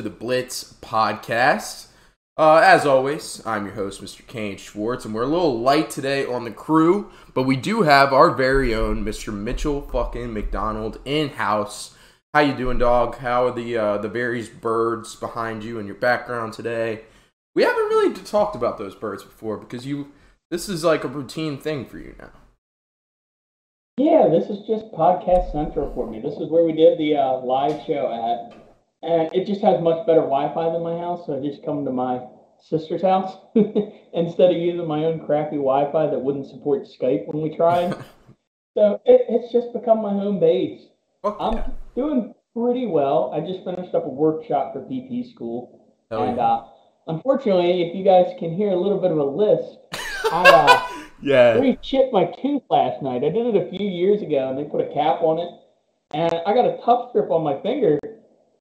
to the Blitz podcast. Uh, as always, I'm your host, Mr. Kane Schwartz, and we're a little light today on the crew, but we do have our very own Mr. Mitchell fucking McDonald in house. How you doing, dog? How are the uh, the various birds behind you in your background today? We haven't really talked about those birds before because you this is like a routine thing for you now. Yeah, this is just podcast central for me. This is where we did the uh, live show at, and it just has much better Wi-Fi than my house. So I just come to my sister's house instead of using my own crappy Wi-Fi that wouldn't support Skype when we tried. so it, it's just become my home base. I'm yeah. doing pretty well. I just finished up a workshop for PP school, Hell and yeah. uh, unfortunately, if you guys can hear a little bit of a lisp, I. Uh, yeah. Chipped my tooth last night. I did it a few years ago, and they put a cap on it. And I got a tough strip on my finger,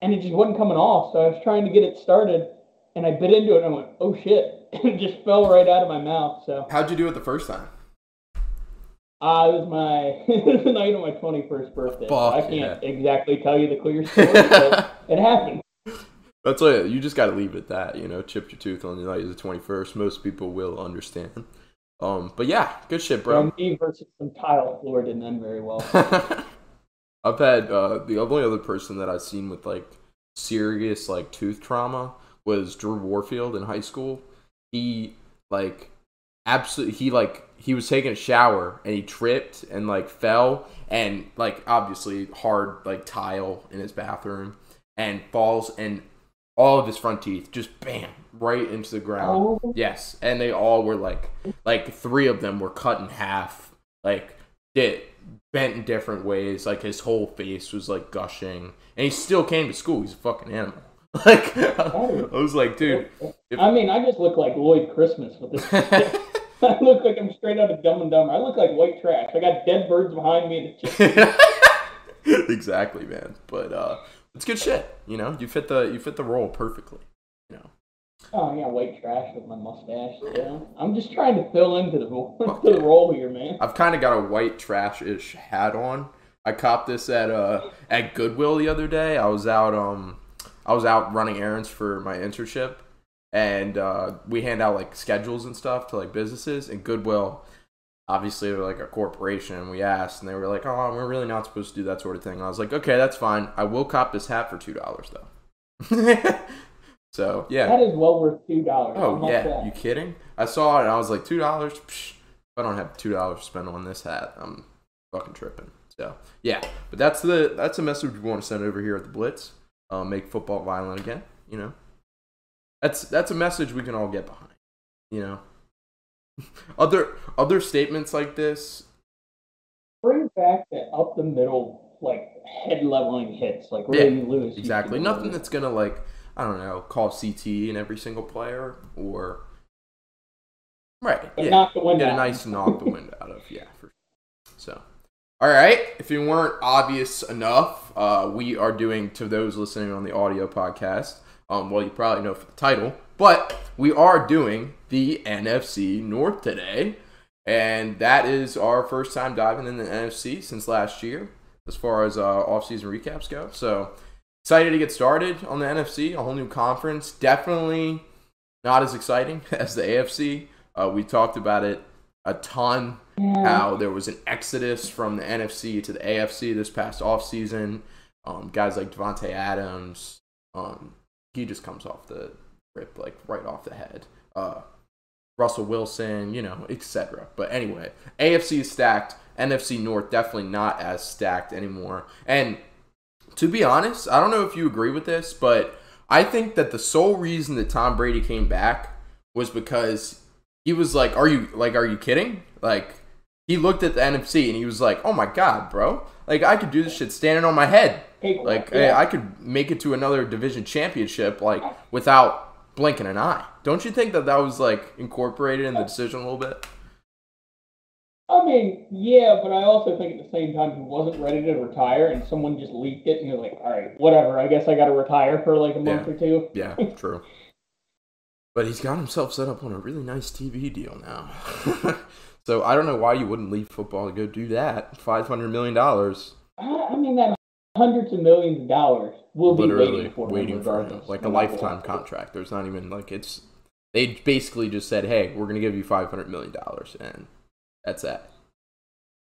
and it just wasn't coming off. So I was trying to get it started, and I bit into it, and I went, "Oh shit!" And it just fell right out of my mouth. So How'd you do it the first time? uh, it was my it was the night of my twenty first birthday. So Fuck I can't yeah. exactly tell you the clear story, but it happened. That's it. You just got to leave it at that. You know, chipped your tooth on the night of the twenty first. Most people will understand. Um, but yeah, good shit, bro. And me versus some tile floor didn't end very well. I've had uh, the only other person that I've seen with like serious like tooth trauma was Drew Warfield in high school. He like absolutely he like he was taking a shower and he tripped and like fell and like obviously hard like tile in his bathroom and falls and all of his front teeth just bam right into the ground. Oh. Yes, and they all were like like three of them were cut in half, like did bent in different ways. Like his whole face was like gushing, and he still came to school. He's a fucking animal. Like I was like, dude, if- I mean, I just look like Lloyd Christmas with this. I look like I'm straight out of Dumb and Dumber. I look like white trash. I got dead birds behind me. And it's just, exactly, man. But uh, it's good shit. You know, you fit the you fit the role perfectly. Oh yeah, white trash with my mustache. Yeah, I'm just trying to fill into the to the role here, man. I've kind of got a white trash-ish hat on. I copped this at uh at Goodwill the other day. I was out um I was out running errands for my internship, and uh, we hand out like schedules and stuff to like businesses. And Goodwill, obviously, they're like a corporation. We asked, and they were like, "Oh, we're really not supposed to do that sort of thing." And I was like, "Okay, that's fine. I will cop this hat for two dollars though." so yeah. That is well worth two dollars. Oh yeah, you kidding? I saw it and I was like, two dollars. If I don't have two dollars to spend on this hat, I'm fucking tripping. So yeah, but that's the that's a message we want to send over here at the Blitz. Uh, make football violent again. You know, that's that's a message we can all get behind. You know, other other statements like this. Bring back that up the middle, like head leveling hits, like Yeah, Ray Lewis. Exactly. Nothing that's gonna like I don't know call CT in every single player or right. Yeah. knock the get a nice knock the wind out of. Yeah, for. So, all right. If it weren't obvious enough, uh, we are doing to those listening on the audio podcast. Um, well, you probably know for the title, but we are doing the NFC North today, and that is our first time diving in the NFC since last year, as far as uh, off-season recaps go. So excited to get started on the NFC, a whole new conference. Definitely not as exciting as the AFC. Uh, we talked about it a ton. Yeah. How there was an exodus from the NFC to the AFC this past offseason. Um, guys like Davante Adams, um, he just comes off the rip like right off the head. Uh, Russell Wilson, you know, etc. But anyway, AFC is stacked. NFC North definitely not as stacked anymore. And to be honest, I don't know if you agree with this, but I think that the sole reason that Tom Brady came back was because he was like, "Are you like, are you kidding?" Like he looked at the NFC and he was like, "Oh my god, bro! Like I could do this shit standing on my head. Like yeah. I could make it to another division championship like without blinking an eye. Don't you think that that was like incorporated in the decision a little bit? I mean, yeah, but I also think at the same time he wasn't ready to retire, and someone just leaked it, and you're like, all right, whatever. I guess I got to retire for like a month Yeah. or two. Yeah, true. But he's got himself set up on a really nice TV deal now. so I don't know why you wouldn't leave football to go do that. Five hundred million dollars, I, mean, that hundreds of millions of dollars will be waiting for him waiting for him, like a lifetime contract. There's not even like it's. They basically just said, "Hey, we're gonna give you five hundred million dollars," and that's that.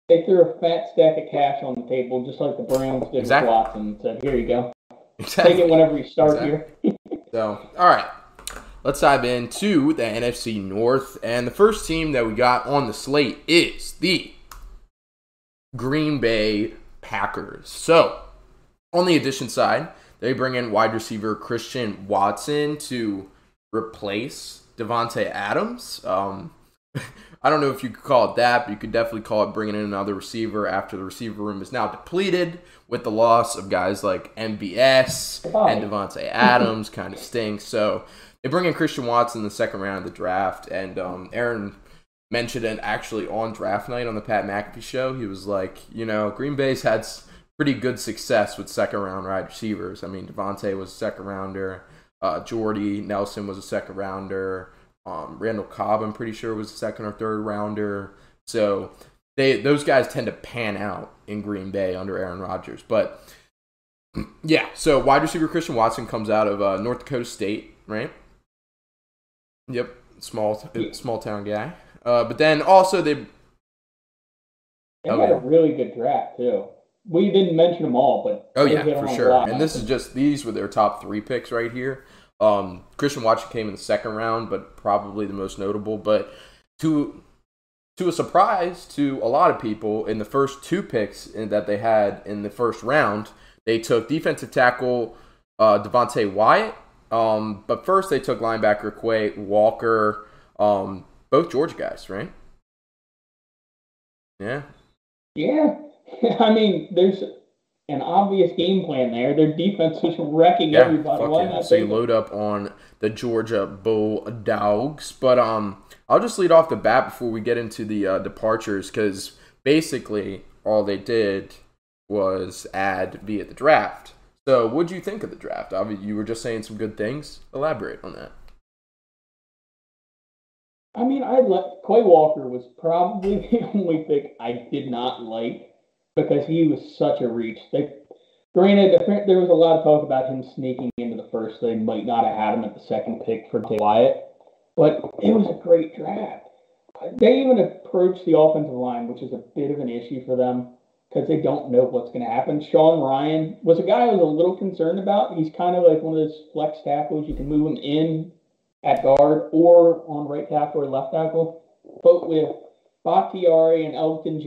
They threw a fat stack of cash on the table, just like the Browns did Exactly. with Watson, and said, "Here you go, take it whenever you start Exactly. here." So, all right. Let's dive into the NFC North. And the first team that we got on the slate is the Green Bay Packers. So, on the addition side, they bring in wide receiver Christian Watson to replace Davante Adams. Um, I don't know if you could call it that, but you could definitely call it bringing in another receiver after the receiver room is now depleted with the loss of guys like MVS and Davante Adams kind of stinks. So they bring in Christian Watson in the second round of the draft, and um, Aaron mentioned it actually on draft night on the Pat McAfee show. He was like, you know, Green Bay's had pretty good success with second round wide receivers. I mean, Davante was a second rounder. Uh, Jordy Nelson was a second rounder. Um, Randall Cobb, I'm pretty sure, was a second or third rounder. So they those guys tend to pan out in Green Bay under Aaron Rodgers. But yeah, so wide receiver Christian Watson comes out of uh, North Dakota State, right? Yep, small small town guy. Uh, but then also they They Oh, had yeah. a really good draft too. We didn't mention them all, but Oh yeah, for sure. And this is just these were their top three picks right here. Um, Christian Watson came in the second round, but probably the most notable. But to to a surprise to a lot of people, in the first two picks in, that they had in the first round, they took defensive tackle uh, Devonte Wyatt. Um, but first they took linebacker Quay Walker. Um, both Georgia guys, right? Yeah, Yeah, I mean, there's an obvious game plan there. Their defense was wrecking Yeah, everybody. fuck Why yeah. you load up on the Georgia Bulldogs, but um, I'll just lead off the bat before we get into the uh, departures because basically all they did was add via the draft. So, what'd you think of the draft? Obviously, you were just saying some good things. Elaborate on that. I mean, I let Quay Walker was probably the only pick I did not like because he was such a reach. They, granted, there- was a lot of talk about him sneaking into the first. They might not have had him at the second pick for Wyatt, but it was a great draft. They even approached the offensive line, which is a bit of an issue for them because they don't know what's going to happen. Sean Rhyan was a guy I was a little concerned about. He's kind of like one of those flex tackles. You can move him in at guard or on right tackle or left tackle. But with Bakhtiari and Elgton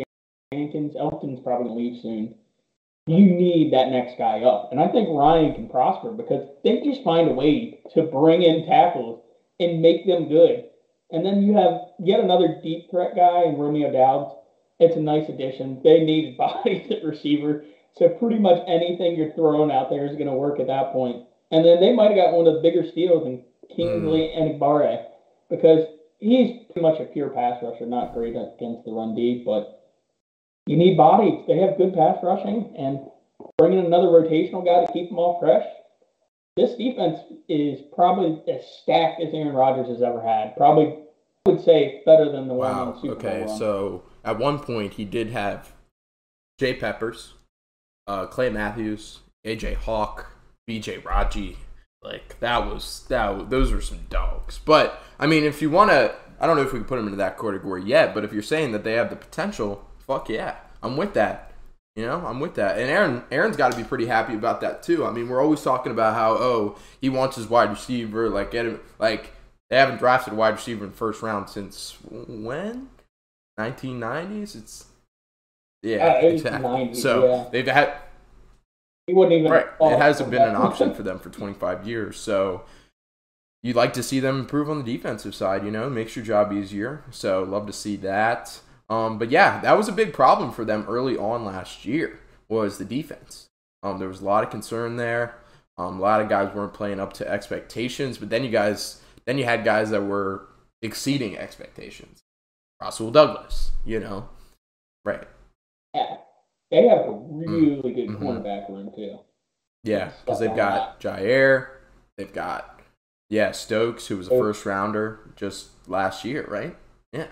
Jenkins, Elgton's probably going to leave soon. You need that next guy up. And I think Rhyan can prosper because they just find a way to bring in tackles and make them good. And then you have yet another deep threat guy in Romeo Doubs. It's a nice addition. They needed bodies at receiver. So pretty much anything you're throwing out there is going to work at that point. And then they might have got one of the bigger steals in Kingsley Enagbare because he's pretty much a pure pass rusher, not great against the run D, but you need bodies. They have good pass rushing and bringing another rotational guy to keep them all fresh. This defense is probably as stacked as Aaron Rodgers has ever had. Probably, I would say, better than the one Wow. the Super Okay, Bowl. run. so at one point he did have Jay Peppers, uh, Clay Matthews, AJ Hawk, BJ Raji. Like that was that. was- Those were some dogs. But I mean, if you want to, I don't know if we can put them into that category yet. But if you're saying that they have the potential, fuck yeah, I'm with that. You know, I'm with that. And Aaron, Aaron's got to be pretty happy about that too. I mean, we're always talking about how oh he wants his wide receiver, like get him, like they haven't drafted a wide receiver in the first round since when? 1990s. It's yeah, Uh, exactly. so yeah. they've had he wouldn't even. right. It hasn't been an option for them for 25 years. So you'd like to see them improve on the defensive side. You know, makes your job easier. So love to see that. Um, but yeah, that was a big problem for them early on last year. was the defense. Um, there was a lot of concern there. Um, a lot of guys weren't playing up to expectations, but then you guys, then you had guys that were exceeding expectations. Rasul Douglas, you know, right? Yeah, they have a really good Mhm. cornerback room too. Yeah, because they've got Jaire, they've got yeah Stokes, who was a first rounder just last year, right? Yeah,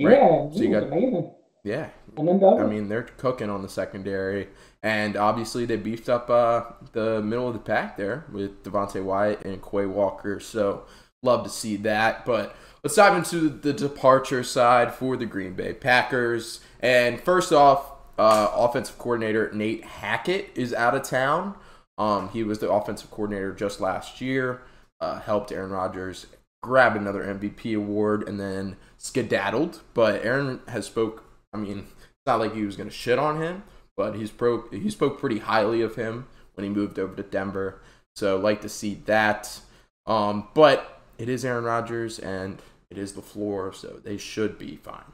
Right. Yeah, So you got- amazing. yeah. And then Douglas. I mean, they're cooking on the secondary, and obviously they beefed up uh, the middle of the pack there with Devonte Wyatt and Quay Walker. So love to see that. But let's dive into the departure side for the Green Bay Packers. And first off, uh, offensive coordinator Nate Hackett is out of town. Um, he was the offensive coordinator just last year. Uh, helped Aaron Rodgers grab another MVP award and then skedaddled. But Aaron has spoke. I mean, it's not like he was going to shit on him, but he's pro. He spoke pretty highly of him when he moved over to Denver. So like to see that. Um, but it is Aaron Rodgers and it is the floor, so they should be fine.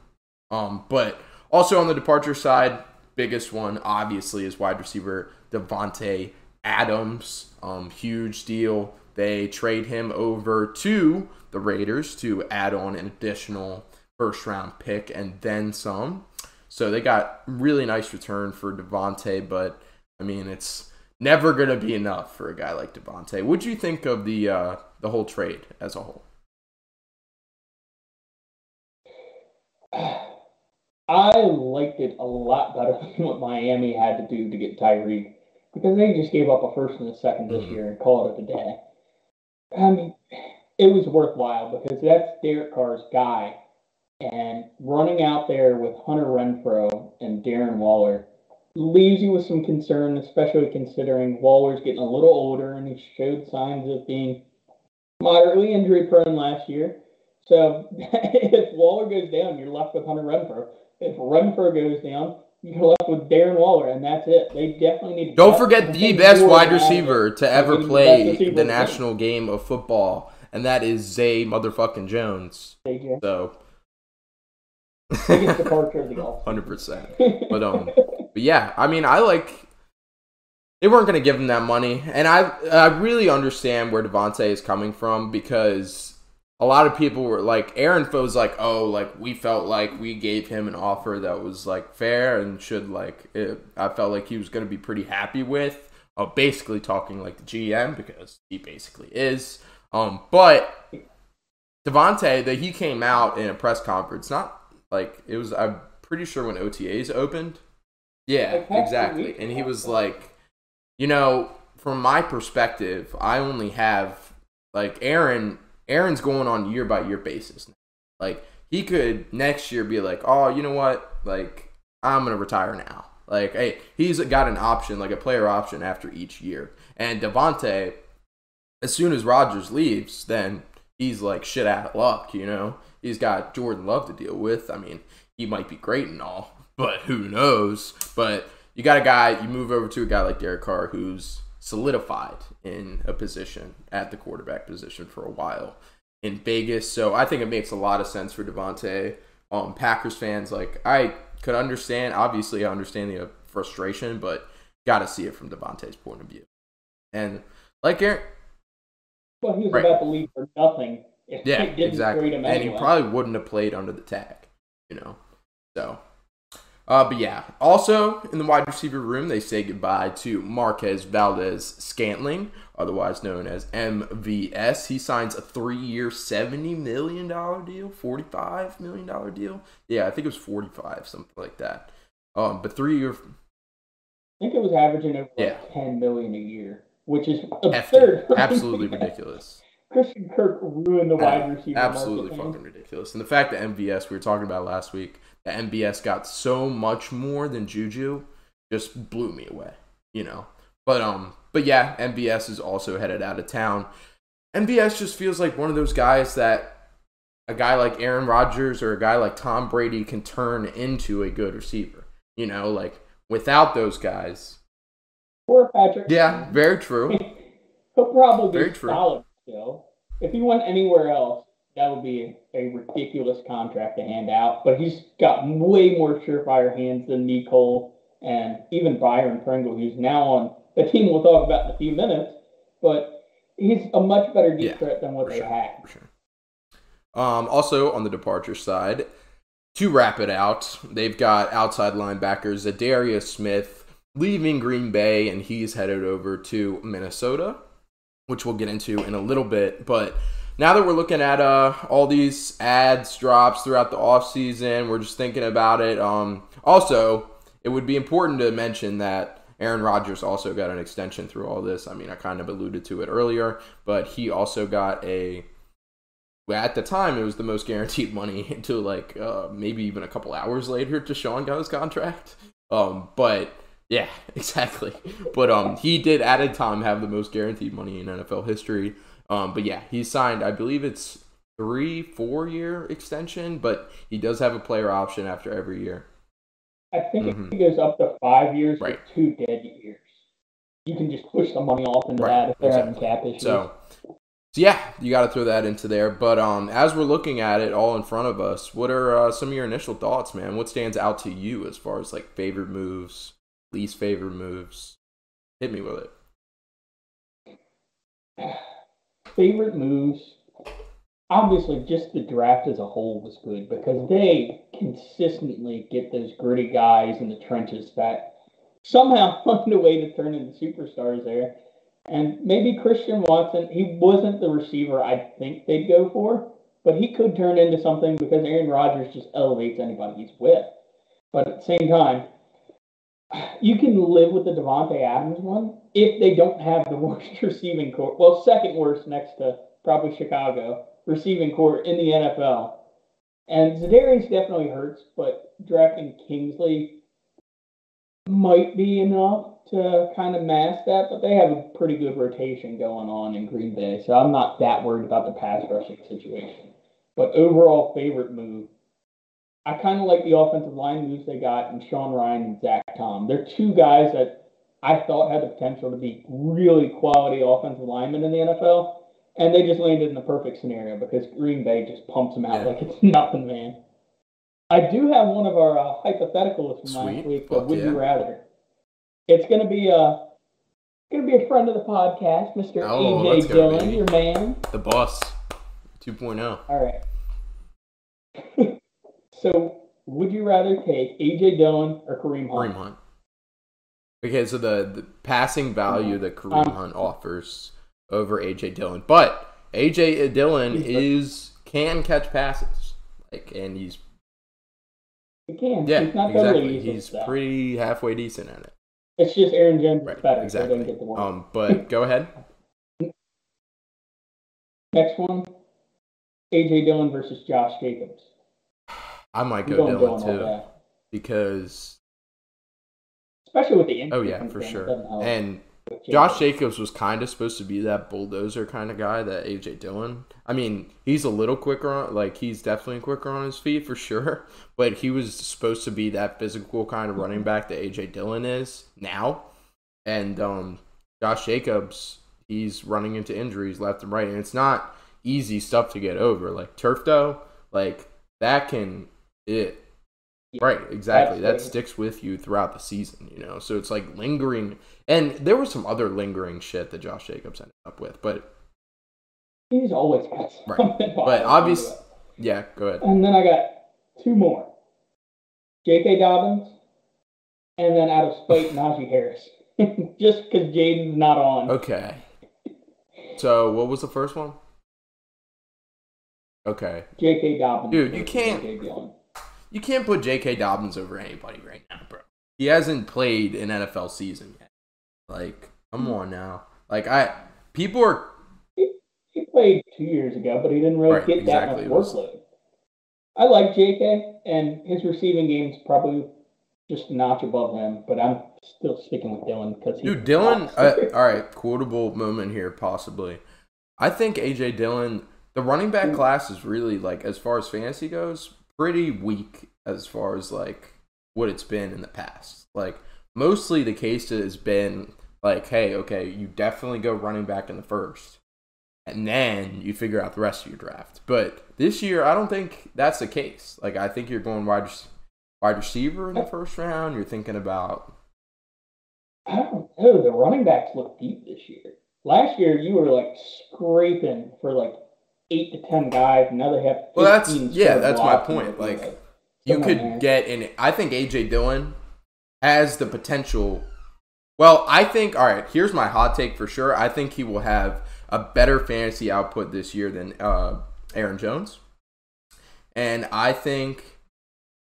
Um, but also on the departure side, biggest one obviously is wide receiver Davante Adams. Um, huge deal. They trade him over to the Raiders to add on an additional first round pick and then some. So they got really nice return for Davante, but I mean it's never gonna be enough for a guy like Davante. What'd you think of the uh, the whole trade as a whole? I liked it a lot better than what Miami had to do to get Tyreek because they just gave up a first and a second this Mhm. year and called it a day. I mean, it was worthwhile because that's Derek Carr's guy, and running out there with Hunter Renfrow and Darren Waller leaves you with some concern, especially considering Waller's getting a little older and he showed signs of being moderately injury prone last year. So if Waller goes down, you're left with Hunter Renfrow. If Renfrow goes down, you're left with Darren Waller, and that's it. They definitely need. to Don't forget the best wide receiver to ever Maybe the best play the national game of football, and that is Zay motherfucking Jones. AJ. So, Biggest departure of the all. hundred percent. But um, but yeah, I mean, I like. They weren't going to give him that money, and I I really understand where Davante is coming from because a lot of people were like, Aaron Foe's like, oh, like we felt like we gave him an offer that was like fair and should like. It, I felt like he was going to be pretty happy with. Uh, basically talking like the GM because he basically is. Um, but Davante, that he came out in a press conference, not like it was. I'm pretty sure when OTAs opened. Yeah, Like, half the exactly. And he was like, you know, from my perspective, I only have like Aaron. Aaron's going on year by year basis. Like he could next year be like, oh, you know what? Like I'm gonna retire now. Like hey, he's got an option, like a player option after each year. And Davante, as soon as Rodgers leaves, then he's like shit out of luck. You know, he's got Jordan Love to deal with. I mean, he might be great and all, but who knows? But you got a guy, you move over to a guy like Derek Carr who's solidified in a position at the quarterback position for a while in Vegas. So I think it makes a lot of sense for Davante. Um, Packers fans, like, I could understand, obviously, I understand the frustration, but got to see it from Davante's point of view. And like Aaron, Well, he was Right. about to leave for nothing. If yeah, didn't exactly. trade him And he probably wouldn't have played under the tag, you know. So, uh, but yeah. Also in the wide receiver room, they say goodbye to Marquez Valdes Scantling, otherwise known as MVS. He signs a three-year, seventy million dollar deal, forty-five million dollar deal. Yeah, I think it was forty-five, something like that. Um, but three-year, I think it was averaging over Yeah. like ten million a year, which is absurd. absolutely ridiculous. Christian Kirk ruined the wide receiver. Absolutely market, man. fucking ridiculous. And the fact that MVS, we were talking about last week, MVS got so much more than Juju just blew me away, you know. But um, but yeah, MVS is also headed out of town. MVS just feels like one of those guys that a guy like Aaron Rodgers or a guy like Tom Brady can turn into a good receiver. You know, like without those guys. Poor Patrick. Yeah, very true. He'll probably Very be true. solid still. If he went anywhere else, that would be a ridiculous contract to hand out. But he's got way more surefire hands than Mecole and even Byron Pringle, who's now on the team we'll talk about in a few minutes, but he's a much better deep Yeah, threat than what they sure, had. sure. Um, also on the departure side, to wrap it out, they've got outside linebackers Adarius Smith leaving Green Bay, and he's headed over to Minnesota, which we'll get into in a little bit. But now that we're looking at uh, all these ads drops throughout the offseason, we're just thinking about it. Um, also, it would be important to mention that Aaron Rodgers also got an extension through all this. I mean, I kind of alluded to it earlier, but he also got a at the time, it was the most guaranteed money until like uh, maybe even a couple hours later. Deshaun got his contract. Um, but yeah, exactly. But um, he did at a time have the most guaranteed money in NFL history. Um, but yeah, he signed. I believe it's three, four year extension, but he does have a player option after every year. I think mm-hmm. it goes up to five years Right. with two dead years. You can just push the money off into Right, that if they're exactly. having cap issues. So, so yeah, you got to throw that into there. But um, as we're looking at it all in front of us, what are uh, some of your initial thoughts, man? What stands out to you as far as like favorite moves, least favorite moves? Hit me with it. favorite moves, obviously, just the draft as a whole was good because they consistently get those gritty guys in the trenches that somehow find a way to turn into superstars there. And maybe Christian Watson, he wasn't the receiver I think they'd go for, but he could turn into something because Aaron Rodgers just elevates anybody he's with. But at the same time, you can live with the Davante Adams one if they don't have the worst receiving core. Well, second worst next to probably Chicago receiving core in the NFL. And Za'Darius definitely hurts, but drafting Kingsley might be enough to kind of mask that. But they have a pretty good rotation going on in Green Bay, so I'm not that worried about the pass rushing situation. But overall, favorite move I kind of like the offensive line moves they got in Sean Rhyan and Zach Tom. They're two guys that I thought had the potential to be really quality offensive linemen in the NFL, and they just landed in the perfect scenario because Green Bay just pumps them out Yeah. like it's nothing, man. I do have one of our uh, hypotheticals from last Sweet. week, but would yeah. you rather? It's gonna be a gonna be a friend of the podcast, Mr. Oh, AJ Dillon, your man. The boss, oh. 2.0. All right. so, would you rather take AJ Dillon or Kareem Hunt? Kareem Hunt. Okay, so the, the passing value that Kareem Um, Hunt offers over AJ Dillon, but AJ Dillon is can catch passes, like, and he's He can. yeah, He's exactly. He's pretty halfway decent at it. It's just Aaron Jones Right, better. Exactly. didn't get the one. Um, but go ahead. Next one, AJ Dillon versus Josh Jacobs. I might go going Dillon Dillon all too because Especially with the injury. oh yeah, for sure. And Josh Jacobs was kind of supposed to be that bulldozer kind of guy that AJ Dillon. I mean, he's a little quicker on, like he's definitely quicker on his feet for sure. But he was supposed to be that physical kind of running back that AJ Dillon is now. And um, Josh Jacobs, he's running into injuries left and right, and it's not easy stuff to get over. Like turf toe, like that can it. Right, exactly. That sticks with you throughout the season, you know. So it's like lingering, and there was some other lingering shit that Josh Jacobs ended up with, but He's always got Right. something. But obviously, yeah, go ahead. And then I got two more. J.K. Dobbins, and then out of spite, Najee Harris. Just because Jaden's not on. Okay. So what was the first one? Okay, J.K. Dobbins. Dude, you can't-. You can't put J.K. Dobbins over anybody right now, bro. He hasn't played an NFL season yet. Like, come on now. Like I, people are He played two years ago, but he didn't really Right, get exactly. that much workload. I like J.K. and his receiving game's probably just a notch above him, but I'm still sticking with Dillon because he. Dude, Dillon. Uh, all right, quotable moment here, possibly. I think AJ Dillon, the running back class is really like, as far as fantasy goes, pretty weak as far as like what it's been in the past. Like mostly the case has been like, hey, okay, you definitely go running back in the first, and then you figure out the rest of your draft. But this year, I don't think that's the case. Like I think you're going wide. wide receiver in the first round. You're thinking about I don't know. The running backs look deep this year. Last year, you were like scraping for like eight to ten guys. they have. Well, that's yeah, that's my point. everything, Like you on, could get in. I think AJ Dillon has the potential. Well, I think all right. Here's my hot take for sure. I think he will have a better fantasy output this year than uh, Aaron Jones, and I think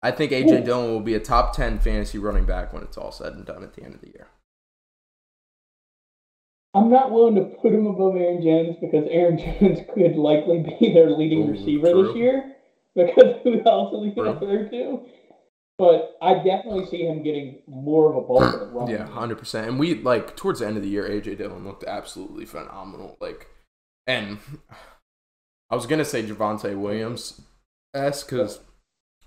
I think AJ Ooh. Dillon will be a top ten fantasy running back when it's all said and done at the end of the year. I'm not willing to put him above Aaron Jones because Aaron Jones could likely be their leading Ooh, receiver true. this year because who else is he going to to? But I definitely see him getting more of a bulk of the run. Yeah, hundred percent. And we like towards the end of the year, AJ Dillon looked absolutely phenomenal. Like, and I was gonna say Javonte Williams s because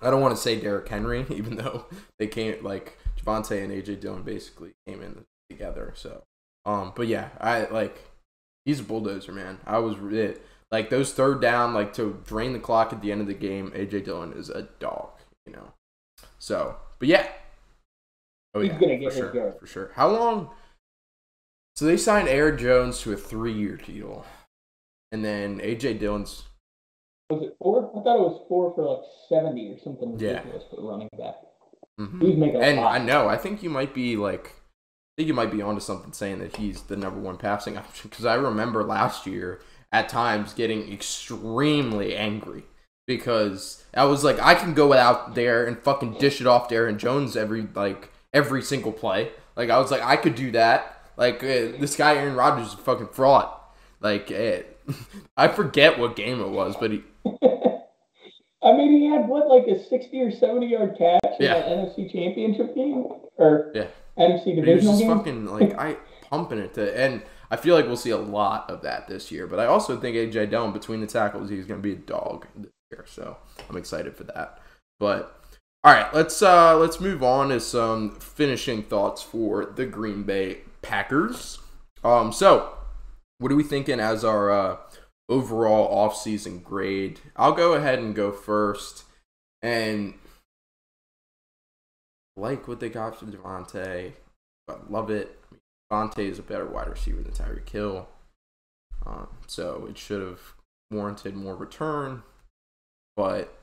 I don't want to say Derrick Henry, even though they came like Javonte and AJ Dillon basically came in together. So, um, but yeah, I like he's a bulldozer, man. I was it like those third down, like to drain the clock at the end of the game. AJ Dillon is a dog, you know. So, but yeah. Oh He's yeah, gonna get for his sure, yard. for sure. How long? So they signed Aaron Jones to a three-year deal, and then AJ Dillon's Was it four? I thought it was four for like 70 or something Yeah. ridiculous for running back. Mhm. Making And lot. I know, I think you might be like, I think you might be onto something saying that he's the number one passing option because I remember last year at times getting extremely angry because I was like, I can go out there and fucking dish it off to Aaron Jones every like every single play. Like I was like, I could do that. Like uh, this guy Aaron Rodgers is a fucking fraud. Like eh, I forget what game it was, but he, I mean, he had what, like a 60 or 70 yard catch in Yeah. that NFC championship game? Or yeah. He was just game? fucking like I pumping it to, and I feel like we'll see a lot of that this year. But I also think AJ Dillon between the tackles, he's going to be a dog this year. So I'm excited for that. But all right, let's uh let's move on to some finishing thoughts for the Green Bay Packers. Um, so what are we thinking as our uh, overall offseason grade? I'll go ahead and go first, and like what they got from Davante. I love it. Davante is a better wide receiver than Tyreek Hill. Um, so it should have warranted more return. But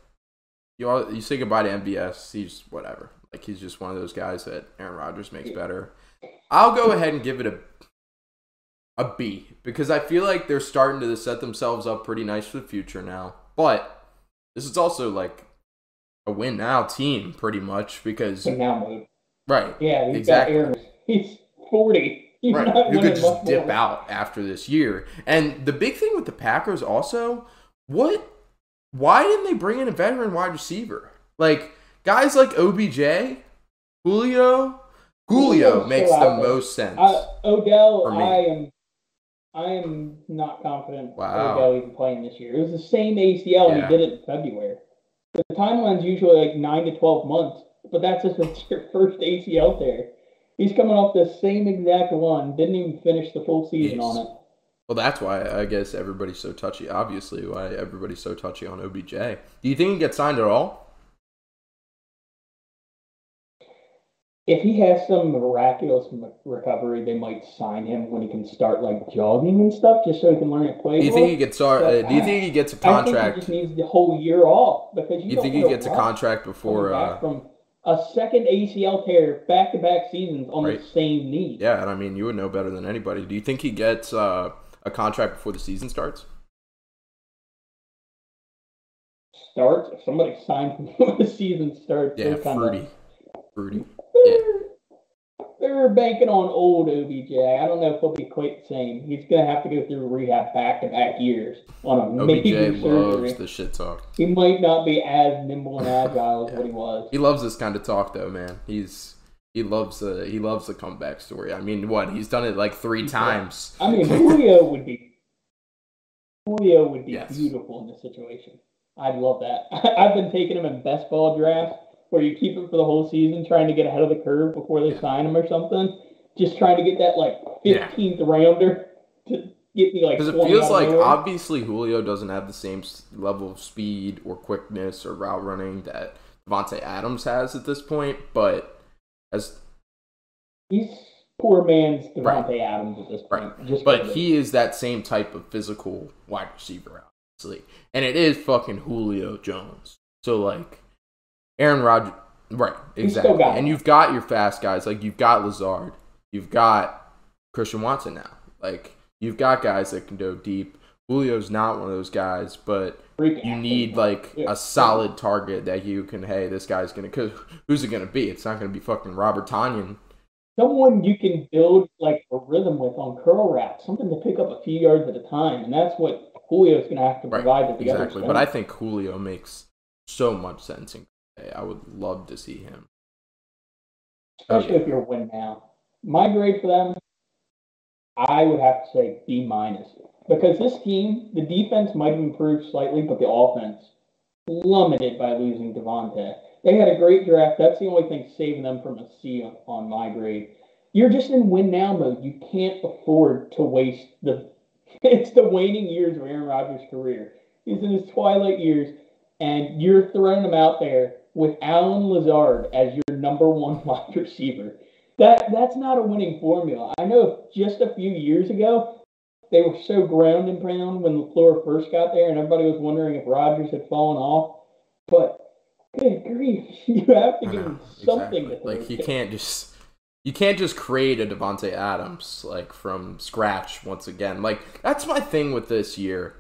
you all, you say goodbye to MVS. He's whatever. Like he's just one of those guys that Aaron Rodgers makes better. I'll go ahead and give it a a B because I feel like they're starting to set themselves up pretty nice for the future now. But this is also like a win now team pretty much because So now mode. right Yeah, he's Exactly. He's 40. He's right you could just much dip out after this year. And the big thing with the Packers also, what why didn't they bring in a veteran wide receiver? Like guys like OBJ, Julio, Julio makes the there. most sense. I, Odell. I am, I am not confident Wow. Odell even playing this year. It was the same ACL, and Yeah. he did it in February. The timeline's usually like nine to twelve months, but that's just it's your first ACL tear. He's coming off the same exact one. Didn't even finish the full season Jeez. on it. Well, that's why I guess everybody's so touchy. Obviously, why everybody's so touchy on OBJ. Do you think he gets signed at all? If he has some miraculous m- recovery, they might sign him when he can start like jogging and stuff, just so he can learn to play. Do you think he gets? Uh, do you think he gets a I think he just needs the whole year off because you, You think he gets a contract before? Uh, from a second ACL tear, back to back seasons on Right. the same knee. yeah, and I mean, you would know better than anybody. Do you think he gets uh, a contract before the season starts? Starts if somebody signs before the season starts. Yeah, kinda- fruity, They're, they're banking on old OBJ. I don't know if he'll be quite the same. He's gonna have to go through rehab back to back years on a OBJ loves the shit talk. He might not be as nimble and agile as what he was. He loves this kind of talk, though, man. He's he loves the he loves the comeback story. I mean, what he's done it like three times. I mean, Julio would be Julio would be Yes. beautiful in this situation. I'd love that. I've been taking him in best ball drafts where you keep him for the whole season, trying to get ahead of the curve before they sign him or something. Just trying to get that like Yeah. fifteenth rounder to get me like. Because it feels like obviously Julio doesn't have the same level of speed or quickness or route running that Davante Adams has at this point, but as He's poor man's Davante Right. Adams at this point. right, but he is that same type of physical wide receiver, obviously, and it is fucking Julio Jones. So like, Aaron Rodgers, right? Exactly, and you've got your fast guys like you've got Lazard, you've got Christian Watson now, like you've got guys that can go deep. Julio's not one of those guys, but you need like Yeah. a solid target that you can. Hey, this guy's gonna. Cause who's it gonna be? It's not gonna be fucking Robert Tonyan. someone you can build like a rhythm with on curl wrap, something to pick up a few yards at a time, and that's what Julio's going to have to provide exactly. But I think Julio makes so much sense. In Bay. I would love to see him. Especially if you're win now. My grade for them, I would have to say B minus because this team, the defense might have improved slightly, but the offense plummeted by losing Davante. They had a great draft. That's the only thing saving them from a C on, on my grade. You're just in win now mode. You can't afford to waste the. It's the waning years of Aaron Rodgers' career. He's in his twilight years, and you're throwing him out there with Allen Lazard as your number one wide receiver. That that's not a winning formula. I know just a few years ago they were so ground and pound when LaFleur first got there, and everybody was wondering if Rodgers had fallen off. But good grief, you have to give him something exactly. Like you can't just you can't just create a Davante Adams like from scratch once again. Like that's my thing with this year.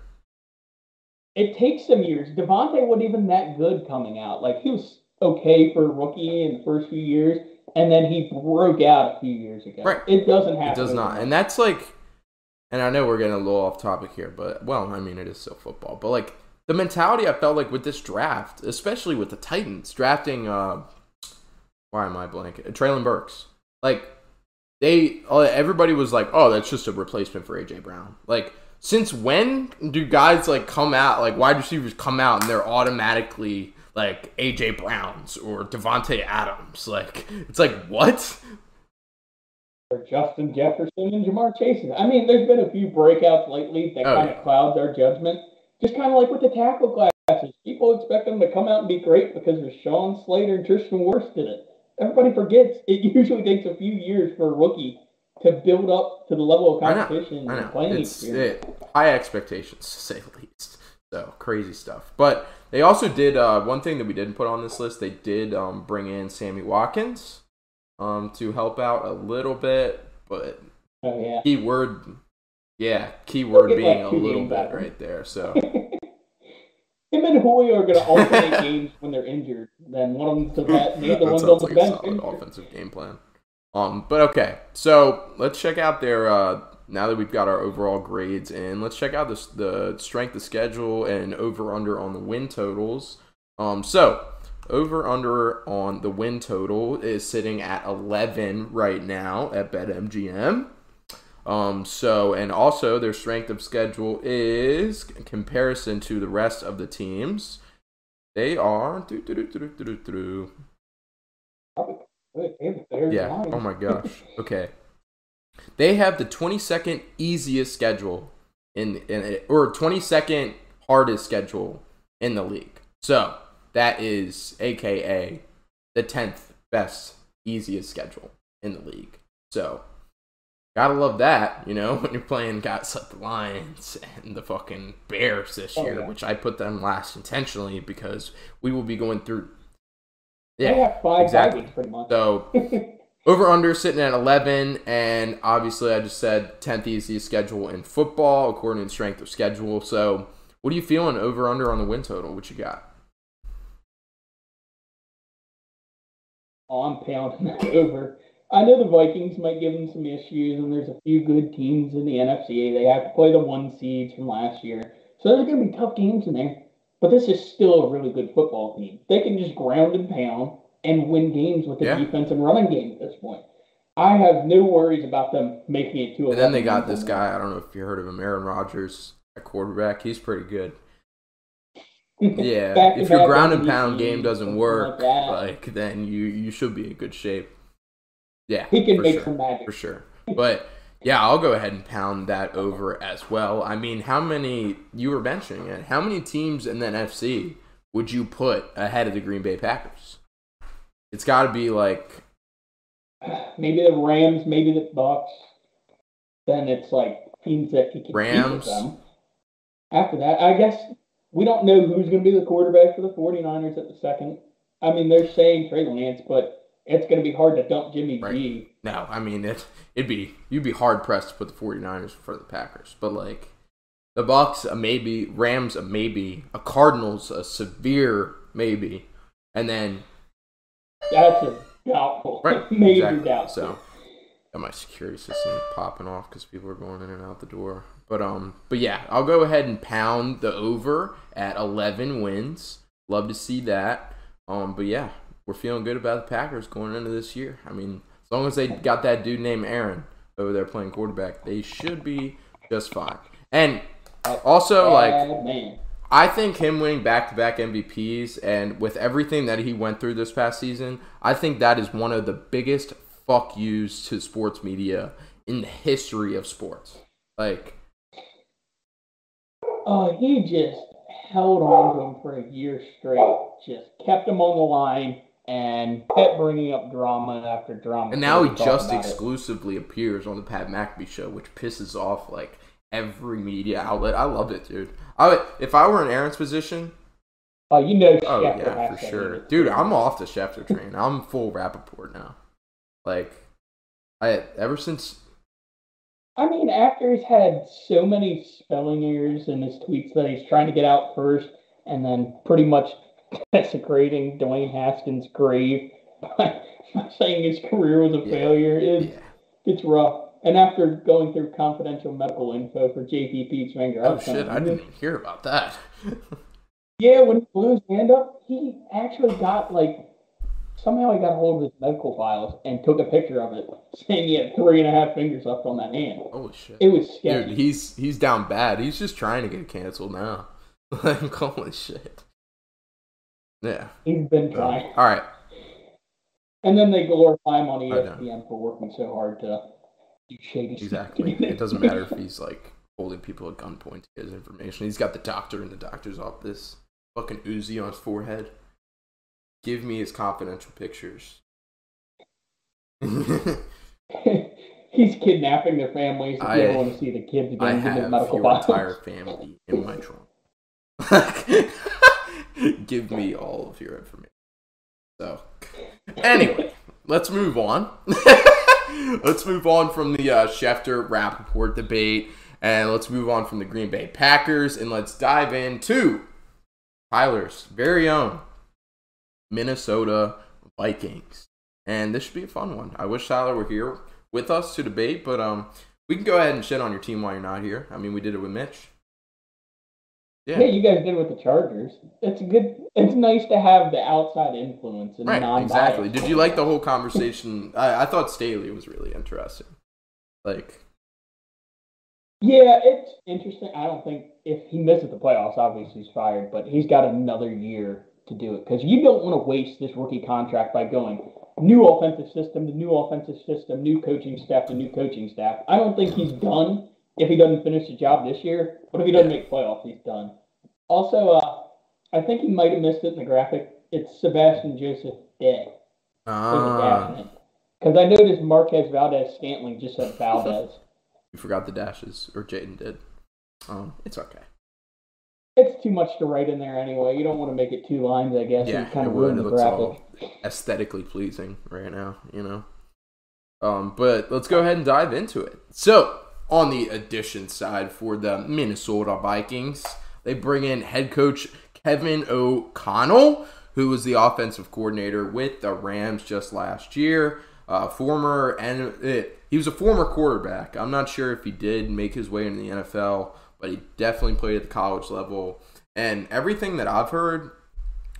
It takes some years. Davante wasn't even that good coming out. Like he was okay for rookie in the first few years, and then he broke out a few years ago. Right. It doesn't happen. It does not, and that's like, and I know we're getting a little off topic here, but well, I mean it is still football, but like the mentality I felt like with this draft, especially with the Titans drafting, uh, why am I blanking? Treylon Burks, like they, uh, everybody was like, oh, that's just a replacement for AJ Brown. Like, since when do guys like come out, like wide receivers come out and they're automatically like AJ Browns or Davante Adams? Like, it's like what? or Justin Jefferson and Ja'Marr Chase. I mean, there's been a few breakouts lately that Oh, kind yeah. of cloud their judgment. Just kind of like with the tackle classes. People expect them to come out and be great because Rashawn Slater and Tristan Wirfs did it. Everybody forgets it usually takes a few years for a rookie to build up to the level of I know. competition I and know. playing It's experience. it, high expectations to say the least. So crazy stuff. But they also did uh, one thing that we didn't put on this list. They did um, bring in Sammy Watkins um, to help out a little bit, but Oh yeah. keyword, yeah, key word get being like a little bit him. right there. So Him and Julio are going to alternate games when they're injured. Then one of them's the vet, the other one's on the bench. solid offensive game plan. Um, but okay, so let's check out their. Uh, now that we've got our overall grades in, let's check out the the strength of schedule and over under on the win totals. Um, so over under on the win total is sitting at 11 right now at BetMGM. Um, so and also their strength of schedule is comparison to the rest of the teams. They are doo, doo, doo, Yeah. Oh my gosh. Okay. They have the 22nd easiest schedule in in or 22nd hardest schedule in the league. So, that is aka the 10th best easiest schedule in the league. So, gotta love that, you know, when you're playing guys like the Lions and the fucking Bears this Oh, year, yeah. which I put them last intentionally because we will be going through. They have five exactly. pretty much. So over under sitting at 11, and obviously I just said 10th easiest schedule in football according to strength of schedule. So what are you feeling over under on the win total? What you got? Oh, I'm pounding that over. I know the Vikings might give them some issues, and there's a few good teams in the NFC. They have to play the one seeds from last year. So there's going to be tough games in there. But this is still a really good football team. They can just ground and pound and win games with the Yeah. defense and running game at this point. I have no worries about them making it to a And then they got this guy. I don't know if you heard of him, Aaron Rodgers at quarterback. He's pretty good. Yeah, if your ground and pound game doesn't work, like like then you you should be in good shape. Yeah, he can make sure. some magic. for sure. But yeah, I'll go ahead and pound that over as well. I mean, how many you were mentioning it? How many teams in the NFC would you put ahead of the Green Bay Packers? It's got to be like maybe the Rams, maybe the Bucs. Then it's like teams that can Rams. beat them. After that, I guess we don't know who's going to be the quarterback for the 49ers at the second. I mean, they're saying Trey Lance, but it's going to be hard to dump Jimmy Right. G. no, I mean it. It'd be you'd be hard pressed to put the 49ers before the Packers, but like the Bucs a maybe, Rams a maybe, a Cardinals a severe maybe, and then That's a doubtful. right Major exactly. doubtful. So got my security system popping off because people are going in and out the door. But um, but yeah, I'll go ahead and pound the over at 11 wins. Love to see that. Um, but yeah, we're feeling good about the Packers going into this year. I mean, long as they got that dude named Aaron over there playing quarterback, they should be just fine. And also, oh, like, I think him winning back to back MVPs and with everything that he went through this past season, I think that is one of the biggest fuck yous to sports media in the history of sports. Like, Oh, he just held on to him for a year straight. Just kept him on the line and kept bringing up drama after drama. and now he just about it. exclusively appears on the Pat McAfee show, which pisses off like every media outlet. I love it, dude. I would, if I were in Aaron's position, Oh, you know, oh Schefter yeah, for sure, dude. I'm off the Schefter train. I'm full Rappaport now. Like, I ever since I mean, after he's had so many spelling errors in his tweets that he's trying to get out first, and then pretty much desecrating Dwayne Haskins' grave by, by saying his career was a Yeah. failure, it's, yeah. it's rough. And after going through confidential medical info for JPP's finger, Oh shit, I didn't even hear about that. Yeah, when he blew his hand up, he actually got like somehow he got a hold of his medical files and took a picture of it, saying he had three and a half fingers left on that hand. Holy shit. It was sketchy. Dude, he's he's down bad. He's just trying to get canceled now. like holy shit. Yeah. He's been trying. All right. And then they glorify him on I. ESPN for working so hard to do shady stuff. Exactly. it doesn't matter if he's like holding people at gunpoint to get his information. He's got the doctor in the doctor's office. Fucking Uzi on his forehead. Give me his confidential pictures. He's kidnapping their families if I- you ever want to see the kids I again in his have medical your files. entire family in my trunk. Give me all of your information. So, anyway, let's move on. let's move on from the uh, Schefter Rappaport debate, and let's move on from the Green Bay Packers, and let's dive into Tyler's very own Minnesota Vikings. And this should be a fun one. I wish Tyler were here with us to debate, but um, we can go ahead and shit on your team while you're not here. I mean, we did it with Mitch. Yeah, Yeah, you guys did with the Chargers. It's good. It's nice to have the outside influence and right, non-bias. exactly. Did you like the whole conversation? I, I thought Staley was really interesting. Like, Yeah, it's interesting. I don't think if he misses the playoffs, obviously he's fired, but he's got another year to do it because you don't want to waste this rookie contract by going new offensive system the new offensive system, new coaching staff the new coaching staff. I don't think he's done if he doesn't finish the job this year, but if he doesn't make playoffs, he's done. Also, uh, I think he might have missed it in the graphic. It's Sebastian Joseph Day. ah, Because I noticed Marquez Valdes-Scantling just said Valdes. you forgot the dashes, or Jaden did. Um, it's okay. It's too much to write in there anyway. You don't want to make it two lines, I guess. Yeah, and kind it of would. ruin It the looks graphic. all aesthetically pleasing right now, you know. Um, but let's go ahead and dive into it. So, on the addition side for the Minnesota Vikings, they bring in head coach Kevin O'Connell, who was the offensive coordinator with the Rams just last year. Uh, former and uh, he was a former quarterback. I'm not sure if he did make his way into the NFL, but he definitely played at the college level. And everything that I've heard,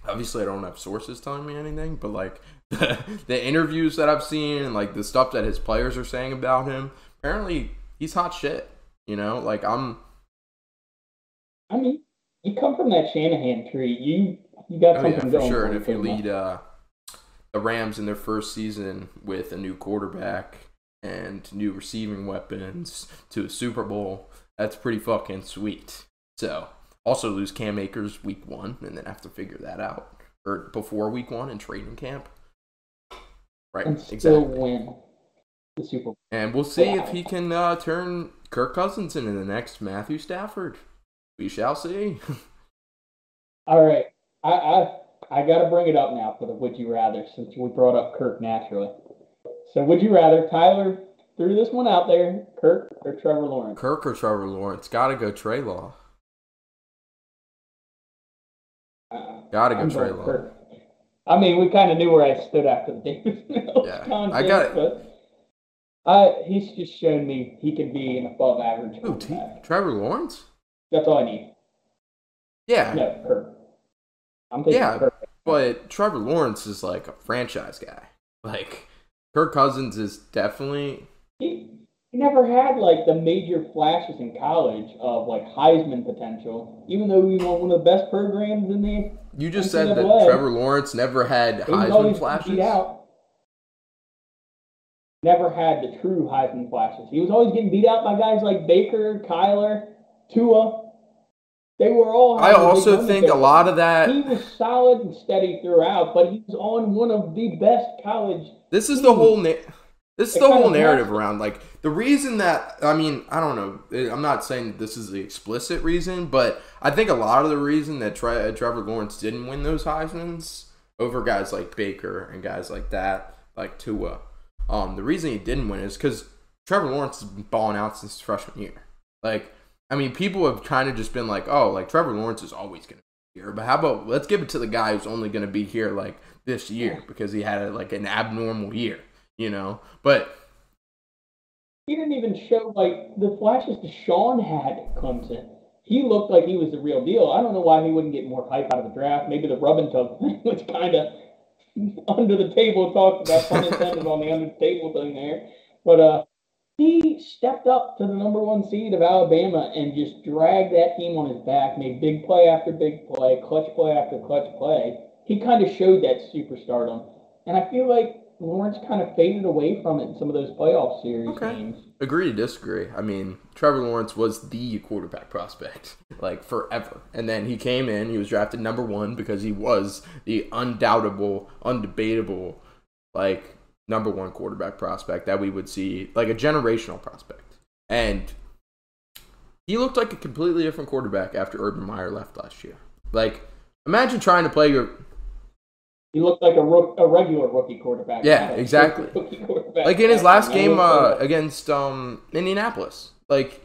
obviously I don't have sources telling me anything, but like the, the interviews that I've seen and like the stuff that his players are saying about him, apparently he's hot shit. You know, like I'm I mean, you come from that Shanahan tree. You you got oh something yeah for going. sure. And if you lead uh, the Rams in their first season with a new quarterback and new receiving weapons to a Super Bowl, that's pretty fucking sweet. So Also lose Cam Akers week one and then have to figure that out or before week one in training camp. Right, And still exactly. win Super Bowl. And we'll see if he can uh, turn Kirk Cousins into the next Matthew Stafford. We shall see. All right, I I I got to bring it up now for the would you rather since we brought up Kirk naturally. So would you rather Tyler threw this one out there, Kirk or Trevor Lawrence? Kirk or Trevor Lawrence? Gotta go Trey Law. Uh, Gotta go I'm Trey Law. Kirk. I mean, we kind of knew where I stood after the Davis Mills Yeah, I got it. but I he's just shown me he can be an above average Who? T- Trevor Lawrence? That's all I need. Yeah, No, Kirk. I'm taking Yeah. But Trevor Lawrence is like a franchise guy. Like Kirk Cousins is definitely He, he never had like the major flashes in college of like Heisman potential, even though he won one of the best programs in the. You just said that Trevor Lawrence never had Heisman flashes. out. Never had the true Heisman flashes. He was always getting beat out by guys like Baker, Kyler, Tua. They were all. I also think a lot of that. He was solid and steady throughout, but he was on one of the best college. This is the whole. Na- this is It the whole narrative matters. around like the reason that I mean I don't know. I'm not saying this is the explicit reason, but I think a lot of the reason that Tre- uh, Trevor Lawrence didn't win those Heisman's over guys like Baker and guys like that, like Tua. Um, the reason he didn't win is because Trevor Lawrence has been balling out since freshman year. Like, I mean, people have kind of just been like, oh, like Trevor Lawrence is always going to be here, but how about let's give it to the guy who's only going to be here like this year because he had like an abnormal year, you know? But He didn't even show like the flashes Deshaun had at Clemson. He looked like he was the real deal. I don't know why he wouldn't get more hype out of the draft. Maybe the rub and tug was kind of under the table talked about, pun intended on the under the table thing there. But uh, he stepped up to the number one seed of Alabama and just dragged that team on his back, made big play after big play, clutch play after clutch play. He kind of showed that superstardom. And I feel like Lawrence kind of faded away from it in some of those playoff series Okay. games. Agree to disagree. I mean, Trevor Lawrence was the quarterback prospect, like forever. And then he came in, he was drafted number one because he was the undoubtable, undebatable, like number one quarterback prospect that we would see, like a generational prospect. And he looked like a completely different quarterback after Urban Meyer left last year. Like, imagine trying to play your He looked like a, rook, a regular rookie quarterback. Yeah, exactly. quarterback. like in his last game uh, against um Indianapolis. Like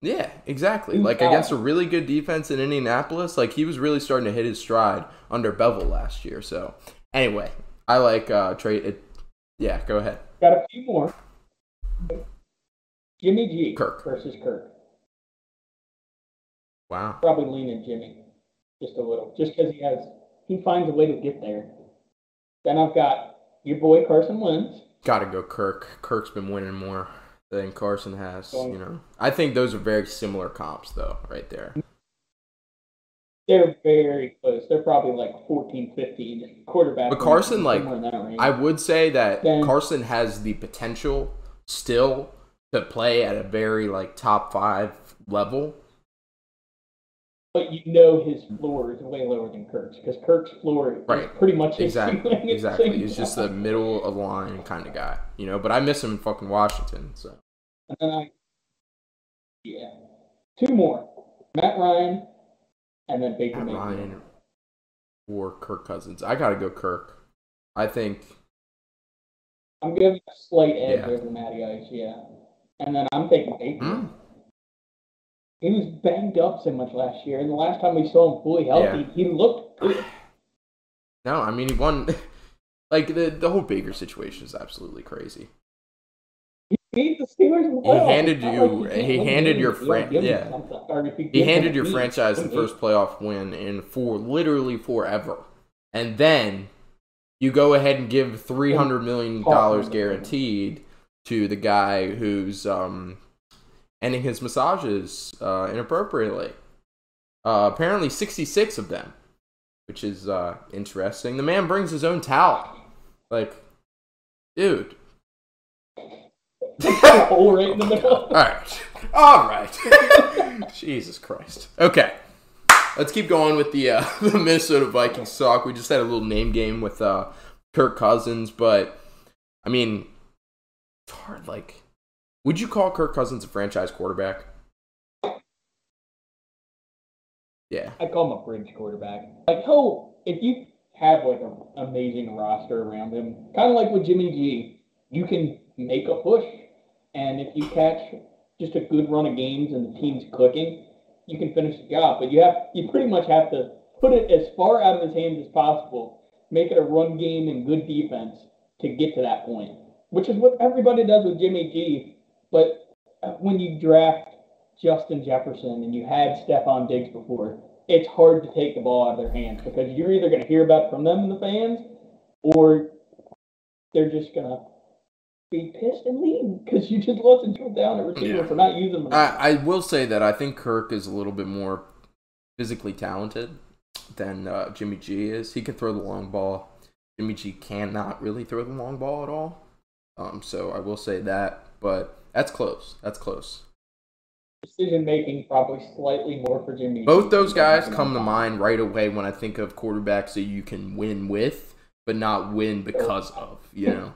yeah, exactly. Like bad. against a really good defense in Indianapolis, like he was really starting to hit his stride under Bevell last year. So anyway, I like uh Trey it, yeah, go ahead. got a few more. Jimmy G Kirk. versus Kirk. Wow. Probably leaning Jimmy just a little, just because he has he finds a way to get there. Then I've got your boy Carson Wentz. Gotta go Kirk. Kirk's been winning more than Carson has, you know. I think those are very similar comps though, right there. They're very close. They're probably like 14, 15 quarterback. But Carson, like, somewhere in that range. I would say that Then- Carson has the potential still to play at a very like top five level. But you know his floor is way lower than Kirk's because Kirk's floor is pretty much Exactly, exactly. He's just a middle of the line kind of guy, you know. But I miss him in fucking Washington. So And then I, yeah, two more: Matt Ryan, and then Baker Matt Mayfield. Ryan or Kirk Cousins, I gotta go Kirk. I think I'm giving a slight edge Yeah. over Matty Ice, yeah. And then I'm taking Baker. Hmm. He was banged up so much last year, and the last time we saw him fully healthy, he looked good. no. I mean, he won. Like the the whole Baker situation is absolutely crazy. He beat the Steelers the He handed you- like can't he handed your fran- yeah. something, or if you He handed your lead. franchise the first playoff win in for literally forever, and then you go ahead and give three hundred million dollars guaranteed to the guy who's um, ending his massages uh, inappropriately. Uh, apparently, sixty six of them, which is uh, interesting. The man brings his own towel. Like, dude. hole right in the middle. All right. All right. Jesus Christ. Okay. let's keep going with the uh, the Minnesota Vikings talk. We just had a little name game with uh, Kirk Cousins, but I mean, it's hard. Like, would you call Kirk Cousins a franchise quarterback? Yeah, I call him a bridge quarterback. Like, oh, if you have like an amazing roster around him, kind of like with Jimmy G, you can make a push, and if you catch just a good run of games and the team's clicking, you can finish the job. But you have you pretty much have to put it as far out of his hands as possible, make it a run game and good defense to get to that point, which is what everybody does with Jimmy G. But when you draft Justin Jefferson and you had Stefon Diggs before, it's hard to take the ball out of their hands because you're either going to hear about it from them and the fans, or they're just going to be pissed and leave because you just lost a down at receiver Yeah. for not using them. I, I will say that I think Kirk is a little bit more physically talented than uh, Jimmy G is. He can throw the long ball. Jimmy G cannot really throw the long ball at all. Um, so I will say that, but that's close. That's close. Decision making probably slightly more for Jimmy. Both those guys come to mind right away when I think of quarterbacks that you can win with, but not win because of. You know.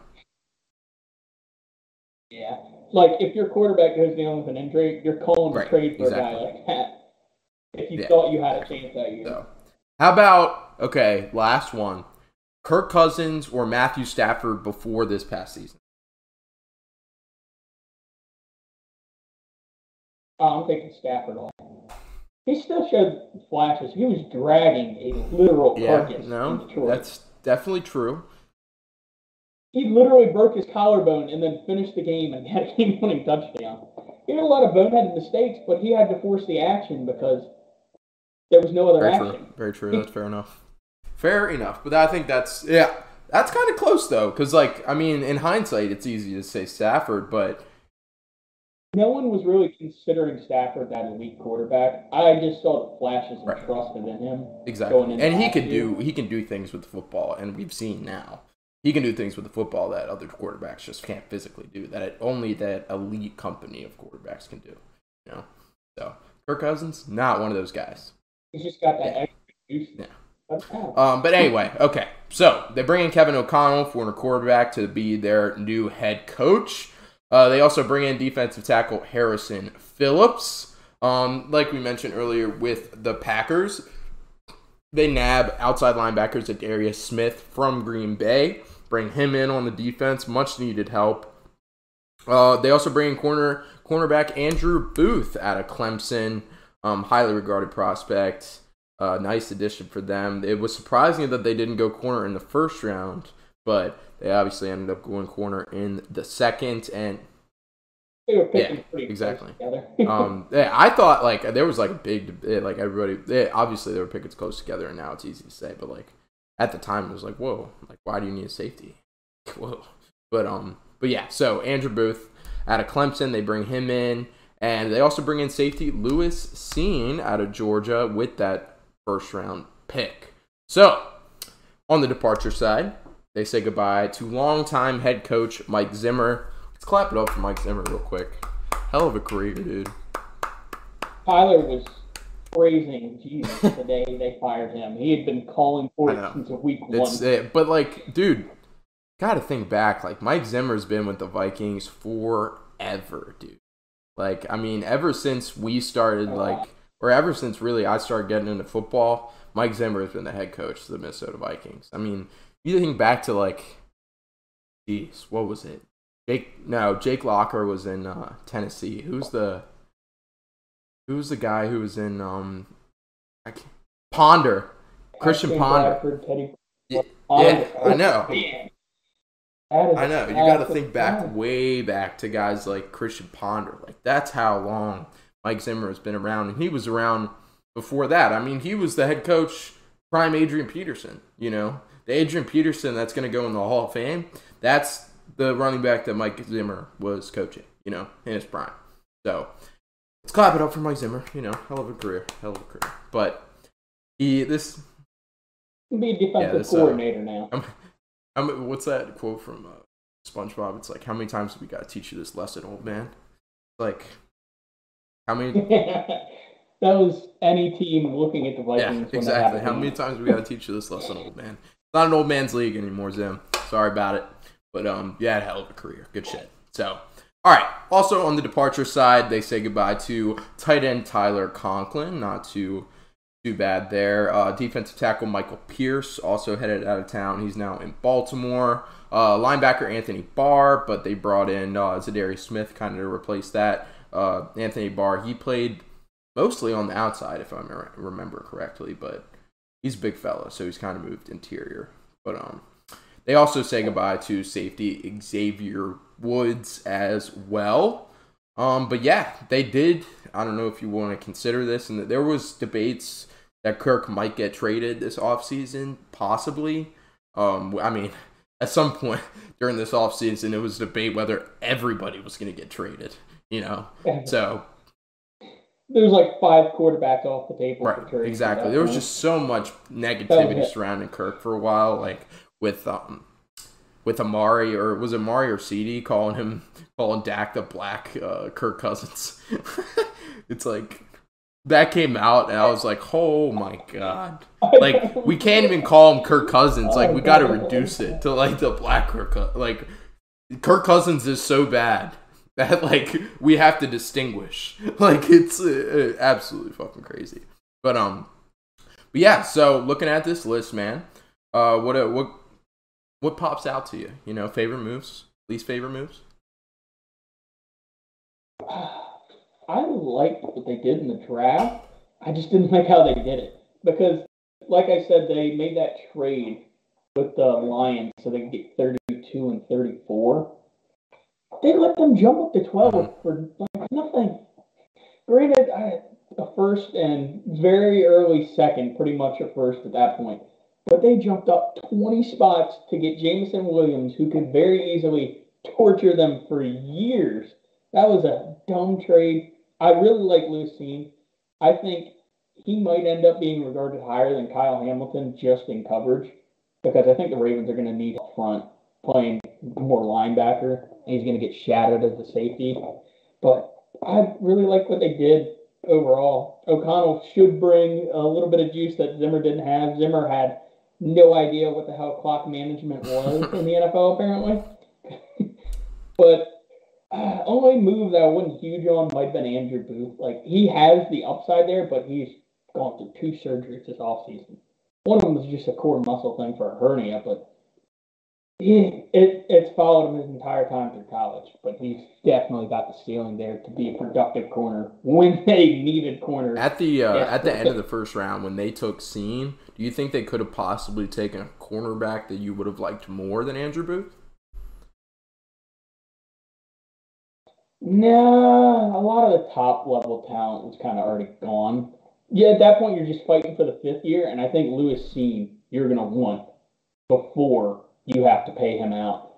Yeah, like if your quarterback goes down with an injury, you're calling to Right, trade for a guy like that. If you Yeah. thought you had a chance that year. So, how about okay? Last one: Kirk Cousins or Matthew Stafford before this past season. Oh, I'm thinking Stafford. on. He still showed flashes. He was dragging a literal Yeah, carcass no, that's definitely true. He literally broke his collarbone and then finished the game and had a game-winning touchdown. He had a lot of boneheaded mistakes, but he had to force the action because there was no other Very action. true. Very true. That's fair enough. Fair enough. But I think that's yeah. That's kind of close though, because like I mean, in hindsight, it's easy to say Stafford, but No one was really considering Stafford that elite quarterback. I just saw the flashes and Right. trusted in him. exactly, Going and he can do he can do things with the football, and we've seen now he can do things with the football that other quarterbacks just can't physically do. That it, only that elite company of quarterbacks can do. You know, so Kirk Cousins not one of those guys. He's just got that Yeah. extra juice. Yeah. Um, but anyway, okay. So they bring in Kevin O'Connell, former quarterback, to be their new head coach. Uh, they also bring in defensive tackle Harrison Phillips. Um, like we mentioned earlier with the Packers, they nab outside linebackers Za'Darius Smith from Green Bay, bring him in on the defense, much needed help. Uh, they also bring in corner cornerback Andrew Booth out of Clemson, um, highly regarded prospect. Uh, nice addition for them. It was surprising that they didn't go corner in the first round, but they obviously ended up going corner in the second. And They yeah, exactly. together. um, yeah, I thought like there was like a big debate. Like everybody, yeah, obviously they were picking close together, and now it's easy to say. But like at the time, it was like, whoa, like why do you need a safety? Whoa. But um, but yeah. So Andrew Booth out of Clemson, they bring him in, and they also bring in safety Lewis Cine out of Georgia with that first round pick. So on the departure side, they say goodbye to longtime head coach Mike Zimmer. Let's clap it up for Mike Zimmer real quick. Hell of a career, dude. Tyler was praising Jesus the day they fired him. He had been calling for it since week It's one. it, but like, dude, gotta think back. Like Mike Zimmer's been with the Vikings forever, dude. Like, I mean, ever since we started, like, or ever since really I started getting into football, Mike Zimmer has been the head coach of the Minnesota Vikings. I mean, you think back to like, jeez, what was it? Jake, no, Jake Locker was in uh, Tennessee. Who's the, who's the guy who was in um, I can't, Ponder, Christian Ashton Ponder. Bradford, Teddy Yeah, yeah, I know. Man. I know. You got to think back time. way back to guys like Christian Ponder. Like that's how long Mike Zimmer has been around, and he was around before that. I mean, he was the head coach prime Adrian Peterson. You know, the Adrian Peterson that's going to go in the Hall of Fame. That's the running back that Mike Zimmer was coaching. You know, in his prime. So let's clap it up for Mike Zimmer. You know, hell of a career, hell of a career. But he this He'll be a defensive this, uh, coordinator now. I'm, I'm, what's that quote from uh, SpongeBob? It's like, how many times have we got to teach you this lesson, old man? Like, how many? that was any team looking at the Yeah, Vikings. they exactly. How many times we gotta teach you this lesson, old man? Not an old man's league anymore, Zim. Sorry about it. But um, a hell of a career. Good shit. So, all right. Also on the departure side, they say goodbye to tight end Tyler Conklin. Not too too bad there. Uh, defensive tackle Michael Pierce also headed out of town. He's now in Baltimore. Uh, linebacker Anthony Barr, but they brought in uh, Za'Darius Smith kind of to replace that. Uh, Anthony Barr, he played mostly on the outside, if I remember correctly, but he's a big fella, so he's kind of moved interior. But um, they also say goodbye to safety Xavier Woods as well. Um, but yeah, they did. I don't know if you want to consider this, and there was debates that Kirk might get traded this offseason, possibly. Um, I mean, at some point during this offseason, it was debate whether everybody was going to get traded. You know, so There's like five quarterbacks off the table. Right, exactly. There was point. just so much negativity surrounding Kirk for a while, like with um with Amari or was it Amari or CD calling him calling Dak the black uh, Kirk Cousins. it's like that came out and I was like, oh my god. Like we can't even call him Kirk Cousins. Like we got to reduce it to like the black Kirk. Like Kirk Cousins is so bad that like we have to distinguish. Like it's uh, uh, absolutely fucking crazy. But um, but yeah. So looking at this list, man, uh, what uh, what what pops out to you? You know, favorite moves, least favorite moves. I liked what they did in the draft. I just didn't like how they did it because, like I said, they made that trade with the Lions so they could get 32 and 34. They let them jump up to 12 Mhm. for like nothing. Granted, I, a first and very early second, pretty much a first at that point. But they jumped up 20 spots to get Jameson Williams, who could very easily torture them for years. That was a dumb trade. I really like Lewis Cine. I think he might end up being regarded higher than Kyle Hamilton just in coverage because I think the Ravens are going to need up front playing more linebacker and he's going to get shadowed as a safety. But I really like what they did overall. O'Connell should bring a little bit of juice that Zimmer didn't have. Zimmer had no idea what the hell clock management was in the NFL apparently. but uh, only move that I wasn't huge on might have been Andrew Booth. Like he has the upside there, but he's gone through two surgeries this offseason. One of them was just a core muscle thing for a hernia, but he it it's followed him his entire time through college. But he's definitely got the ceiling there to be a productive corner when they needed corner. At the uh, Yeah. at the end of the first round, when they took Cine, do you think they could have possibly taken a cornerback that you would have liked more than Andrew Booth? No, a lot of the top level talent was kind of already gone. Yeah, at that point, you're just fighting for the fifth year, and I think Lewis Cine you're going to want before you have to pay him out.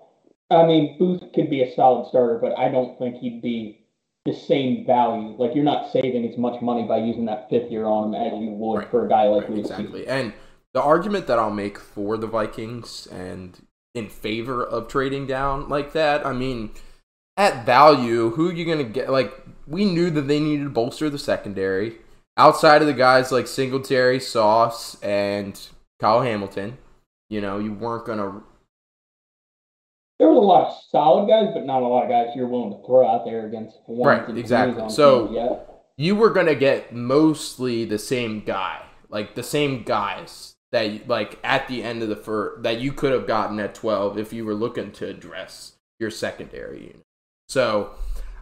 I mean, Booth could be a solid starter, but I don't think he'd be the same value. Like, you're not saving as much money by using that fifth year on him as you would Right. for a guy like Right, exactly. And the argument that I'll make for the Vikings and in favor of trading down like that, I mean, at value, who are you going to get? Like, we knew that they needed to bolster the secondary. Outside of the guys like Singletary, Sauce, and Kyle Hamilton, you know, you weren't going to. There was a lot of solid guys, but not a lot of guys you're willing to throw out there against Right, exactly. So-. You were going to get mostly the same guy. Like, the same guys that, you- like, at the end of the first, that you could have gotten at 12 if you were looking to address your secondary unit. So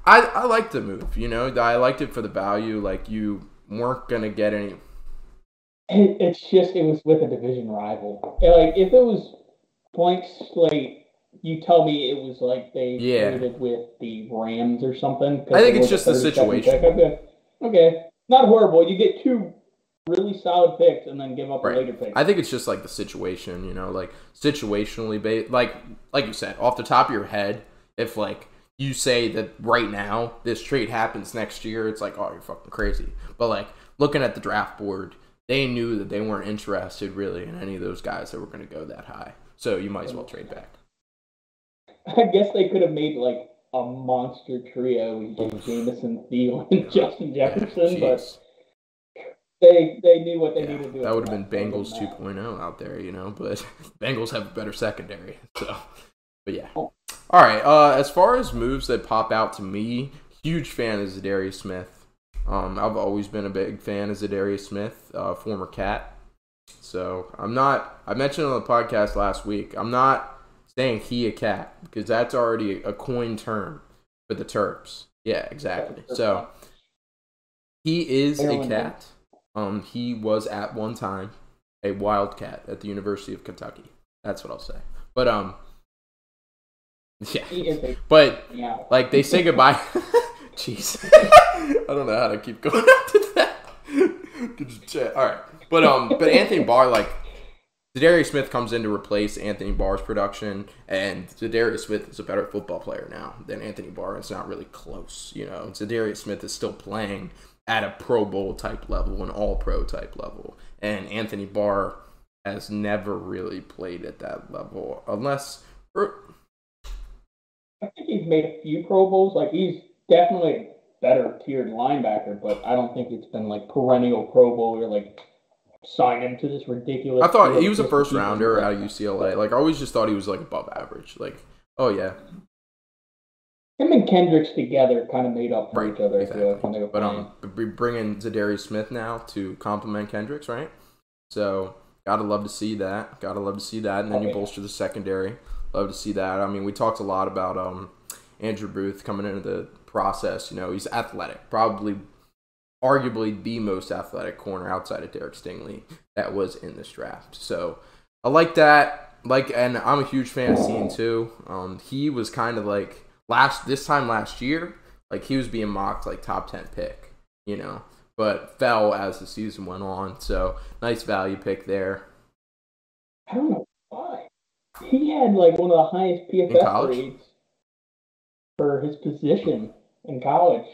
I I liked the move, you know. I liked it for the value. Like you weren't gonna get any. It, it's just it was with a division rival. Like if it was blank slate, you tell me it was like they Yeah. traded with the Rams or something. I think it's just the situation. Okay. okay, not horrible. You get two really solid picks and then give up Right. a later pick. I think it's just like the situation, you know, like situationally based. Like like you said, off the top of your head, if like you say that right now this trade happens next year, it's like oh you're fucking crazy. But like looking at the draft board, they knew that they weren't interested really in any of those guys that were going to go that high. So you might as well trade back. I guess they could have made like a monster trio with Jameson, Thielen, and Justin Jefferson, but they they knew what they Yeah, needed to do. that would have been Bengals than that. 2.0 out there, you know. But Bengals have a better secondary, so. But yeah. Oh. All right. Uh, as far as moves that pop out to me, huge fan of Za'Darius Smith. Um, I've always been a big fan of Za'Darius Smith, uh, former Cat. So I'm not. I mentioned on the podcast last week. I'm not saying he a cat because that's already a coined term for the Terps. Yeah, exactly. So he is a cat. Um, he was at one time a wildcat at the University of Kentucky. That's what I'll say. But um, yeah. But yeah. like they say goodbye. Jeez, I don't know how to keep going after that. All right, but um, but Anthony Barr like. Za'Darius Smith comes in to replace Anthony Barr's production, and Za'Darius Smith is a better football player now than Anthony Barr. It's not really close, you know. Za'Darius Smith is still playing at a Pro Bowl type level, an All Pro type level, and Anthony Barr has never really played at that level, unless er, I think he's made a few Pro Bowls. Like he's definitely a better tiered linebacker, but I don't think it's been like perennial Pro Bowl or like sign him to this ridiculous. I thought he was a first to keep him rounder out of UCLA. Like I always just thought he was like above average. Like, oh yeah, Him and Kendricks together kind of made up for right, each other. I feel like, when they were But playing. um, we bring in Za'Darius Smith now to complement Kendricks, right? So gotta love to see that. Gotta love to see that, and then Oh, you bolster the secondary. Love to see that. I mean, we talked a lot about um Andrew Booth coming into the process. You know, he's athletic, probably, arguably the most athletic corner outside of Derek Stingley that was in this draft. So I like that. Like, and I'm a huge fan of Cine too. Um, he was kind of like last this time last year, like he was being mocked like top ten pick, you know, but fell as the season went on. So nice value pick there. I don't know why. He had like one of the highest PFF grades for his position in college.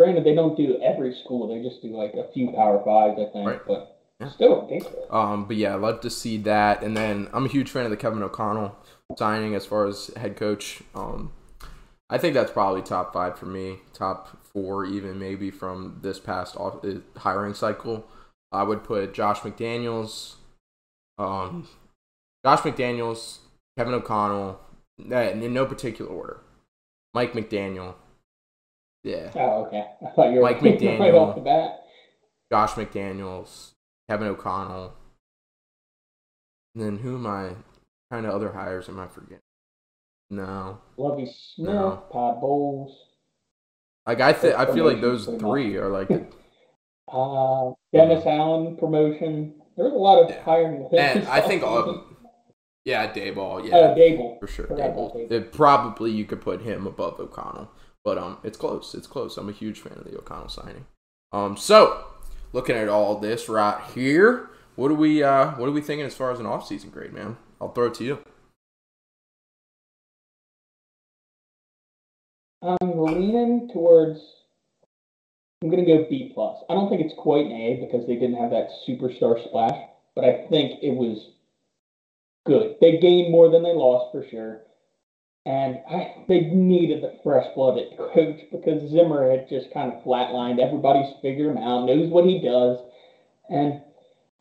Granted, they don't do every school; they just do like a few Power Fives, I think. Right. But Yeah. still ridiculous. Um, but yeah, I love to see that. And then I'm a huge fan of the Kevin O'Connell signing as far as head coach. Um, I think that's probably top five for me, top four even maybe from this past off, uh, hiring cycle. I would put Josh McDaniels, um, Josh McDaniels, Kevin O'Connell, uh, in no particular order. Mike McDaniel, yeah, Oh, okay. I thought you were Mike right off the bat. Josh McDaniels, Kevin O'Connell. And then who am I? Kind of other hires am I forgetting? No, Lovie Smith, No. Todd Bowles, like I th- I feel like those three are like, uh, Dennis Allen promotion. There's a lot of Yeah. hiring. and I think all, Of, yeah, Daboll, yeah, Uh, Daboll. for sure, about Daboll. It, probably you could put him above O'Connell, but um, it's close. It's close. I'm a huge fan of the O'Connell signing. Um, so looking at all this right here, what are we uh, what are we thinking as far as an offseason grade, man? I'll throw it to you. I'm leaning towards. I'm gonna go B plus. I don't think it's quite an A because they didn't have that superstar splash, but I think it was good. They gained more than they lost for sure, and I they needed the fresh blood at coach because Zimmer had just kind of flatlined. Everybody's figured him out, knows what he does, and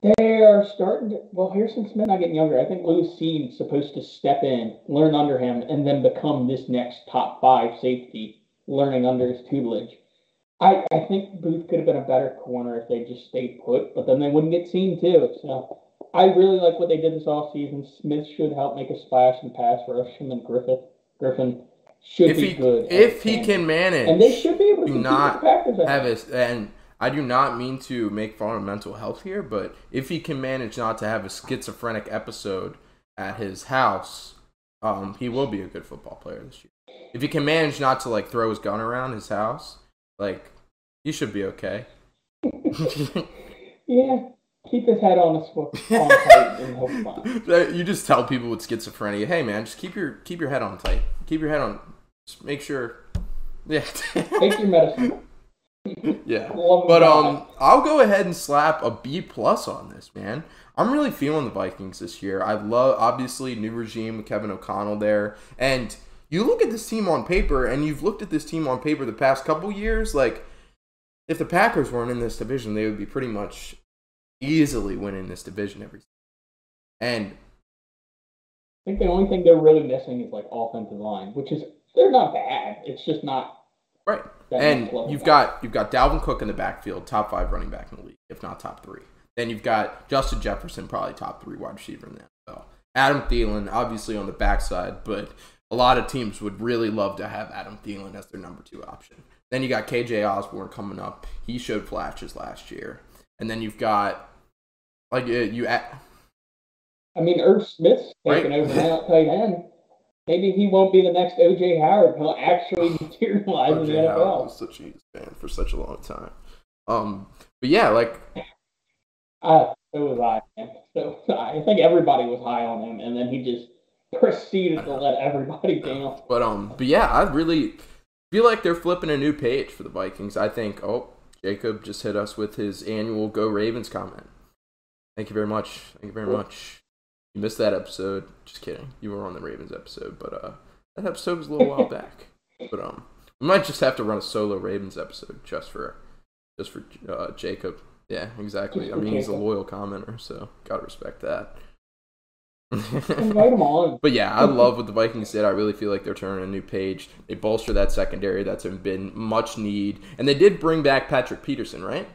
they are starting to. Well, Harrison Smith not getting younger. I think Lewis Cine's supposed to step in, learn under him, and then become this next top five safety, learning under his tutelage. I, I think Booth could have been a better corner if they just stayed put, but then they wouldn't get Cine too. So I really like what they did this offseason. Smith should help make a splash in pass rush, him and Griffen. Griffen should if be he good. if he it. can manage and they should be able to not. Have his and I do not mean to make fun of mental health here, but if he can manage not to have a schizophrenic episode at his house, um, he will be a good football player this year. If he can manage not to like throw his gun around his house, like he should be okay. Yeah, keep his head on a swivel on tight and he'll be fine. you just tell people with schizophrenia, hey man, just keep your keep your head on tight. Keep your head on. Just make sure. Yeah. Take your medicine. Yeah. But um I'll go ahead and slap a B plus on this, man. I'm really feeling the Vikings this year. I love obviously new regime with Kevin O'Connell there. And you look at this team on paper and you've looked at this team on paper the past couple years, like if the Packers weren't in this division, they would be pretty much easily winning this division every. Season. And I think the only thing they're really missing is like offensive line, which is they're not bad. It's just not right, and you've got you've got Dalvin Cook in the backfield, top five running back in the league, if not top three. Then you've got Justin Jefferson, probably top three wide receiver in the NFL. Adam Thielen, obviously on the backside, but a lot of teams would really love to have Adam Thielen as their number two option. Then you got KJ Osborn coming up. He showed flashes last year. And then you've got like uh, you at I mean, Irv Smith's taking Right. over now tight end. Maybe he won't be the next OJ Howard. He'll actually materialize in the RJ Howard NFL. was such a huge fan for such a long time. Um, but yeah, like Uh, so was I. Man. So I think everybody was high on him, and then he just proceeded to let everybody down. But um, but yeah, I really feel like they're flipping a new page for the Vikings. I think. Oh, Jacob just hit us with his annual "Go Ravens" comment. Thank you very much. Thank you very much. You missed that episode. Just kidding. You were on the Ravens episode, but uh, that episode was a little while back. But um, we might just have to run a solo Ravens episode just for just for uh, Jacob. Yeah, exactly. I mean, he's a loyal commenter, so gotta respect that. Invite him on. But yeah, I love what the Vikings did. I really feel like they're turning a new page. They bolster that secondary that's been much need, and they did bring back Patrick Peterson, right?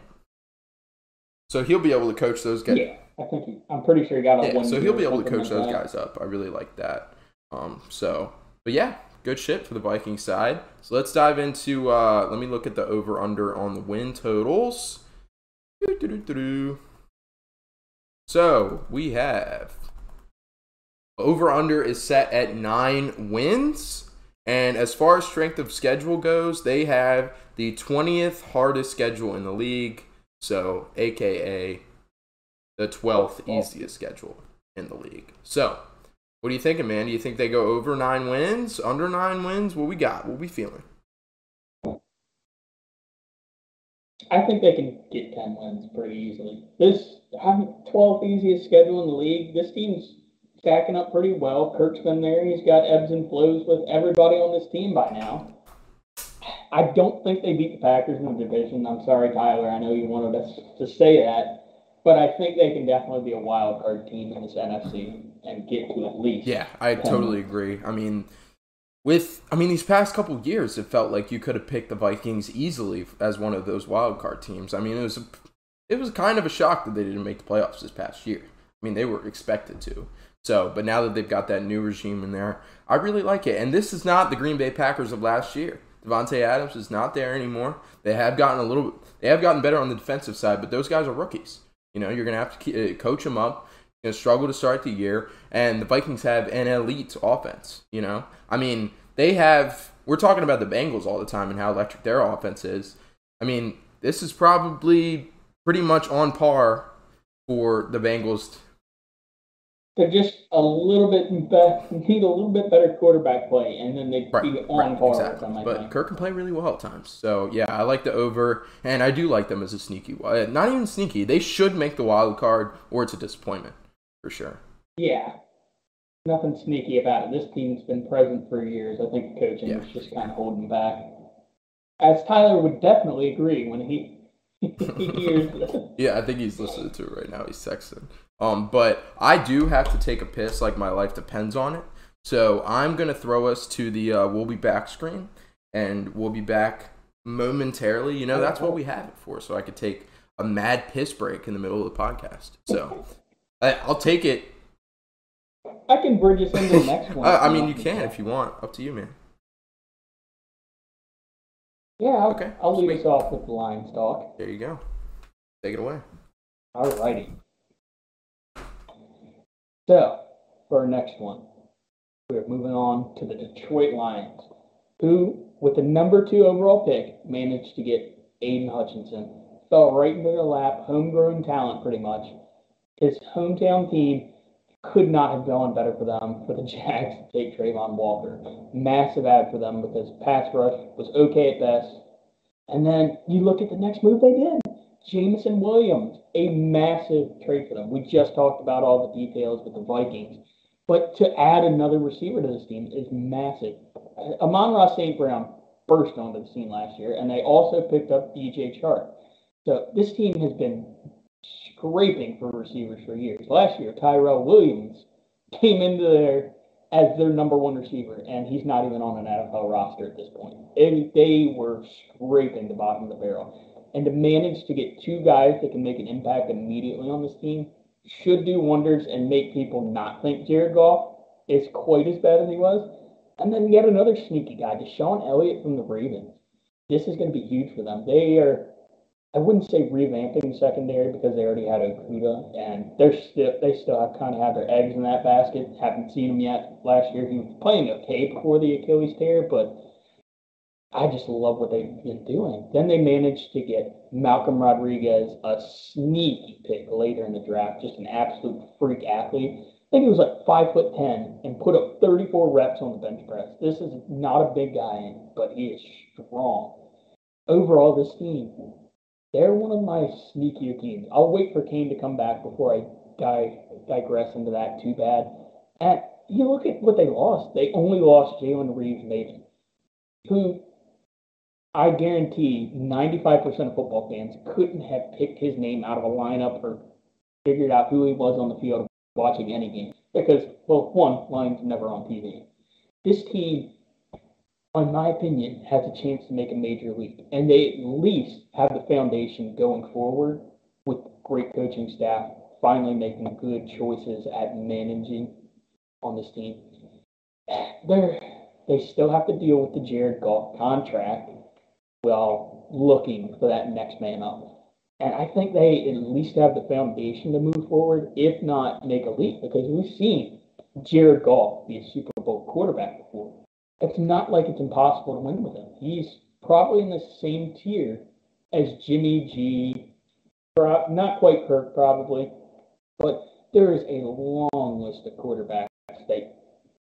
So he'll be able to coach those guys. Yeah, I think he, I'm pretty sure he got a Yeah, one. so he'll be able to coach like those that. guys up. I really like that. Um, so, but yeah, good shit for the Viking side. So let's dive into. Uh, let me look at the over under on the win totals. So we have over under is set at nine wins. And as far as strength of schedule goes, they have the 20th hardest schedule in the league. So, AKA the 12th easiest schedule in the league. So, what are you thinking, man? Do you think they go over nine wins, under nine wins? What we got? What we feeling? I think they can get 10 wins pretty easily. This 12th easiest schedule in the league. This team's stacking up pretty well. Kirk's been there. He's got ebbs and flows with everybody on this team by now. I don't think they beat the Packers in the division. I'm sorry, Tyler. I know you wanted us to say that. But I think they can definitely be a wild card team in this NFC and get to at least. Yeah, I totally agree. I mean, with I mean these past couple years, it felt like you could have picked the Vikings easily as one of those wild card teams. I mean, it was a, it was kind of a shock that they didn't make the playoffs this past year. I mean, they were expected to. So, but now that they've got that new regime in there, I really like it. And this is not the Green Bay Packers of last year. Davante Adams is not there anymore. They have gotten a little, they have gotten better on the defensive side, but those guys are rookies. You know, you're gonna have to uh, coach them up. Going to struggle to start the year, and the Vikings have an elite offense. You know, I mean, they have. We're talking about the Bengals all the time and how electric their offense is. I mean, this is probably pretty much on par for the Bengals. They're just a little bit be- need a little bit better quarterback play, and then they'd Right, be on right, par exactly. them. But think. Kirk can play really well at times. So yeah, I like the over, and I do like them as a sneaky. Not even sneaky. They should make the wild card, or it's a disappointment for sure. Yeah. Nothing sneaky about it. This team's been present for years. I think the coaching Yeah. is just kind of holding back. As Tyler would definitely agree when he, he hears this. Yeah, I think he's listening to it right now. He's texting. Um, but I do have to take a piss. Like my life depends on it. So I'm gonna throw us to the uh, "We'll be back" screen, and we'll be back momentarily. You know, that's what we have it for. So I could take a mad piss break in the middle of the podcast. So I, I'll take it. I can bridge us into the next one. I, I mean, you can if you want. Up to you, man. Yeah, I'll, Okay, I'll lead sweet. us off with the Lions talk. There you go. Take it away. Alrighty. So, for our next one, we're moving on to the Detroit Lions, who, with the number two overall pick, managed to get Aidan Hutchinson. Fell right into their lap, homegrown talent pretty much. His hometown team could not have gone better for them for the Jags to take Travon Walker. Massive ad for them because pass rush was okay at best. And then you look at the next move they did. Jameson Williams, a massive trade for them. We just talked about all the details with the Vikings. But to add another receiver to this team is massive. Uh, Amon-Ra St. Brown, burst onto the scene last year, and they also picked up DJ Chark. So this team has been scraping for receivers for years. Last year, Tyrell Williams came into there as their number one receiver, and he's not even on an NFL roster at this point. They were scraping the bottom of the barrel. And to manage to get two guys that can make an impact immediately on this team should do wonders and make people not think Jared Goff is quite as bad as he was. And then yet another sneaky guy, DeShon Elliott from the Ravens. This is going to be huge for them. They are I wouldn't say revamping secondary because they already had Okudah, and they're still they still have kind of have their eggs in that basket. Haven't seen him yet. Last year he was playing okay before the Achilles tear, but I just love what they've been doing. Then they managed to get Malcolm Rodriguez, a sneaky pick later in the draft, just an absolute freak athlete. I think he was like five foot ten and put up 34 reps on the bench press. This is not a big guy, but he is strong. Overall, this team they're one of my sneakier teams. I'll wait for Kane to come back before I di- digress into that too bad. And you look at what they lost. They only lost Jalen Reeves-Maybin, who I guarantee 95% of football fans couldn't have picked his name out of a lineup or figured out who he was on the field watching any game. Because, well, one, Lions never on TV. This team in my opinion, has a chance to make a major leap. And they at least have the foundation going forward with great coaching staff, finally making good choices at managing on this team. They're, they still have to deal with the Jared Goff contract while looking for that next man up. And I think they at least have the foundation to move forward, if not make a leap, because we've seen Jared Goff be a Super Bowl quarterback before it's not like it's impossible to win with him. He's probably in the same tier as Jimmy G, not quite Kirk probably, but there is a long list of quarterbacks that,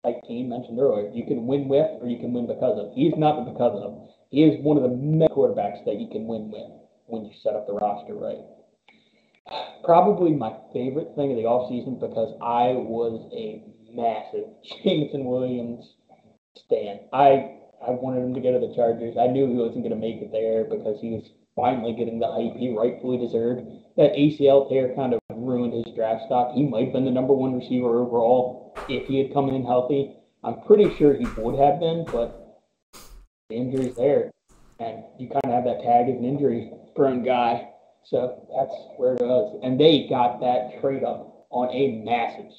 like Kane mentioned earlier, you can win with or you can win because of. He's not the because of. He is one of the many quarterbacks that you can win with when you set up the roster right. Probably my favorite thing of the offseason because I was a massive Jameson Williams Stan. I I wanted him to go to the Chargers. I knew he wasn't going to make it there because he was finally getting the hype he rightfully deserved. That ACL tear kind of ruined his draft stock. He might have been the number one receiver overall if he had come in healthy. I'm pretty sure he would have been, but the injury's there. And you kind of have that tag as an injury prone guy. So that's where it was. And they got that trade up on a massive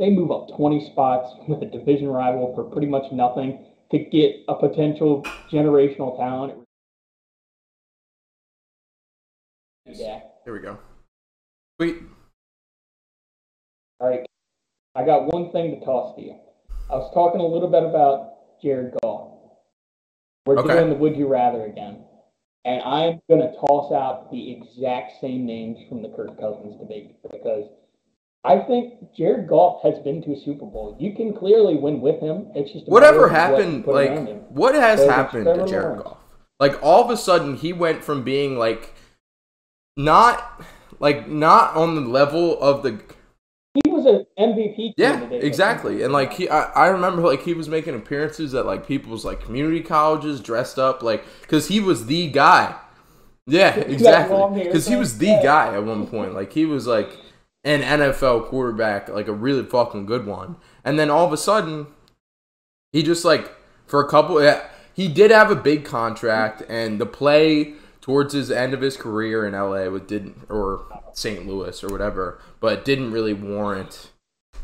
they move up 20 spots with a division rival for pretty much nothing to get a potential generational talent. Yeah. Here we go. Sweet. All right. I got one thing to toss to you. I was talking a little bit about Jared Goff. We're okay. doing the Would You Rather again. And I'm going to toss out the exact same names from the Kirk Cousins debate because I think Jared Goff has been to a Super Bowl. You can clearly win with him. It's just whatever happened. What like what has so happened to Jared Goff? Like all of a sudden he went from being like not like not on the level of the. An MVP. Yeah, exactly. And like he, I, I remember like he was making appearances at like people's like community colleges, dressed up like because he was the guy. Yeah, exactly. Because he was the yeah. guy at one point. Like he was like an NFL quarterback, like a really fucking good one. And then all of a sudden, he just like for a couple, Yeah, he did have a big contract, and the play towards his end of his career in LA with didn't or St. Louis or whatever, but didn't really warrant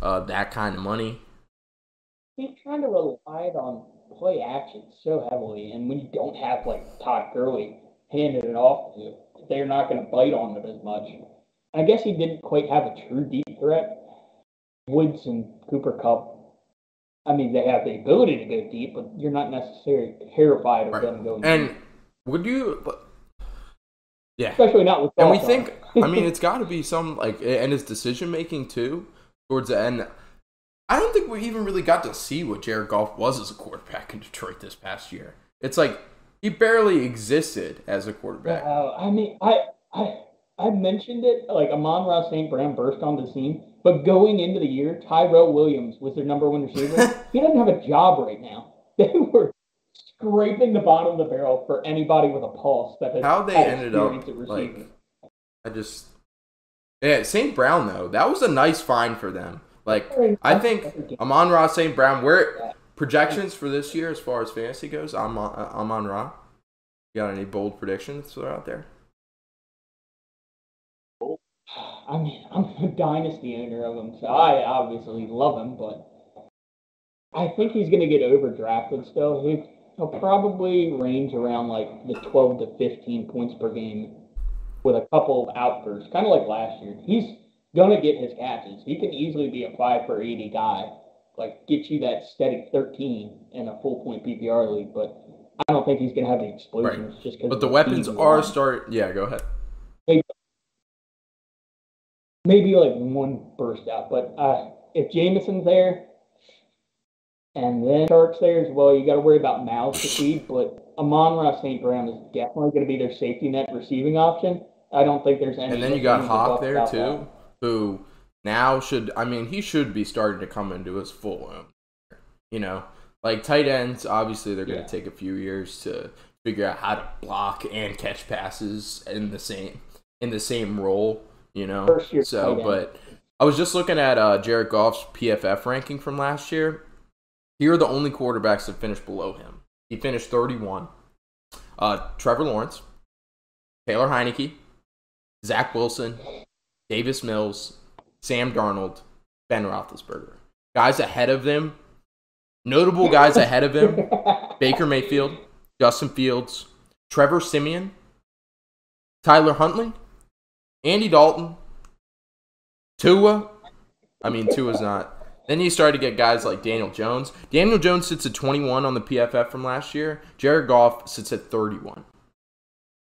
uh, that kind of money. He kind of relied on play action so heavily, and when you don't have like Todd Gurley handing it off to you, they're not going to bite on it as much. I guess he didn't quite have a true deep threat. Woods and Cooper Kupp. I mean, they have the ability to go deep, but you're not necessarily terrified of right. them going. And deep. would you? Yeah, especially not with. And we think. I mean, it's got to be some like, and his decision making too towards the end. I don't think we even really got to see what Jared Goff was as a quarterback in Detroit this past year. It's like he barely existed as a quarterback. Uh, I mean, I, I, I mentioned it like Amon-Ra St. Brown burst on the scene, but going into the year, Tyrell Williams was their number one receiver. he doesn't have a job right now. They were scraping the bottom of the barrel for anybody with a pulse that has How they ended up like. I just yeah St. Brown though that was a nice find for them. Like I think Amon Ra St. Brown where projections for this year as far as fantasy goes. Amon uh, Amon Ra. You got any bold predictions that are out there? I mean, I'm a dynasty owner of him, so I obviously love him, but I think he's going to get overdrafted still. He, he'll probably range around like the 12 to 15 points per game with a couple of outbursts, kind of like last year. He's going to get his catches. He can easily be a 5 for 80 guy, like get you that steady 13 in a full point PPR league, but I don't think he's going to have the explosions just because. But the weapons are start. Yeah, go ahead. maybe like one burst out. But uh, if Jameson's there and then Chark's there as well, you got to worry about mouths to feed. But Amon Ra St. Brown is definitely going to be their safety net receiving option. I don't think there's any. And then you got Hawk there too, that. who now should. I mean, he should be starting to come into his full own. You know, like tight ends. Obviously, they're going to Yeah. take a few years to figure out how to block and catch passes in the same in the same role. You know, First year so but I was just looking at uh, Jared Goff's PFF ranking from last year. Here are the only quarterbacks that finished below him. He finished 31. Uh, Trevor Lawrence, Taylor Heinicke, Zach Wilson, Davis Mills, Sam Darnold, Ben Roethlisberger. Guys ahead of them, notable guys ahead of him: Baker Mayfield, Justin Fields, Trevor Siemian, Tyler Huntley, Andy Dalton, Tua. I mean, Tua's not. Then you started to get guys like Daniel Jones. Daniel Jones sits at 21 on the PFF from last year. Jared Goff sits at 31.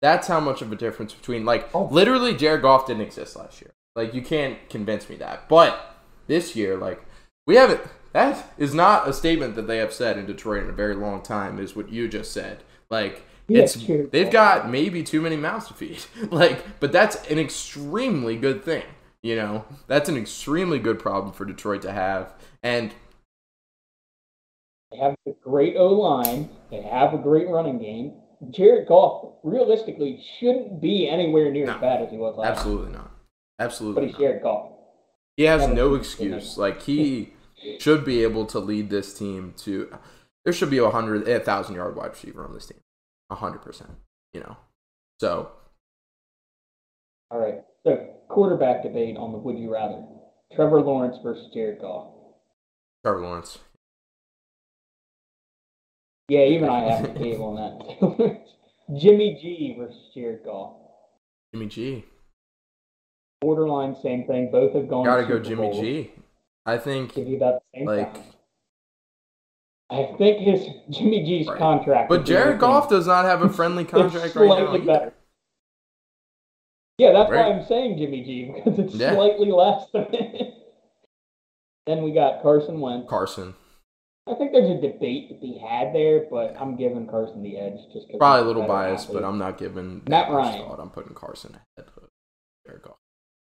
That's how much of a difference between like Oh. literally Jared Goff didn't exist last year. Like you can't convince me that. But this year, like we haven't. That is not a statement that they have said in Detroit in a very long time. Is what you just said. Like Yeah, it's they've got maybe too many mouths to feed. like, but that's an extremely good thing. You know, that's an extremely good problem for Detroit to have. And They have a great O line. They have a great running game. Jared Goff realistically shouldn't be anywhere near No. as bad as he was last year. absolutely not. But Absolutely he's not. Jared Goff. He has Never no excuse. Like he should be able to lead this team to. There should be a hundred, a thousand yard wide receiver on this team, a hundred percent. You know, so All right. So quarterback debate on the would you rather. Trevor Lawrence versus Jared Goff. Trevor Lawrence. Yeah, even I have the table on that. Jimmy G versus Jared Goff. Jimmy G. Borderline same thing. Both have gone. Gotta to go Jimmy Bowls. G. I think Give you about the same like, time. I think his Jimmy G's Right. contract. but Jared. Goff does not have a friendly contract right now. better. Yeah, that's Right. why I'm saying Jimmy G because it's Yeah. slightly less than. then we got Carson Wentz. Carson. I think there's a debate to be had there, but I'm giving Carson the edge just because Probably a little biased, but I'm not giving Matt Ryan. thought. I'm putting Carson ahead of Jared Goff.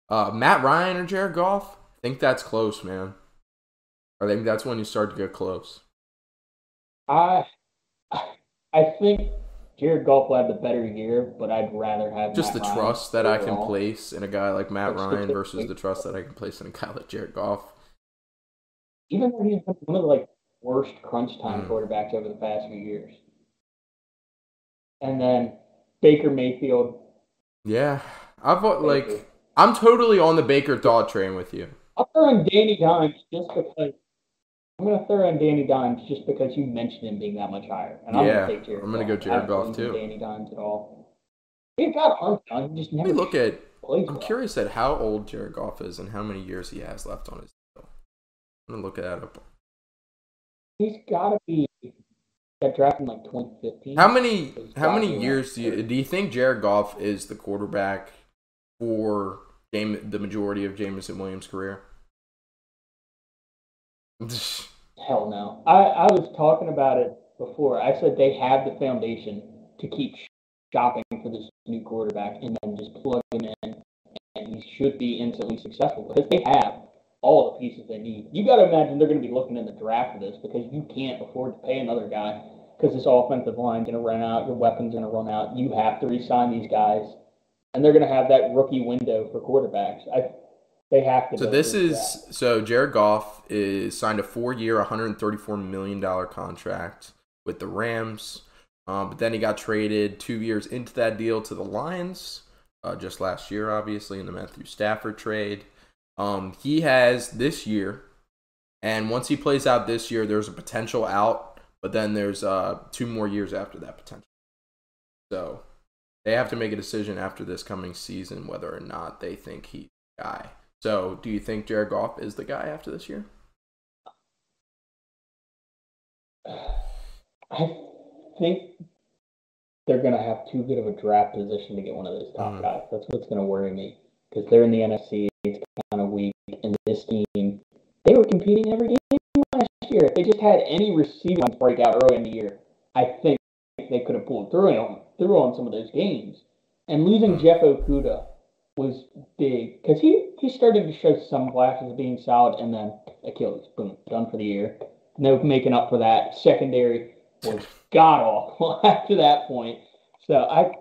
Uh, Matt Ryan or Jared Goff? I think that's close, man. I think that's when you start to get close. I I think Jared Goff will have the better year, but I'd rather have Just the Ryan trust that I can place in a guy like Matt That's Ryan versus the trust that I can place in a guy like Jared Goff. Even though he's been one of the like worst crunch time Mm. quarterbacks over the past few years. And then Baker Mayfield. Yeah, I've Baker. like I'm totally on the Baker thought train with you. I'll throw in Danny Dimes just because I'm gonna throw in Danny Dimes just because you mentioned him being that much higher. And I'm Yeah, gonna take Jared I'm gonna Goff. go Jared I don't Goff, too. Danny Dimes at all. He's got arm talent, he just Let me look at. I'm well. curious at how old Jared Goff is and how many years he has left on his deal. I'm gonna look at that up. He's gotta be got drafted in like 2015. How many how many years do you do you think Jared Goff is the quarterback for game the majority of Jameson Williams' career? Hell no. I, I was talking about it before. I said they have the foundation to keep shopping for this new quarterback and then just plug him in, and he should be instantly successful because they have all the pieces they need. You got to imagine they're going to be looking in the draft for this because you can't afford to pay another guy because this offensive line's going to run out, your weapons going to run out. You have to re-sign these guys, and they're going to have that rookie window for quarterbacks. I, they have to. So this is that. so Jared Goff is signed a four-year, 134 million dollar contract with the Rams, um, but then he got traded two years into that deal to the Lions, uh, just last year, obviously in the Matthew Stafford trade. Um, he has this year, and once he plays out this year, there's a potential out, but then there's uh, two more years after that potential. So they have to make a decision after this coming season whether or not they think he's the guy. So do you think Jared Goff is the guy after this year? I think they're going to have too good of a draft position to get one of those top Mhm. guys. That's what's going to worry me because they're in the NFC. It's kind of weak, and this team they were competing every game last year. If they just had any receiving break out early in the year, I think they could have pulled through on through on some of those games. And losing Jeff Okudah was big because he he started to show some flashes of being solid, and then Achilles, boom, done for the year. No making up for that. Secondary was god awful after that point. So I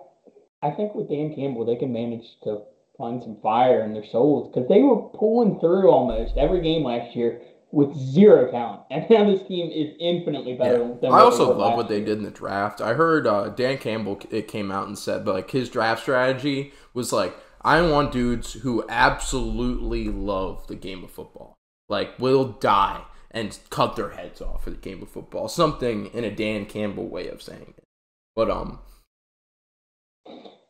I think with Dan Campbell they can manage to find some fire in their souls because they were pulling through almost every game last year with zero talent, and now this team is infinitely better. Yeah. I also love what they did in the draft. I heard uh, Dan Campbell it came out and said like his draft strategy was like I want dudes who absolutely love the game of football, like will die and cut their heads off for the game of football. Something in a Dan Campbell way of saying it. But um,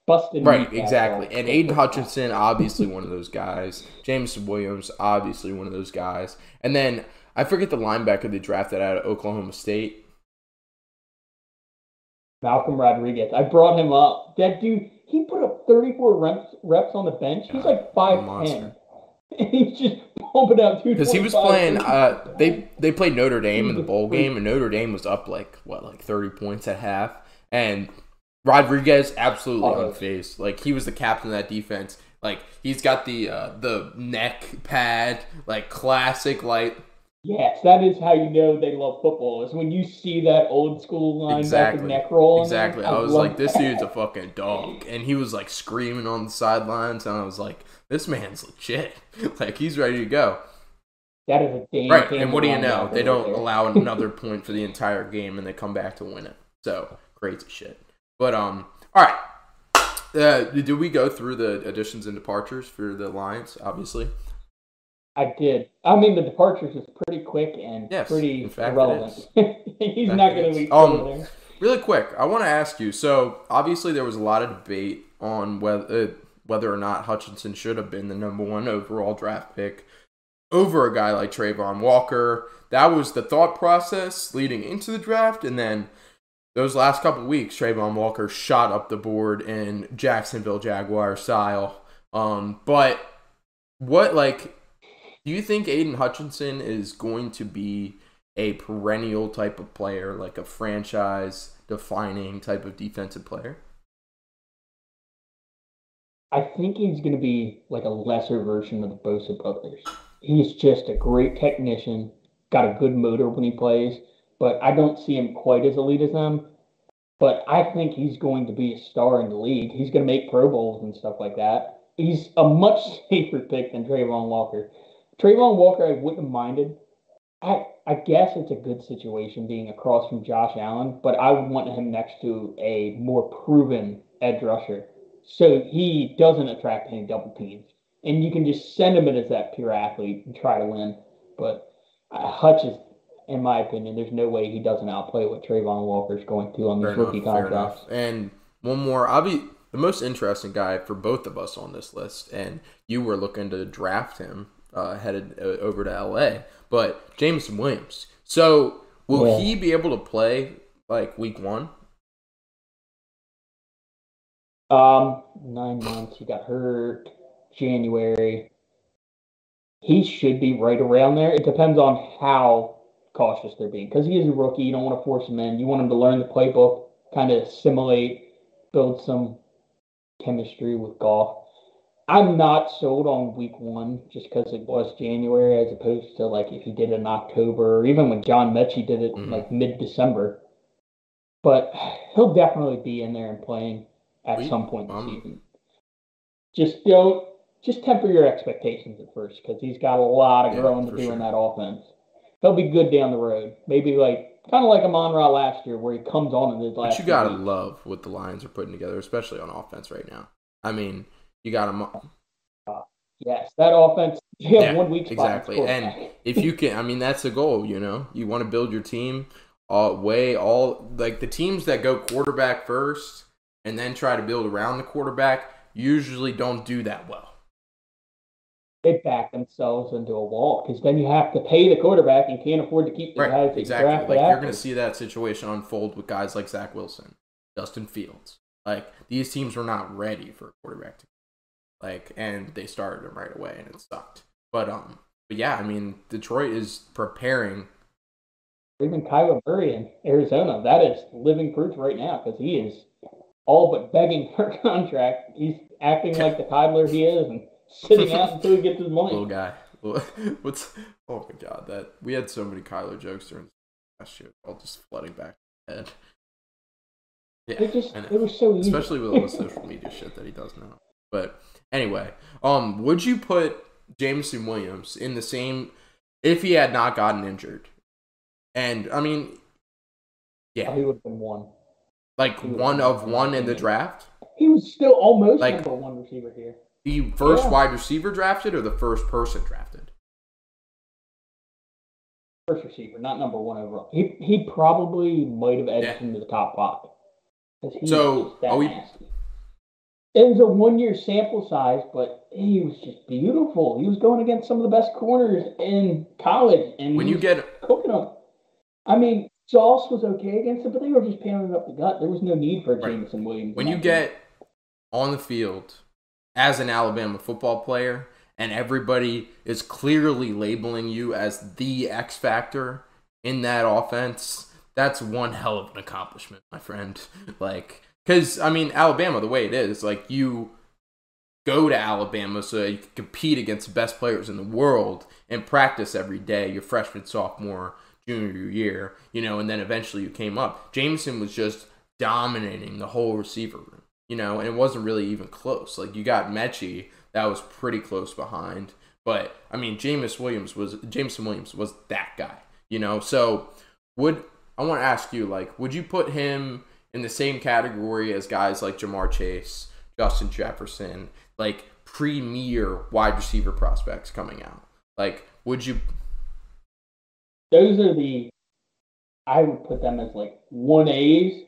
Busted right, exactly. And Aidan Hutchinson, obviously one of those guys. James Williams, obviously one of those guys. And then I forget the linebacker they drafted out of Oklahoma State. Malcolm Rodriguez. I brought him up. That dude, he put up 34 reps reps on the bench. He's like a 5'10. monster. And he's just pumping out two. because he was playing. Uh, they they played Notre Dame in the bowl game, and Notre Dame was up like what, like thirty points at half, and Rodriguez absolutely Oh. unfazed. Like he was the captain of that defense. Like he's got the uh, the neck pad, like classic, like Yes, that is how you know they love football. Is when you see that old school linebacker Exactly. neck roll. exactly. I was like, this dude's a fucking dog, and he was like screaming on the sidelines, and I was like, this man's legit. like he's ready to go. that is a Dan Right, and what do you know? They don't allow another point for the entire game, and they come back to win it. So crazy shit. But um, all right. Uh, did we go through the additions and departures for the Lions? Obviously, I did. I mean, the departures is pretty quick and Yes, pretty fact it irrelevant. He's fact not going to be Um, there. really quick. I want to ask you. So obviously, there was a lot of debate on whether uh, whether or not Hutchinson should have been the number one overall draft pick over a guy like Travon Walker. That was the thought process leading into the draft, and then those last couple weeks, Travon Walker shot up the board in Jacksonville Jaguar style. Um, but what like do you think Aidan Hutchinson is going to be a perennial type of player, like a franchise defining type of defensive player? I think he's going to be like a lesser version of the Bosa brothers. He's just a great technician, got a good motor when he plays, but I don't see him quite as elite as them. But I think he's going to be a star in the league. He's going to make Pro Bowls and stuff like that. He's a much safer pick than Travon Walker. Travon Walker, I wouldn't have minded. I I guess it's a good situation being across from Josh Allen, but I would want him next to a more proven edge rusher so he doesn't attract any double teams. And you can just send him in as that pure athlete and try to win. But uh, Hutch is, in my opinion, there's no way he doesn't outplay what Travon Walker's going to on Fair these enough, rookie fair contracts. And one more, obvi- the most interesting guy for both of us on this list, and you were looking to draft him uh, headed uh, over to LA, but Jameson Williams. So will Yeah. he be able to play like week one? Um, nine months. He got hurt January. He should be right around there. It depends on how cautious they're being because he is a rookie. You don't want to force him in. You want him to learn the playbook, kind of assimilate, build some chemistry with Goff. I'm not sold on week one just because it was January as opposed to like if he did it in October or even when John Metchie did it Mhm. like mid December. but he'll definitely be in there and playing at We- some point this um, season. Just don't, just temper your expectations at first because he's got a lot of Yeah, growing to do sure. in that offense. He'll be good down the road. Maybe like kind of like Amon Ra last year, where he comes on in his last. But you gotta weeks. love what the Lions are putting together, especially on offense right now. I mean, you got them. Yes, that offense. Yeah, one at exactly. And if you can, I mean, that's the goal. You know, you want to build your team uh, way all like the teams that go quarterback first and then try to build around the quarterback usually don't do that well. they back themselves into a wall because then you have to pay the quarterback and can't afford to keep the Right, guys exactly. Like you're going to see that situation unfold with guys like Zach Wilson, Justin Fields. Like these teams were not ready for a quarterback to like, and they started him right away, and it sucked. But um, but yeah, I mean, Detroit is preparing. Even Kyler Murray in Arizona, that is living proof right now because he is all but begging for a contract. He's acting like the toddler he is and sitting out until he gets his money. Little guy. What's oh my god, that we had so many Kyler jokes during last year, all just flooding back head. Yeah, It just it was so easy. especially with all the social media shit that he does now. But anyway, um, would you put Jameson Williams in the same if he had not gotten injured? And I mean, yeah, he would have been one. like one of one in the draft, He was still almost Like- number one receiver here. the first Yeah. wide receiver drafted or the first person drafted. First receiver, not number one overall. He he probably might have edged Yeah. him to the top five. So, are we- nasty. It was a one year sample size, but he was just beautiful. He was going against some of the best corners in college, and When you get cooking them. I mean, Sauce was okay against it, but they were just pounding up the gut. There was no need for Right. Jameson Williams. when you get on the field as an Alabama football player and everybody is clearly labeling you as the X factor in that offense, that's one hell of an accomplishment, my friend. Like, because, I mean, Alabama, the way it is, like, you go to Alabama so you can compete against the best players in the world and practice every day, your freshman, sophomore, junior year, you know, and then eventually you came up. Jameson was just dominating the whole receiver room, you know, and it wasn't really even close. Like you got Metchie, that was pretty close behind. But I mean Jameis Williams was Jameson Williams was that guy, you know. So would I want to ask you, like, would you put him in the same category as guys like Ja'Marr Chase, Justin Jefferson, like premier wide receiver prospects coming out? Like, would you those are the I would put them as like one A's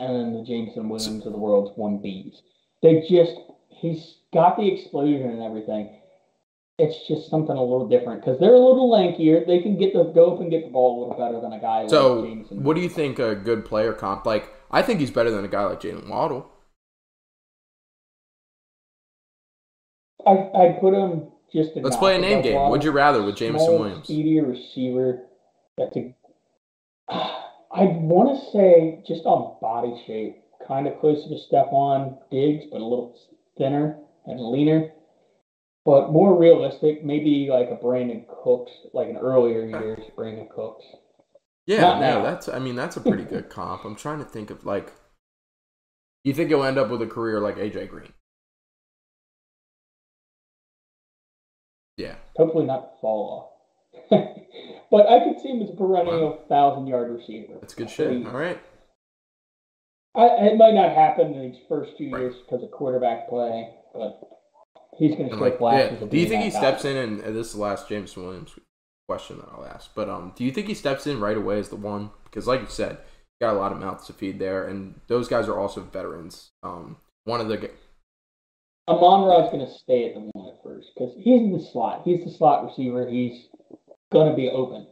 and then the Jameson Williams of the world's one B's. They just he's got the explosion and everything. It's just something a little different because they're a little lankier. They can get the go up and get the ball a little better than a guy So, like Jameson. what do you think a good player comp? Like, I think he's better than a guy like Jaylen Waddle. I I'd put him just. Let's play a name game. Would you rather with Jameson Small, Williams? speedy receiver. That's a. I'd want to say just on body shape, kind of closer to Stefon Diggs, but a little thinner and leaner. But more realistic, maybe like a Brandin Cooks, like an earlier years Brandin Cooks. Yeah, Not no, now. that's. I mean, that's a pretty good comp. I'm trying to think of like. You think he'll end up with a career like AJ Green? Yeah, Hopefully not fall off. but I could see him as a perennial thousand yard receiver. that's good shit. Please. All right. I, it might not happen in these first two Right. years because of quarterback play, but he's going to show like, flashes. yeah. Do you think he guy. steps in and, and this is the last James Williams question that I'll ask, but um, do you think he steps in right away as the one? Because like you said, got a lot of mouths to feed there, and those guys are also veterans. Um, one of the Amon Ra's going to stay at the one at first because he's in the slot. He's the slot receiver. He's going to be open.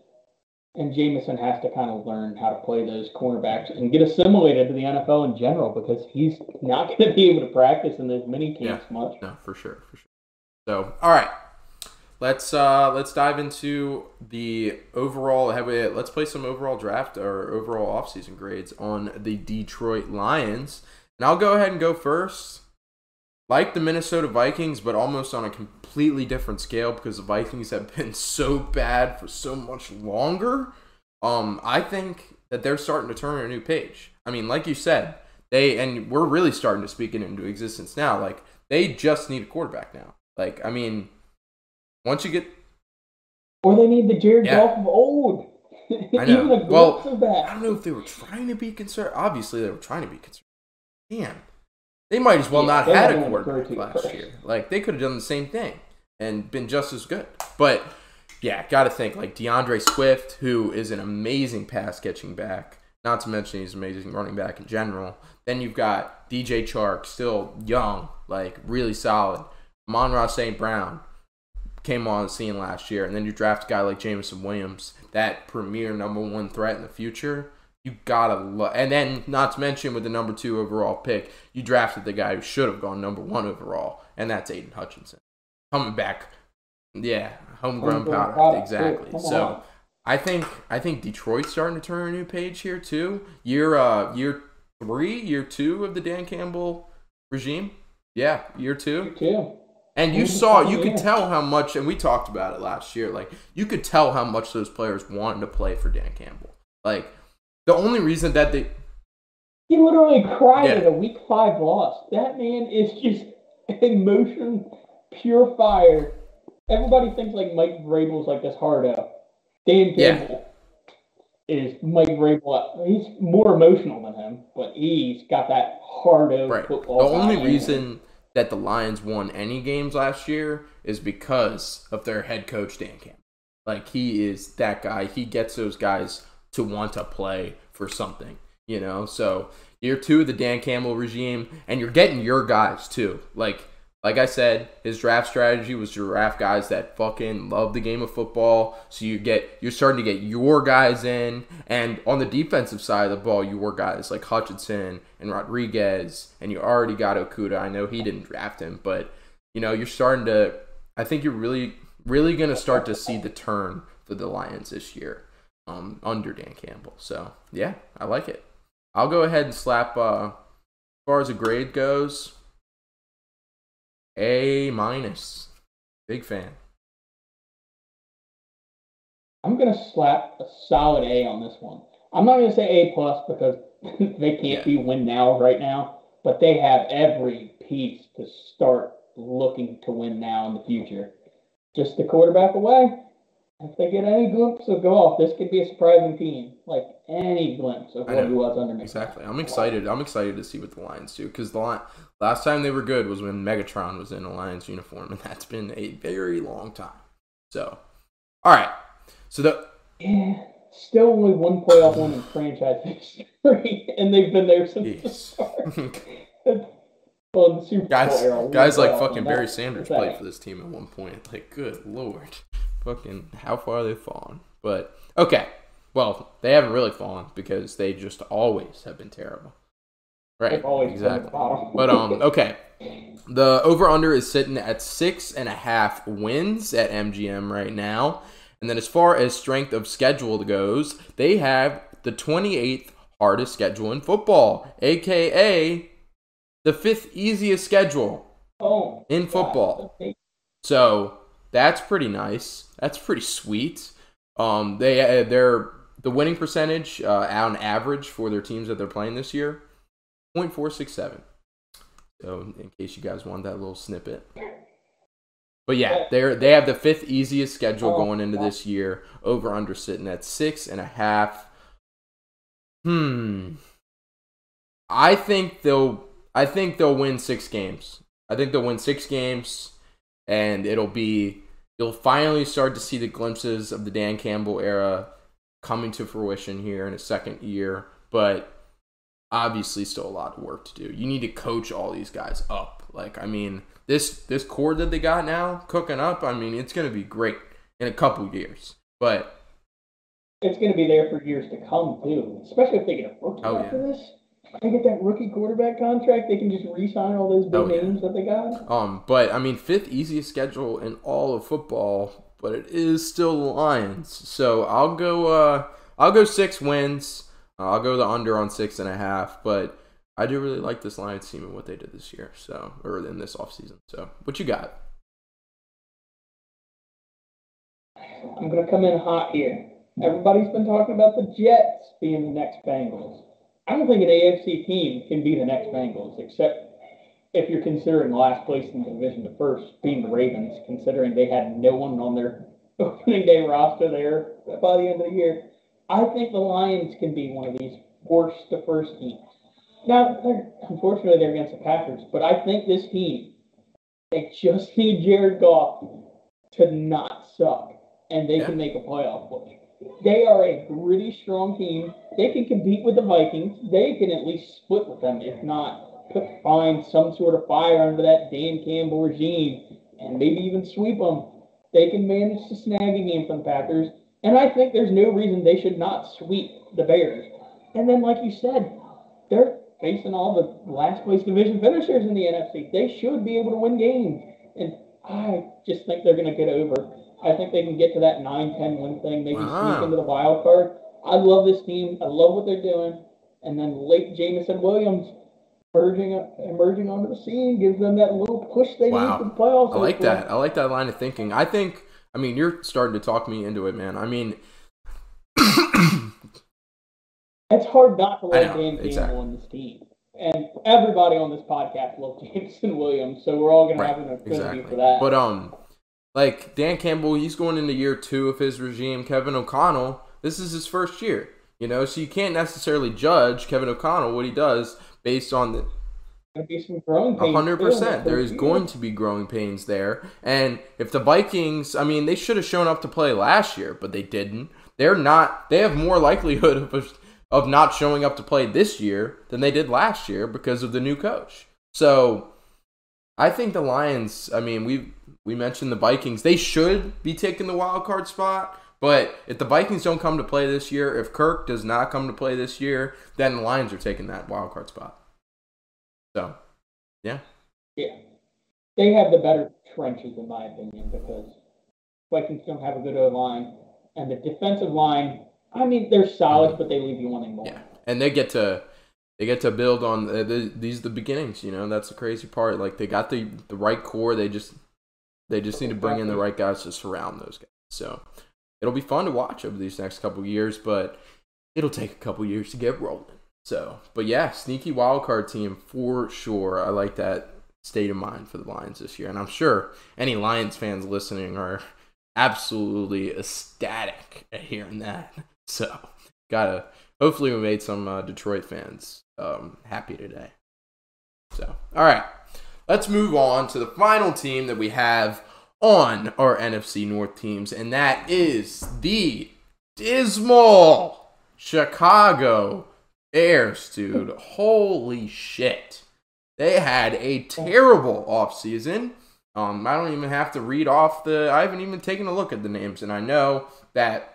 And Jameson has to kind of learn how to play those cornerbacks and get assimilated to the NFL in general because he's not going to be able to practice in those mini camps much. No, for sure, for sure. So, all right, let's uh let's dive into the overall. Let's play some overall draft or overall offseason grades on the Detroit Lions, and I'll go ahead and go first. Like the Minnesota Vikings, but almost on a completely different scale because the Vikings have been so bad for so much longer. Um, I think that they're starting to turn a new page. I I mean, like you said, they and we're really starting to speak it into existence now. Like they just need a quarterback now. Like I mean, once you get Or they need the Jared Yeah. Goff of old. I Even know. a Well, glimpse of that. I don't know if they were trying to be concerned. Obviously, they were trying to be concerned. Damn, they might as well Yeah, not had a quarterback last first. year. Like they could have done the same thing and been just as good. But yeah, got to think like D'Andre Swift, who is an amazing pass catching back. Not to mention he's an amazing running back in general. Then you've got DJ Chark, still young, like really solid. Amon-Ra St. Brown came on the scene last year, and then you draft a guy like Jameson Williams, that premier number one threat in the future. You gotta love, and then not to mention with the number two overall pick, you drafted the guy who should have gone number one overall, and that's Aidan Hutchinson coming back. Yeah, homegrown powder, exactly. So. I think I think Detroit's starting to turn a new page here too. Year uh year three, year two of the Dan Campbell regime. Yeah, year two. too. And you saw, you could tell how much, and we talked about it last year. Like you could tell how much those players wanted to play for Dan Campbell. Like the only reason that they, He literally cried Yeah. at a week five loss. That man is just emotion, pure fire. Everybody thinks like Mike Vrabel's like this hardo. Dan Yeah. Campbell is Mike Vrabel. He's more emotional than him, but he's got that hardo right? The only reason. him. That the Lions won any games last year is because of their head coach Dan Campbell. Like he is that guy. He gets those guys to want to play for something, you know. So year two of the Dan Campbell regime, and you're getting your guys too. Like like I said, his draft strategy was to draft guys that fucking love the game of football. So you get you're starting to get your guys in, and on the defensive side of the ball, you your guys like Hutchinson and Rodriguez, and you already got Okudah. I know he didn't draft him, but you know you're starting to. I think you're really really gonna start to see the turn for the Lions this year, um, under Dan Campbell. So yeah, I like it. I'll go ahead and slap. Uh, as far as a grade goes, a minus. Big fan. I'm gonna slap a solid A on this one. I'm not gonna say A plus because they can't Yeah. be win now right now, but they have every piece to start looking to win now in the future. Just the quarterback away. If they get any glimpse of Goff, this could be a surprising team. Like any glimpse of what he was under. Exactly. I'm excited. I'm excited to see what the Lions do because the last time they were good was when Megatron was in a Lions uniform, and that's been a very long time. So, all right. So the Yeah, still only one playoff win in franchise history, and they've been there since the start. well, the guys, guys like fucking. Barry Sanders played for this team at one point. Like, good lord, fucking how far they've fallen. But okay, well they haven't really fallen because they just always have been terrible. Right. Always been at the exactly. But um, okay. The over under is sitting at six and a half wins at MGM right now. And then as far as strength of schedule goes, they have the 28th hardest schedule in football, aka the fifth easiest schedule Oh, in football. So that's pretty nice. That's pretty sweet. Um, they uh, they're the winning percentage uh, on average for their teams that they're playing this year, 0.467. So in case you guys want that little snippet. But yeah, they're they have the fifth easiest schedule Oh, going into this year. Over under sitting at six and a half. Hmm. I think they'll I think they'll win six games. I think they'll win six games and it'll be you'll finally start to see the glimpses of the Dan Campbell era coming to fruition here in a second year, but obviously still a lot of work to do. You need to coach all these guys up. Like I mean, this this core that they got now cooking up, I mean, it's going to be great in a couple years. But It's going to be there for years to come too, especially if they get a rookie Oh, after this. They get that rookie quarterback contract, they can just re-sign all those big Oh, yeah. names that they got. Um, but I mean, fifth easiest schedule in all of football, but it is still the Lions. So I'll go. Uh, I'll go six wins. Uh, I'll go the under on six and a half. But I do really like this Lions team and what they did this year. So or in this offseason. So what you got? I'm going to come in hot here. Everybody's been talking about the Jets being the next Bengals. I don't think an AFC team can be the next Bengals, except if you're considering last place in the division to first being the Ravens, considering they had no one on their opening day roster there by the end of the year. I think the Lions can be one of these worst to first teams. Now, they're, unfortunately, they're against the Packers, but I think this team, they just need Jared Goff to not suck, and they Yeah. can make a playoff push. They are a really strong team. They can compete with the Vikings. They can at least split with them, if not put find some sort of fire under that Dan Campbell regime, and maybe even sweep them. They can manage to snag a game from the Packers, and I think there's no reason they should not sweep the Bears. And then, like you said, they're facing all the last place division finishers in the NFC. They should be able to win games. And I just think they're going to get over. I think they can get to that 9 10 win thing, maybe Wow. sneak into the wild card. I love this team. I love what they're doing. And then late Jameson Williams emerging, emerging onto the scene gives them that little push they Wow. need for the playoffs. I like that. I like that line of thinking. I think. I mean, you're starting to talk me into it, man. I mean, It's hard not to like Dan Campbell exactly. and this team. And everybody on this podcast loves Jameson Williams, so we're all going to have an affinity exactly. for that. But um, like Dan Campbell, he's going into year two of his regime. Kevin O'Connell, this is his first year. You know, so you can't necessarily judge Kevin O'Connell what he does based on the going to be some growing A hundred too in that percent. There is going to be growing pains there. And if the Vikings, I mean, they should have shown up to play last year, but they didn't. They're not. They have more likelihood of of not showing up to play this year than they did last year because of the new coach. So, I think the Lions. I mean, we we mentioned the Vikings. They should be taking the wild card spot. But if the Vikings don't come to play this year, if Kirk does not come to play this year, then the Lions are taking that wild card spot. So, yeah. Yeah. They have the better trenches, in my opinion, because Vikings don't have a good O line. And the defensive line, I mean, they're solid, but they leave you wanting more. Yeah, and they get to they get to build on uh, the, these are the beginnings. You know, that's the crazy part. Like they got the the right core. They just they just need to bring in the right guys to surround those guys. So it'll be fun to watch over these next couple years, but it'll take a couple years to get rolling. So, but yeah, sneaky wild card team for sure. I like that state of mind for the Lions this year, and I'm sure any Lions fans listening are absolutely ecstatic at hearing that. So, gotta hopefully we made some uh, Detroit fans um, happy today. So, all right, let's move on to the final team that we have on our NFC North teams, and that is the dismal Chicago Bears, dude. Holy shit. They had a terrible offseason. Um, I don't even have to read off the. I haven't even taken a look at the names, and I know that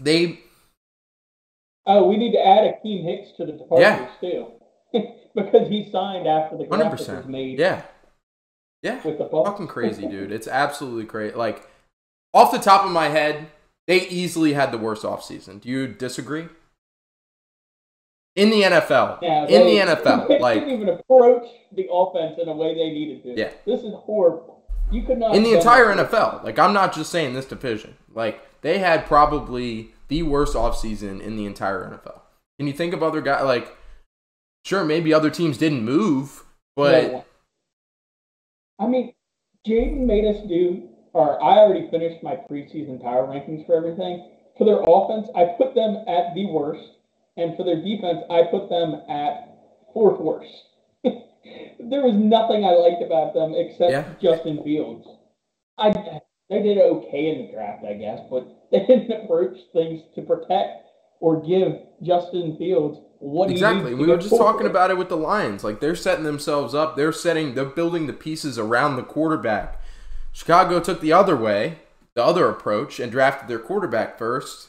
they Oh, we need to add Akiem Hicks to the departures, too. because he signed after the Hundred percent. made Yeah. Yeah. with the. Fucking crazy, dude. It's absolutely crazy. Like, off the top of my head, they easily had the worst offseason. Do you disagree? In the NFL. Yeah, in they- the NFL. they Like, didn't even approach the offense in a way they needed to. Yeah. This is horrible. You could not in the entire that. NFL. Like, I'm not just saying this division. Like, they had probably the worst offseason in the entire NFL. Can you think of other guys? Like, sure, maybe other teams didn't move, but. No. I mean, Jaden made us do, or I already finished my preseason power rankings for everything. For their offense, I put them at the worst, and for their defense, I put them at fourth worst. there was nothing I liked about them except Yeah. Justin Fields. I they did okay in the draft, I guess, but they didn't approach things to protect or give Justin Fields what he Exactly. needs We were go just talking about it with the Lions. Like they're setting themselves up. They're setting. They're building the pieces around the quarterback. Chicago took the other way, the other approach, and drafted their quarterback first.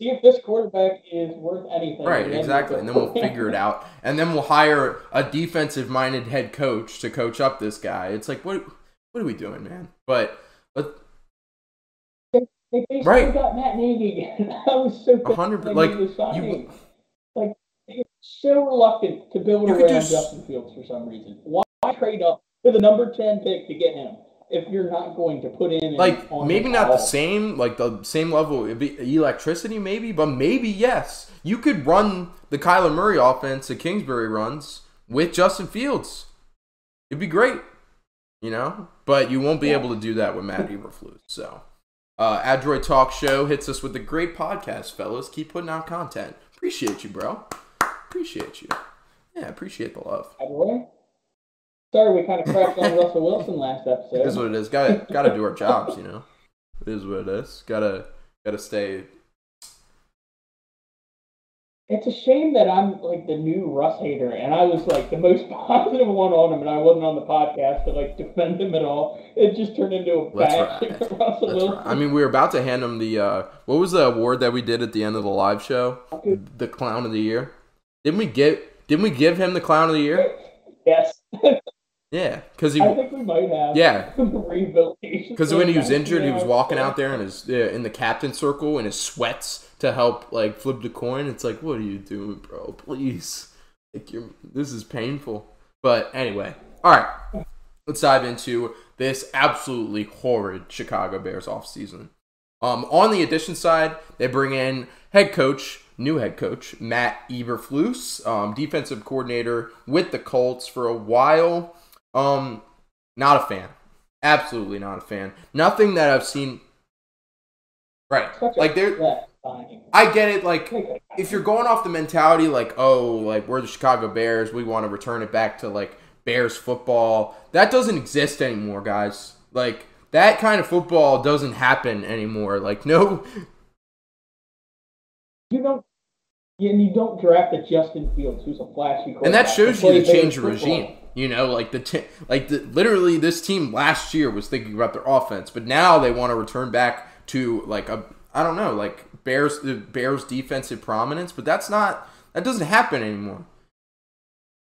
see if this quarterback is worth anything. Right. and Exactly. And then we'll figure it out. And then we'll hire a defensive-minded head coach to coach up this guy. It's like what? What are we doing, man? But but They basically Right. got Matt Nagy again. I was so a hundred. pissed Like when he was signing. you. They're so reluctant to build You around Justin Fields for some reason. Why trade up to the number ten pick to get him? if you're not going to put in like maybe not the same like the same level of electricity maybe but maybe yes. You could run the Kyler Murray offense that Kingsbury runs with Justin Fields. It'd be great you know? But you won't be Yeah. able to do that with Matt Eberflus so. Uh Adroid Talk Show hits us with a great podcast fellas. Keep putting out content. Appreciate you bro appreciate you yeah I appreciate the love By the way, Sorry, we kind of crapped on Russell Wilson last episode. it is what it is gotta gotta do our jobs you know it is what it is gotta gotta stay It's a shame that I'm like the new Russ hater, and I was like the most positive one on him, and I wasn't on the podcast to like defend him at all. It just turned into a bashing right. Russell That's Wilson. right. I mean, we were about to hand him the uh, what was the award that we did at the end of the live show? The clown of the year. Didn't we give? Didn't we give him the clown of the year? yes, Yeah, because he. I think we might have. Yeah. Because when he was injured, he was walking out there in his uh, in the captain circle in his sweats to help like flip the coin. It's like, what are you doing, bro? Please, like you're this is painful. But anyway, all right, let's dive into this absolutely horrid Chicago Bears offseason. Um, on the addition side, they bring in head coach, new head coach Matt Eberflus, um, defensive coordinator with the Colts for a while. Um, not a fan. Absolutely not a fan. Nothing that I've seen. Right. Like there. I get it. Like Like, if you're going off the mentality, like oh, like we're the Chicago Bears, we want to return it back to like Bears football. That doesn't exist anymore, guys. Like that kind of football doesn't happen anymore. Like no, you don't, and you don't draft a Justin Fields who's a flashy. Quarterback. And that shows you the change of football. regime. You know, like the t- like the literally this team last year was thinking about their offense, but now they want to return back to like a I don't know, like Bears the Bears defensive prominence, but that's not that doesn't happen anymore.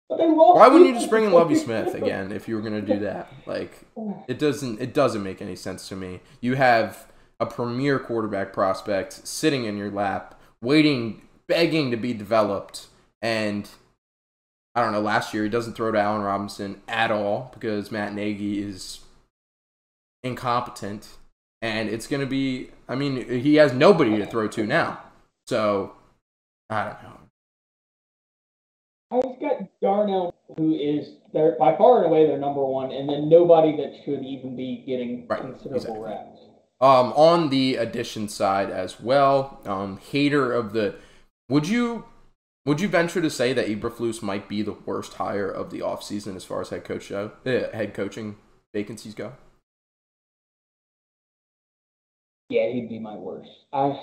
But they lost Why wouldn't you just bring in Lovie Smith again if you were gonna do that? Like it doesn't it doesn't make any sense to me. You have a premier quarterback prospect sitting in your lap, waiting, begging to be developed, and I don't know, last year he doesn't throw to Allen Robinson at all because Matt Nagy is incompetent. And it's gonna be I mean, he has nobody to throw to now. So I don't know. I just got Darnell, who is their by far and away their number one, and then nobody that should even be getting Right, considerable exactly. reps. Um, on the addition side as well, um, hater of the, would you, would you venture to say that Eberflus might be the worst hire of the offseason as far as head coach show, uh, head coaching vacancies go? Yeah, he'd be my worst. I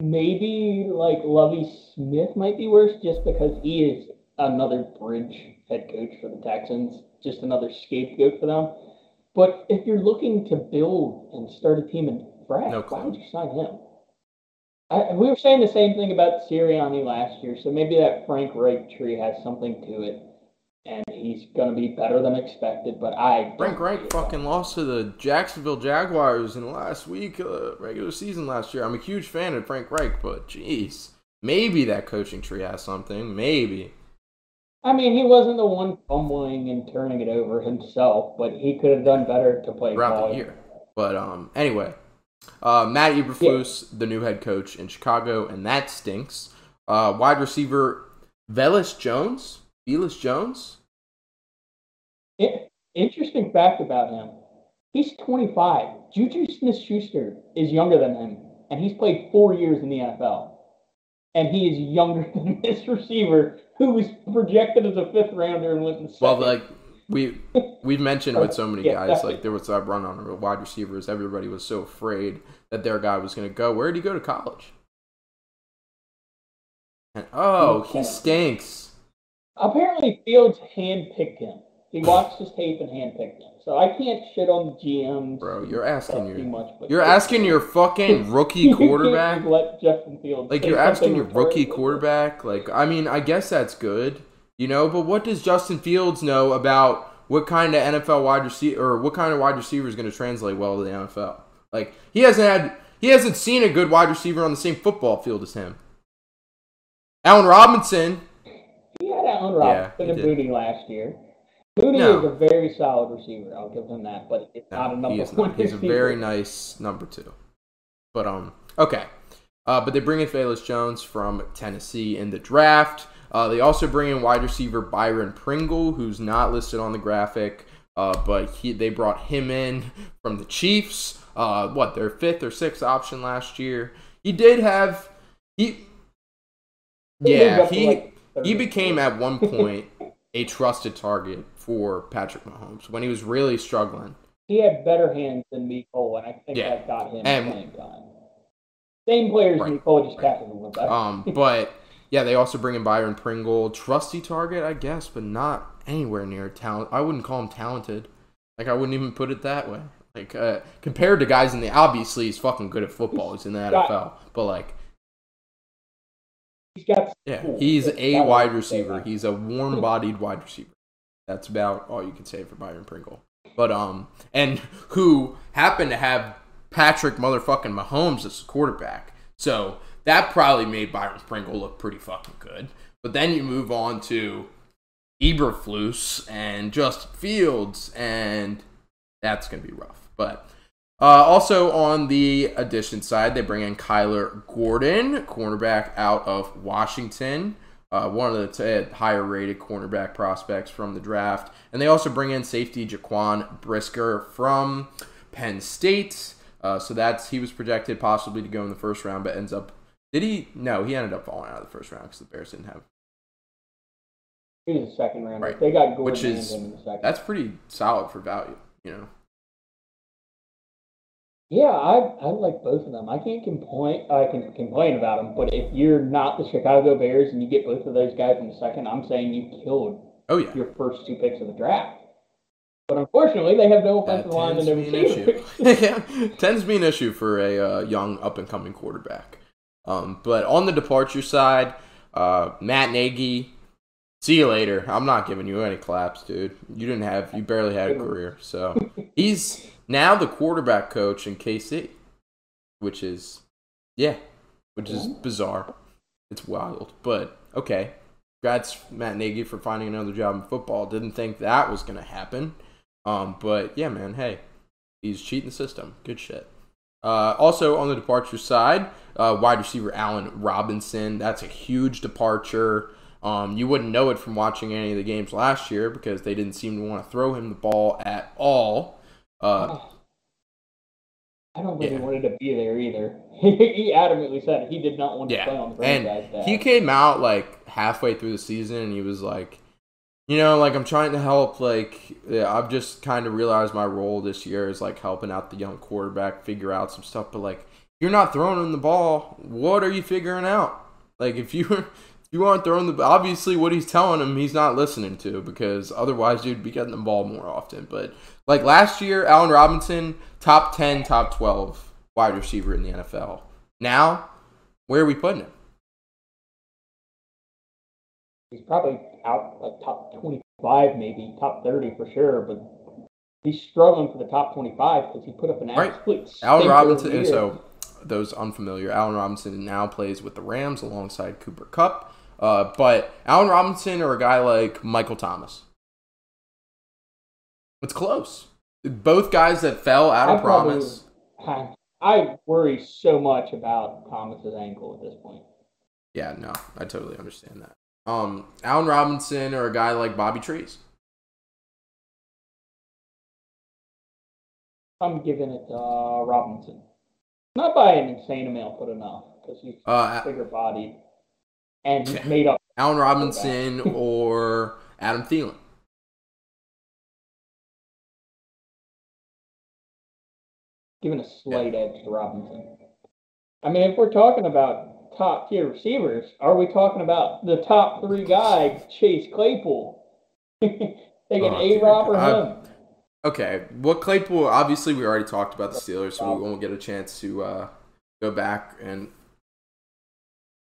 maybe like Lovie Smith might be worse just because he is another bridge head coach for the Texans, just another scapegoat for them. But if you're looking to build and start a team in fresh, No why would you sign him? I, we were saying the same thing about Sirianni last year, so maybe that Frank Reich tree has something to it, and he's going to be better than expected. But I Frank Reich fucking lost to the Jacksonville Jaguars in the last week, uh, regular season last year. I'm a huge fan of Frank Reich, but jeez, maybe that coaching tree has something. Maybe. I mean, he wasn't the one fumbling and turning it over himself, but he could have done better to play throughout ball. the year. But um, anyway, uh, Matt Eberflus, the new head coach in Chicago, and that stinks. Uh, wide receiver Velus Jones, Velus Jones. I- interesting fact about him: he's 25. Juju Smith-Schuster is younger than him, and he's played four years in the NFL. And he is younger than this receiver, who was projected as a fifth rounder and went in second. Well, like we we've mentioned with so many Yeah, guys, definitely. like there was a run on wide receivers. Everybody was so afraid that their guy was going to go. Where did he go to college? And, oh, he stinks. Apparently, Fields handpicked him. He watched his tape and handpicked him. So I can't shit on the GMs. Bro, you're asking too your much, but you're asking your fucking rookie quarterback. Let Justin Fields Like you're asking your rookie quarterback. Like I mean, I guess that's good, you know. But what does Justin Fields know about what kind of NFL wide receiver or what kind of wide receiver is going to translate well to the NFL? Like he hasn't had he hasn't seen a good wide receiver on the same football field as him. Allen Robinson, He had Allen Robinson and did. Booty last year. Mooney No. is a very solid receiver. I'll give him that, but it's not a number he is one not. He's a very nice number two. But um, okay. Uh, but they bring in Felix Jones from Tennessee in the draft. Uh, they also bring in wide receiver Byron Pringle, who's not listed on the graphic, uh, but he they brought him in from the Chiefs. Uh, what their fifth or sixth option last year. He did have. He Yeah, he he became at one point a trusted target for Patrick Mahomes when he was really struggling. He had better hands than Mecole, and I think Yeah. that got him And- playing time. Same players Right. as Mecole, just catches a little better. Um, but yeah, they also bring in Byron Pringle, trusty target, I guess, but not anywhere near talent. I wouldn't call him talented. Like I wouldn't even put it that way. Like uh, compared to guys in the obviously he's fucking good at football. He's in the got- NFL, but like He's got yeah, he's a wide receiver. He's a warm-bodied wide receiver. That's about all you can say for Byron Pringle. But um, and who happened to have Patrick motherfucking Mahomes as quarterback. So that probably made Byron Pringle look pretty fucking good. But then you move on to Eberflus and Justin Fields, and that's gonna be rough. But uh, also on the addition side, they bring in Kyler Gordon, cornerback out of Washington, uh, one of the higher rated cornerback prospects from the draft. And they also bring in safety Jaquan Brisker from Penn State. Uh, so that's he was projected possibly to go in the first round, but ends up did he? No, he ended up falling out of the first round because the Bears didn't have. He was a second round. Right. They got Gordon Which is in the second. that's pretty solid for value, you know. Yeah, I I like both of them. I can't complain. I can complain about them, but if you're not the Chicago Bears and you get both of those guys in the second, I'm saying you killed Oh yeah, your first two picks of the draft. But unfortunately, they have no that offensive line and tends no to be an receivers. issue. tends to be an issue for a uh, young up and coming quarterback. Um, but on the departure side, uh, Matt Nagy, see you later. I'm not giving you any claps, dude. You didn't have, you barely had a career. So he's now the quarterback coach in KC, which is, yeah, which is bizarre. It's wild, but okay. Congrats, Matt Nagy, for finding another job in football. Didn't think that was going to happen. Um, but yeah, man, hey, he's cheating the system. Good shit. Uh, also on the departure side, uh, wide receiver Allen Robinson. That's a huge departure. Um, you wouldn't know it from watching any of the games last year because they didn't seem to want to throw him the ball at all. Uh, I don't think Yeah. he wanted to be there either. he adamantly said he did not want to play on the franchise and he came out like halfway through the season and he was like, you know, like I'm trying to help. Like yeah, I've just kind of realized my role this year is like helping out the young quarterback figure out some stuff. But like, you're not throwing him the ball. What are you figuring out? Like if you if you aren't throwing the obviously what he's telling him he's not listening to because otherwise you'd be getting the ball more often. But like last year, Allen Robinson top ten, top twelve wide receiver in the NFL. Now, where are we putting him? He's probably out like top 25, maybe top 30 for sure, but he's struggling for the top 25 because he put up an Right. absolute Allen Robinson. So those unfamiliar, Allen Robinson now plays with the Rams alongside Cooper Kupp. Uh, but Allen Robinson or a guy like Michael Thomas. It's close. Both guys that fell out of I probably- promise. I, I worry so much about Thomas's ankle at this point. Yeah, no, I totally understand that. Um, Allen Robinson or a guy like Bobby Trees. I'm giving it to uh, Robinson. Not by an insane amount, but enough because he's Uh, bigger bodied and he's made up. Allen Robinson or Adam Thielen. Giving a slight edge to Robinson. I mean, if we're talking about top tier receivers, are we talking about the top three guy, Chase Claypool? Taking Oh, A Rob or him? Okay, what Claypool? Obviously, we already talked about the Steelers, so we won't get a chance to uh, go back and.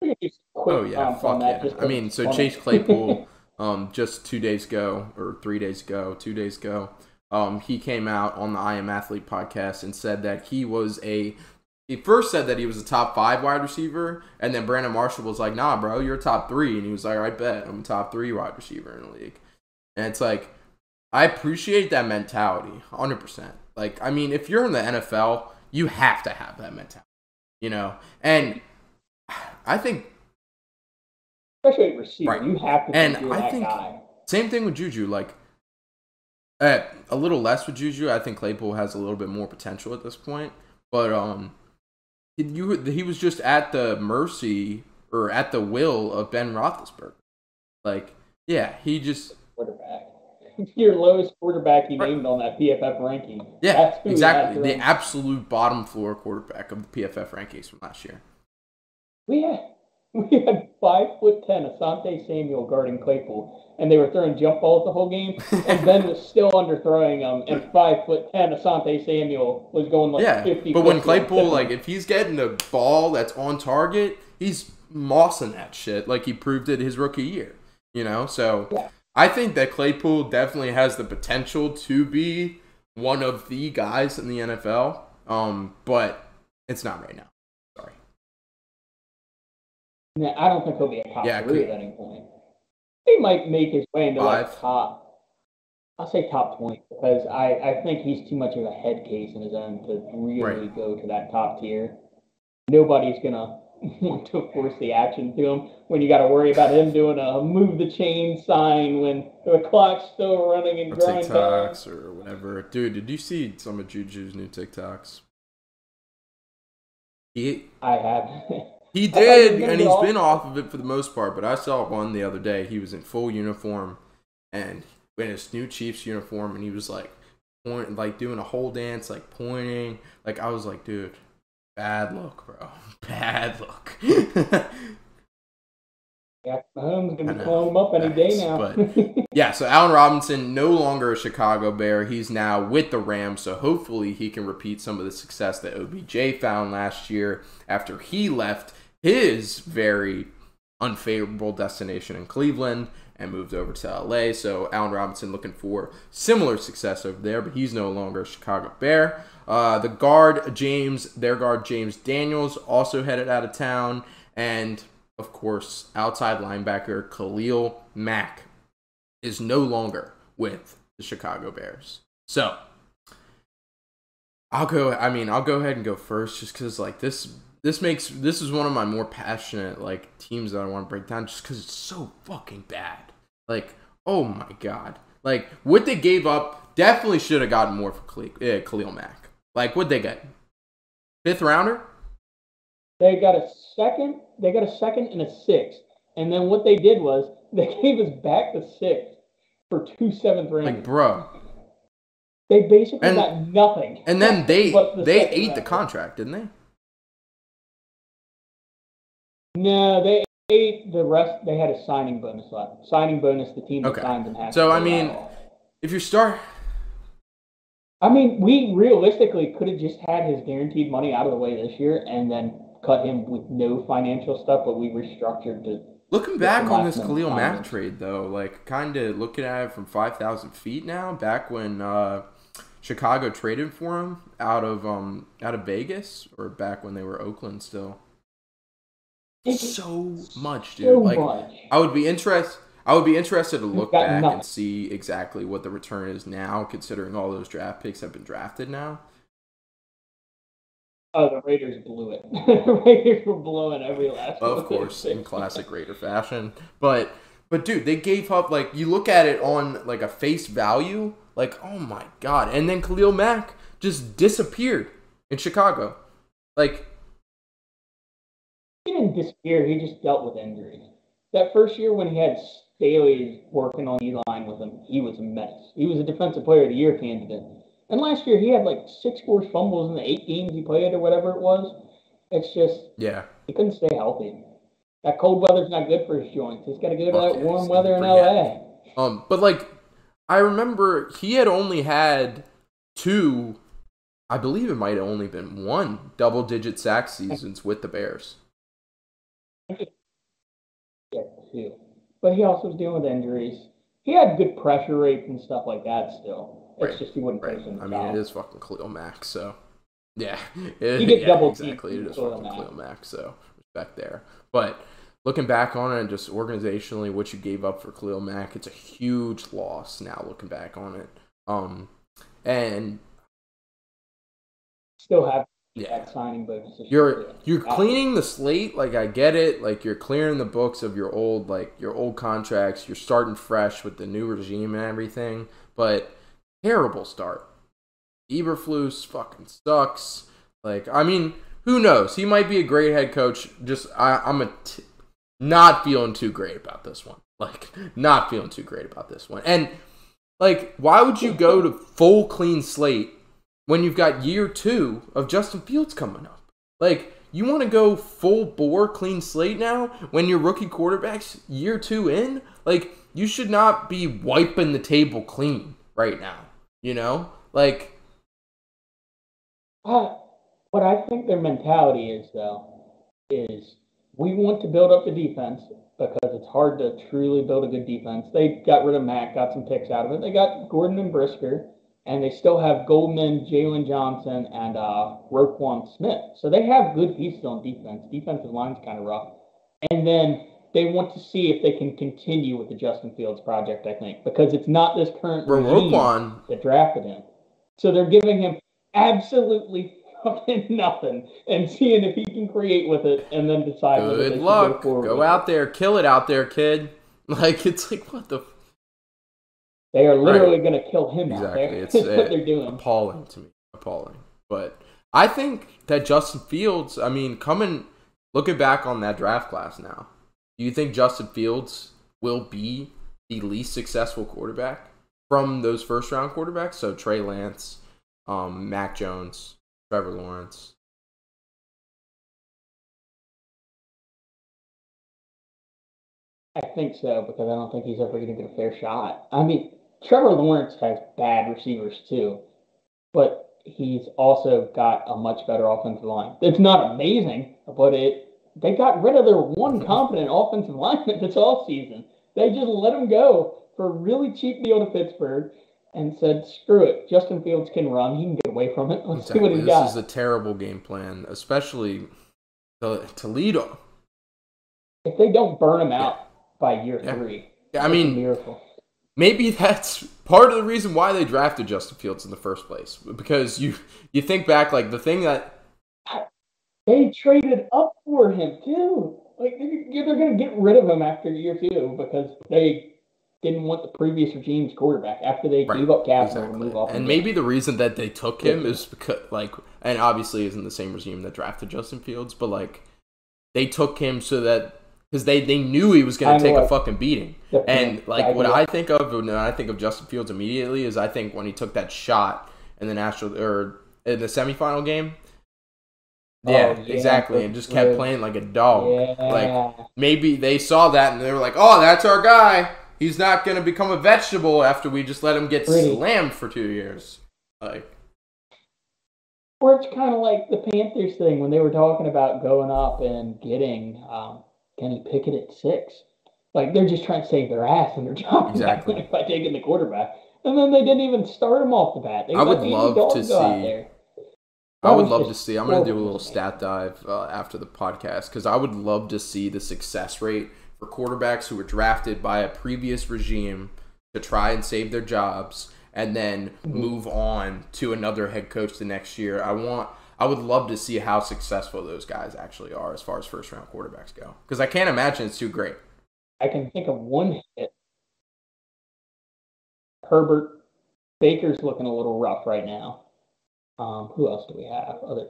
We can just quick Oh yeah, fuck yeah! I mean, so. Chase Claypool, um, just two days ago or three days ago, two days ago, um, he came out on the I Am Athlete podcast and said that he was a. He first said that he was a top five wide receiver, and then Brandon Marshall was like, "Nah, bro, you're a top three. and he was like, "I bet I'm a top three wide receiver in the league." And it's like, I appreciate that mentality, hundred percent. Like, I mean, if you're in the NFL, you have to have that mentality, you know. And I think Especially receiver, Right. you have to And I think- guy. same thing with Juju. Like, uh, a little less with Juju. I think Claypool has a little bit more potential at this point. But um, you he was just at the mercy or at the will of Ben Roethlisberger. Like, yeah, he just Quarterback. Your lowest quarterback you Right. named on that PFF ranking. yeah, That's who you exactly the absolute bottom floor quarterback of the PFF rankings from last year. We had we had five foot ten Asante Samuel guarding Claypool, and they were throwing jump balls the whole game, and Ben was still underthrowing them. And five foot ten Asante Samuel was going like Yeah, fifty. but when Claypool, like, if he's getting a ball that's on target, he's mossing that shit like he proved it his rookie year. You know, so Yeah. I think that Claypool definitely has the potential to be one of the guys in the NFL. Um, but it's not right now. Nah, I don't think he'll be a top Yeah, three could- at any point. He might make his way into like top. I'll say top twenty because I, I think he's too much of a head case in his own to really Right. go to that top tier. Nobody's gonna want to force the action to him when you got to worry about him doing a move the chain sign when the clock's still running and Or grind down. TikToks or whatever. Dude, did you see some of Juju's new TikToks? He I have. He did, and he's off- been off of it for the most part. But I saw one the other day. He was in full uniform, and in his new Chiefs uniform, and he was like, point, like doing a whole dance, like pointing. Like I was like, dude, bad look, bro, bad look. yeah, Mahomes gonna be calling him up any day now. but- yeah, so Allen Robinson no longer a Chicago Bear. He's now with the Rams, so hopefully he can repeat some of the success that OBJ found last year after he left his very unfavorable destination in Cleveland and moved over to LA. So Allen Robinson looking for similar success over there, but he's no longer a Chicago Bear. Uh, the guard James, their guard James Daniels, also headed out of town, and of course, outside linebacker Khalil Mack is no longer with the Chicago Bears. So I'll go. I mean, I'll go ahead and go first, just because like this. This makes this is one of my more passionate like teams that I want to break down, just because it's so fucking bad. Like, oh my god, like what they gave up definitely should have gotten more for Khalil, uh, Khalil Mack. Like, what they get? Fifth rounder? They got a second. They got a second and a sixth. And then what they did was they gave us back the sixth for two seventh rounders. Like, bro. they basically and- got nothing. And then they the they ate the contract, didn't they? No, they ate the rest. They had a signing bonus left. Signing bonus. The team that Okay. signed them has. So, I mean- off. If you start, I mean, we realistically could have just had his guaranteed money out of the way this year and then cut him with no financial stuff, but we restructured to. looking back on this Khalil Mack trade though, like kind of looking at it from five thousand feet now, back when uh, Chicago traded for him out of um out of Vegas, or back when they were Oakland still. So much, dude. so like much. I would be interested. I would be interested to look back nothing. and see exactly what the return is now, considering all those draft picks have been drafted now. Oh, the Raiders blew it. the Raiders were blowing every last of course in classic Raider fashion. But but dude, they gave up like you look at it on like a face value, like oh my god, and then Khalil Mack just disappeared in Chicago. Like He didn't disappear. He just dealt with injuries. That first year when he had Staley working on the line with him, he was a mess. He was a defensive player of the year candidate. And last year he had like six forced fumbles in the eight games he played or whatever it was. It's just yeah, he couldn't stay healthy. That cold weather's not good for his joints. He's got to go to that warm weather in LA. um, but like I remember he had only had two. I believe it might have only been one double digit sack seasons with the Bears. Yeah, too. But he also was dealing with injuries. He had good pressure rates and stuff like that still. It's Right, just he wouldn't Right. finish I mean, it is fucking Khalil Mack, so yeah, it, You get yeah, double exactly. It is fucking Mack. Khalil Mack, so respect there. But looking back on it, just organizationally, what you gave up for Khalil Mack, it's a huge loss. Now looking back on it, um, and Still have yeah, signing bonus. this you're you're cleaning the slate like i get it like you're clearing the books of your old like your old contracts you're starting fresh with the new regime and everything but terrible start. Eberflus fucking sucks like i mean who knows? He might be a great head coach just I, i'm a t- not feeling too great about this one like not feeling too great about this one. And like why would you go to full clean slate when you've got year two of Justin Fields coming up. Like, you want to go full bore clean slate now when your rookie quarterback's year two in? Like, you should not be wiping the table clean right now. You know? Like, Uh, what I think their mentality is, though, is we want to build up the defense because it's hard to truly build a good defense. They got rid of Mack, got some picks out of it. They got Gordon and Brisker, and they still have Goldman, Jaylon Johnson, and uh, Roquan Smith. So they have good pieces on defense. Defensive line's kind of rough. And then they want to see if they can continue with the Justin Fields project, I think, because it's not this current Bro, regime Roquan, that drafted him. So they're giving him absolutely fucking nothing and seeing if he can create with it and then decide whether they good luck. forward Go out there, kill it out there, kid. Like, it's like, what the They are literally going to kill him out Exactly. there. It's That's uh, what they're doing. appalling to me. Appalling. But I think that Justin Fields, I mean, coming looking back on that draft class now, do you think Justin Fields will be the least successful quarterback from those first round quarterbacks? So Trey Lance, um, Mac Jones, Trevor Lawrence. I think so because I don't think he's ever going to get a fair shot. I mean, Trevor Lawrence has bad receivers too, but he's also got a much better offensive line. It's not amazing, but it they got rid of their one competent offensive lineman this all season. They just let him go for a really cheap deal to Pittsburgh and said, "Screw it, Justin Fields can run. He can get away from it. Let's see what he This got." This is a terrible game plan, especially to, Toledo. if they don't burn him out by year Yeah. three, I that's a mean, miracle. Maybe that's part of the reason why they drafted Justin Fields in the first place. Because you you think back, like the thing that They traded up for him too. Like they're, they're going to get rid of him after year two because they didn't want the previous regime's quarterback after they Right, gave up capital exactly, move up. and maybe the reason that they took him is because like, and obviously isn't the same regime that drafted Justin Fields, but like they took him so that because they they knew he was going to take a fucking beating. And like what. I think of when I think of Justin Fields immediately is I think when he took that shot in the national or in the semifinal game. Oh, Yeah, yeah, exactly, and just kept playing like a dog. yeah, Like maybe they saw that and they were like, "Oh, that's our guy. He's not going to become a vegetable after we just let him get Pretty. slammed for two years." Like, or it's kind of like the Panthers thing when they were talking about going up and getting um, Kenny Pickett at six. Like they're just trying to save their ass and they're dropping Exactly. by taking the quarterback, and then they didn't even start him off the bat. They I would love to see- I would love to see. I'm going to do a little stat dive uh, after the podcast because I would love to see the success rate for quarterbacks who were drafted by a previous regime to try and save their jobs and then Mm-hmm. move on to another head coach the next year. I want. I would love to see how successful those guys actually are as far as first round quarterbacks go because I can't imagine it's too great. I can think of one hit. Herbert Baker's looking a little rough right now. Um, who else do we have? Other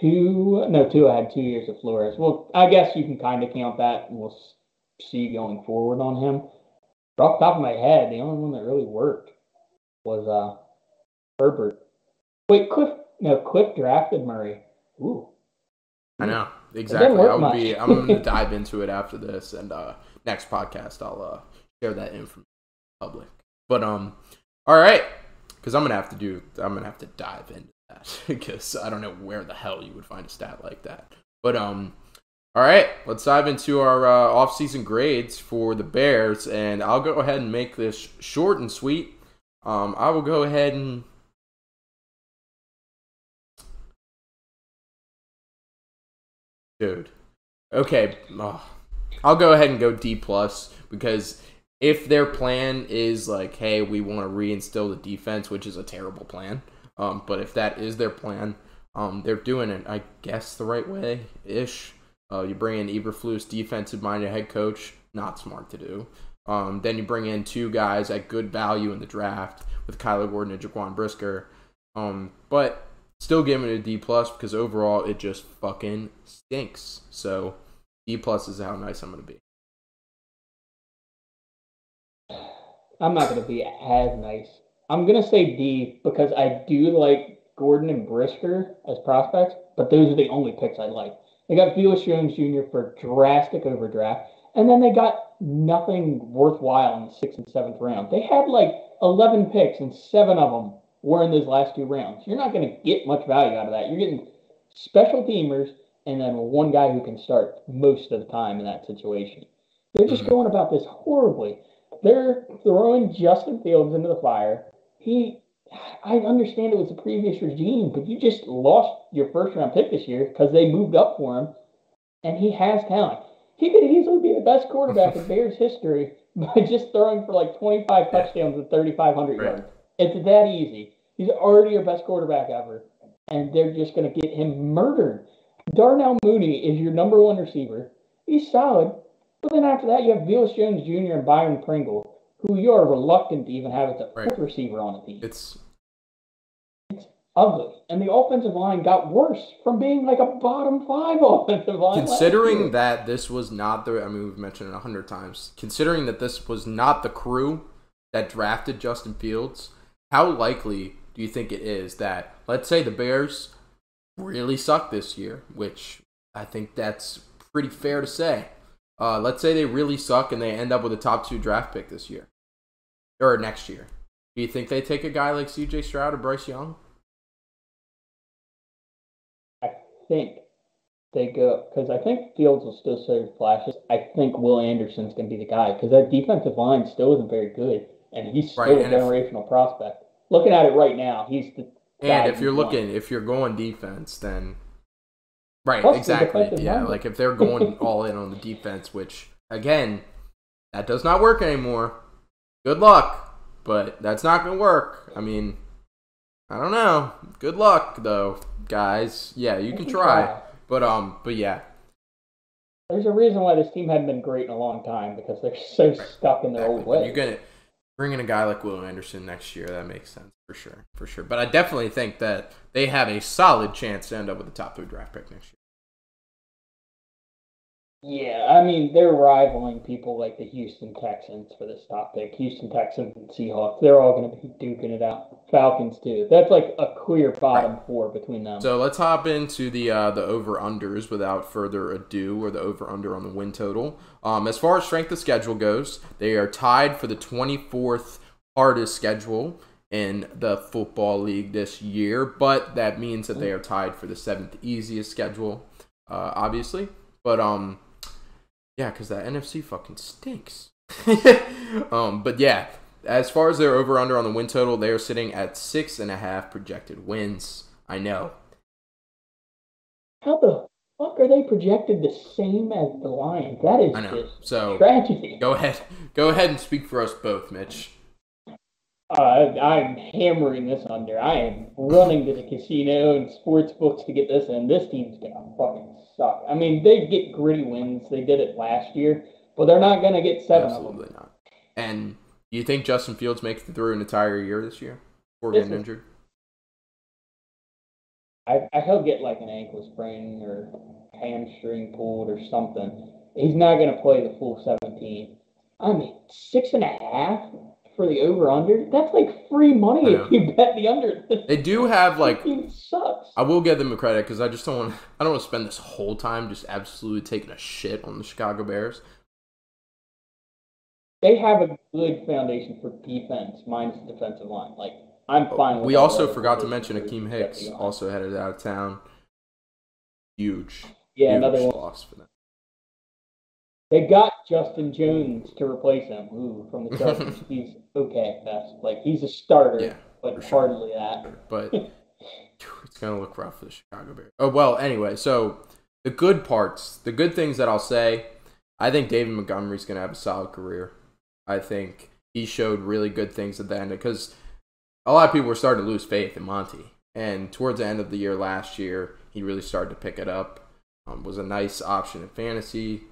two? No, two. I had two years of Flores. Well, I guess you can kind of count that, and we'll see going forward on him. But off the top of my head, the only one that really worked was uh Herbert. Wait, Kliff? No, Kliff drafted Murray. Ooh, I know exactly. I would much. be. I'm going to dive into it after this, and uh, next podcast I'll uh, share that info with the public. But um, all right, because I'm gonna have to do. I'm gonna have to dive into that because I don't know where the hell you would find a stat like that. But um, all right, let's dive into our uh, off-season grades for the Bears, and I'll go ahead and make this short and sweet. Um, I will go ahead and dude. Okay, oh, I'll go ahead and go D plus because if their plan is like, hey, we want to reinstill the defense, which is a terrible plan, um, but if that is their plan, um, they're doing it, I guess, the right way ish. Uh, you bring in Eberflus, defensive minded head coach, not smart to do. Um, then you bring in two guys at good value in the draft with Kyler Gordon and Jaquan Brisker. Um, but still giving it a D plus because overall it just fucking stinks. So D plus is how nice I'm gonna be. I'm not going to be as nice. I'm going to say D because I do like Gordon and Brisker as prospects, but those are the only picks I like. They got Felix Jones Jr. for drastic overdraft, and then they got nothing worthwhile in the sixth and seventh round. They had like 11 picks, and seven of them were in those last two rounds. You're not going to get much value out of that. You're getting special teamers and then one guy who can start most of the time in that situation. They're just mm-hmm. going about this horribly. They're throwing Justin Fields into the fire. He, I understand it was the previous regime, but you just lost your first round pick this year because they moved up for him, and he has talent. He could easily be the best quarterback in Bears history by just throwing for like 25 touchdowns and 3,500 Right. yards. It's that easy. He's already your best quarterback ever, and they're just going to get him murdered. Darnell Mooney is your number one receiver. He's solid. But then after that, you have Felix Jones Jr. and Byron Pringle, who you are reluctant to even have as a Right. fourth receiver on a team. It's it's ugly. And the offensive line got worse from being like a bottom five offensive line. considering that this was not the I mean we've mentioned it a hundred times. Considering that this was not the crew that drafted Justin Fields, how likely do you think it is that let's say the Bears really suck this year, which I think that's pretty fair to say. Uh, let's say they really suck and they end up with a top two draft pick this year or next year. Do you think they take a guy like C.J. Stroud or Bryce Young? I think they go because I think Fields will still show flashes. I think Will Anderson's going to be the guy because that defensive line still isn't very good, and he's still Right, a and if- generational prospect. Looking at it right now, he's the And if you you're looking, if you're going defense, then right, Plus exactly, yeah. Like if they're going all in on the defense, which again, that does not work anymore. Good luck, but that's not gonna work. I mean, I don't know. Good luck though, guys. Yeah, you can try, but um, but yeah, There's a reason why this team hadn't been great in a long time because they're so stuck in their old way. You're gonna bring in a guy like Will Anderson next year. That makes sense for sure, for sure. But I definitely think that they have a solid chance to end up with a top three draft pick next year. Yeah, I mean they're rivaling people like the Houston Texans for this top pick. Houston Texans and Seahawks, they're all going to be duking it out. Falcons too. That's like a clear bottom four between them. So let's hop into the uh, the over unders without further ado, or the over under on the win total. Um, as far as strength of schedule goes, they are tied for the 24th hardest schedule in the football league this year, but that means that they are tied for the seventh easiest schedule, uh, obviously. But um, yeah, because that NFC fucking stinks. um, but yeah, as far as their over under on the win total, they are sitting at six and a half projected wins. I know. How the fuck are they projected the same as the Lions? That is I know. just So tragedy. go ahead, go ahead and speak for us both, Mitch. Uh, I'm hammering this under. I am running to the casino and sports books to get this in. This team's gonna fucking suck. I mean, they get gritty wins. They did it last year, but they're not gonna get seven Absolutely not. And you think Justin Fields makes it through an entire year this year before This getting is- injured? I, I he'll get like an ankle sprain or hamstring pulled or something. He's not gonna play the full 17. I mean, six and a half for the over under. That's like free money if you bet the under. They do have like sucks. I will give them a credit because I just don't want I don't want to spend this whole time just absolutely taking a shit on the Chicago Bears. they have a good foundation for defense minus the defensive line. Like I'm oh, fine. With We also forgot to mention Akiem Hicks also headed out of town. Huge, Yeah, huge another one. loss for them. They got Justin Jones to replace him. Ooh, from the Chargers. he's okay at best. Like he's a starter, Yeah, but sure. hardly that. but it's gonna look rough for the Chicago Bears. Oh well, anyway, so the good parts, the good things that I'll say, I think David Montgomery's going to have a solid career. I think he showed really good things at the end because a lot of people were starting to lose faith in Monty. And towards the end of the year last year, he really started to pick it up. Um, was a nice option in fantasy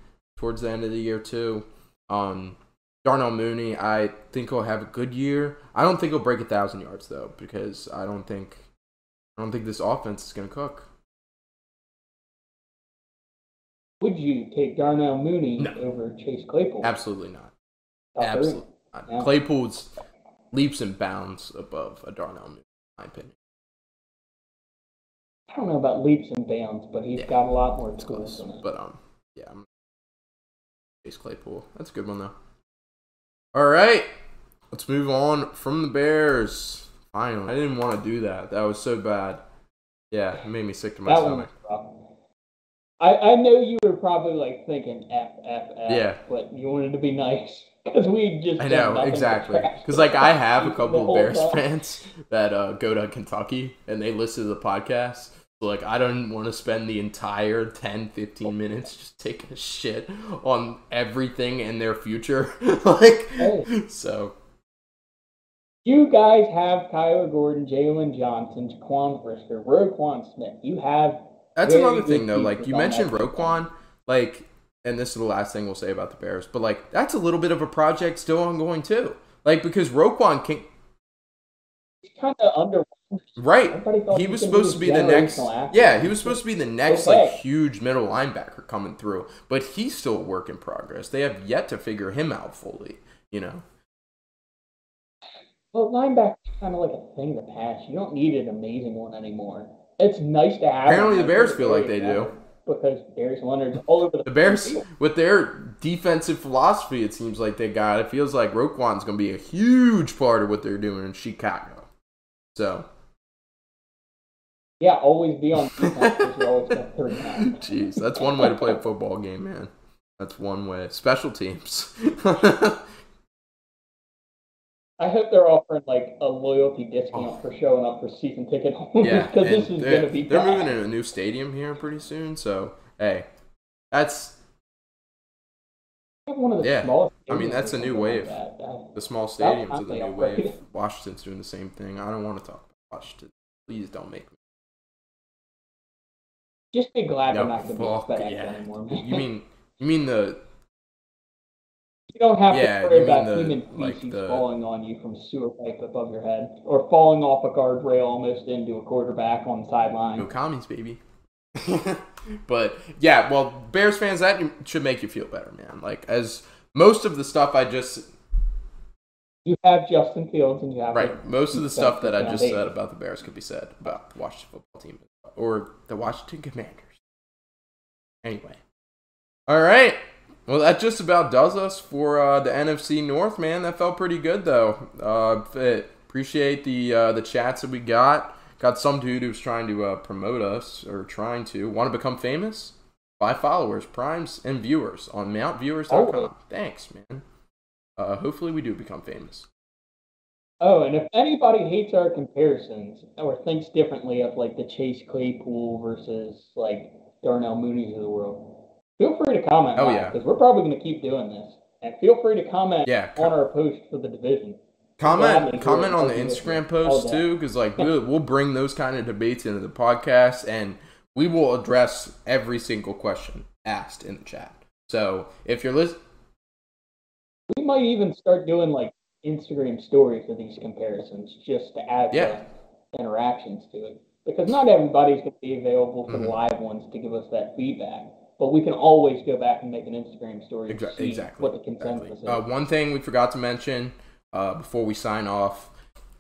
towards the end of the year too. Um, Darnell Mooney, I think he'll have a good year. I don't think he'll break a thousand yards though, because I don't think I don't think this offense is going to cook. Would you take Darnell Mooney No. over Chase Claypool? Absolutely not. Top? Absolutely not. Claypool's leaps and bounds above a Darnell Mooney, in my opinion. I don't know about leaps and bounds, but he's Yeah. got a lot more tools close, but um, yeah, I'm Chase Claypool. That's a good one though. All right, let's move on from the Bears. Finally, I didn't want to do that. That was so bad. Yeah, it made me sick to my That stomach. I, I know you were probably like thinking F F F. Yeah. But you wanted to be nice because we just. I know exactly because like I have a couple of Bears time. fans that uh, go to Kentucky and they listen to the podcast. Like I don't want to spend the entire 10, 15 minutes just taking a shit on everything in their future. like Hey. so You guys have Kyler Gordon, Jaylon Johnson, Jaquan Brisker, Roquan Smith. You have That's another thing though. Like you mentioned. Roquan, like, and this is the last thing we'll say about the Bears, but like that's a little bit of a project still ongoing too. Like because Roquan can kind of under. right. He was supposed to be the next. athlete. Yeah, he was supposed to be the next Okay. like huge middle linebacker coming through, but he's still a work in progress. They have yet to figure him out fully. You know. Well, linebacker is kind of like a thing of the past. You don't need an amazing one anymore. It's nice to have. Apparently the Bears feel like they do. because Darius Leonard's all over the. The Bears, field. with their defensive philosophy, it seems like they got. It feels like Roquan's going to be a huge part of what they're doing in Chicago. So, Yeah, always be on defense always going to third down. jeez, that's one way to play a football game, man. That's one way. Special teams. I hope they're offering like a loyalty discount oh. for showing up for season ticket holders yeah, because this is to be. they're bad. moving to a new stadium here pretty soon. So, hey, that's one of the Yeah, smallest I mean, that's a new wave. Like that. The small stadiums of the new wave. Washington's doing the same thing. I don't want to talk about Washington. Please don't make me. just be glad No, they're not going to be yeah. anymore. Man. You mean you mean the you don't have yeah, to worry about the- human like feces the- falling on you from a sewer pipe above your head or falling off a guardrail almost into a quarterback on the sideline. no commies, baby? but yeah, well, Bears fans, that should make you feel better, man. Like as most of the stuff I just You have Justin Fields and you have right, most of the stuff that I just said about the Bears could be said about the Washington football team or the Washington Commanders. Anyway, all right. Well, that just about does us for uh, the NFC North, man. That felt pretty good, though. Uh, appreciate the uh, the chats that we got. Got some dude who's trying to uh, promote us or trying to want to become famous. Buy followers, primes, and viewers on mountviewers.com. Oh. Thanks, man. Uh, hopefully, we do become famous. Oh, and if anybody hates our comparisons or thinks differently of like the Chase Claypool versus like Darnell Mooney's of the world, feel free to comment. Oh, yeah. because we're probably going to keep doing this, and feel free to comment Yeah, on our post for the division. Comment comment on the I'll do it. Instagram post too, because like we'll, we'll bring those kind of debates into the podcast, and we will address every single question asked in the chat. So if you're listening, We might even start doing like Instagram stories of these comparisons just to add Yeah. interactions to it. Because not everybody's going to be available for the Mhm. live ones to give us that feedback. But we can always go back and make an Instagram story to Exa- see exactly. what the consensus exactly. is. Uh, one thing we forgot to mention uh, before we sign off: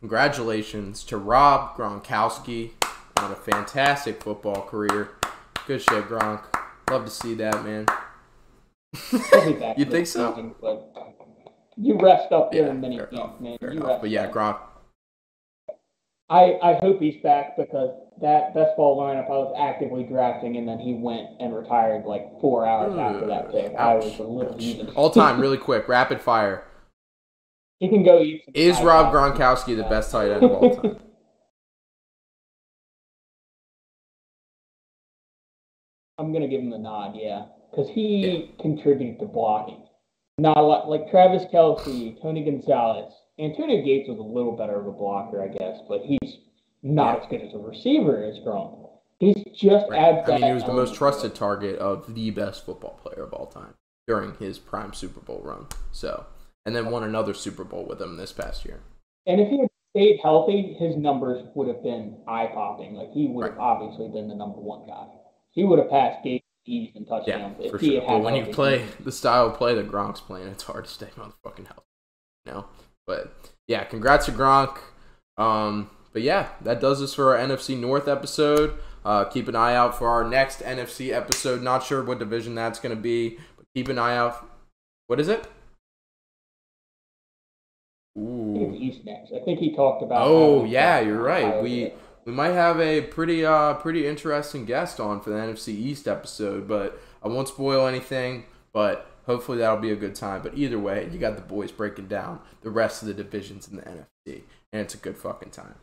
congratulations to Rob Gronkowski on a fantastic football career. Good shit, Gronk. Love to see that, man. You think so? season, but you rest up there Yeah, in camp, enough, man. You enough. But yeah. Gronk. I, I hope he's back because that best ball lineup I was actively drafting and then he went and retired like four hours after that pick. I was a little All time, really quick, rapid fire. He can go eat. Is Rob. Gronkowski the best tight end of all time? I'm gonna give him the nod, yeah, because he contributed to blocking. Not a lot like Travis Kelce, Tony Gonzalez, Antonio Gates was a little better of a blocker, I guess, but he's not as good as a receiver as Gronk. He's just Right. I mean, he was the most trusted target of the best football player of all time during his prime Super Bowl run. So, and then won another Super Bowl with him this past year. And if he had stayed healthy, his numbers would have been eye popping. Like he would have Right. obviously been the number one guy. He would have passed Gates and Yeah, touchdowns if for he sure. But when you play the style of play that Gronk's playing, it's hard to stay motherfucking healthy. You know? But yeah, congrats to Gronk. Um, but yeah, that does this for our NFC North episode. Uh, keep an eye out for our next NFC episode. Not sure what division that's going to be, but keep an eye out. What is it? I think it's East next. I think he talked about. Oh yeah, you're right. We we might have a pretty uh pretty interesting guest on for the NFC East episode, but I won't spoil anything. But hopefully that'll be a good time. But either way, you got the boys breaking down the rest of the divisions in the NFC, and it's a good fucking time.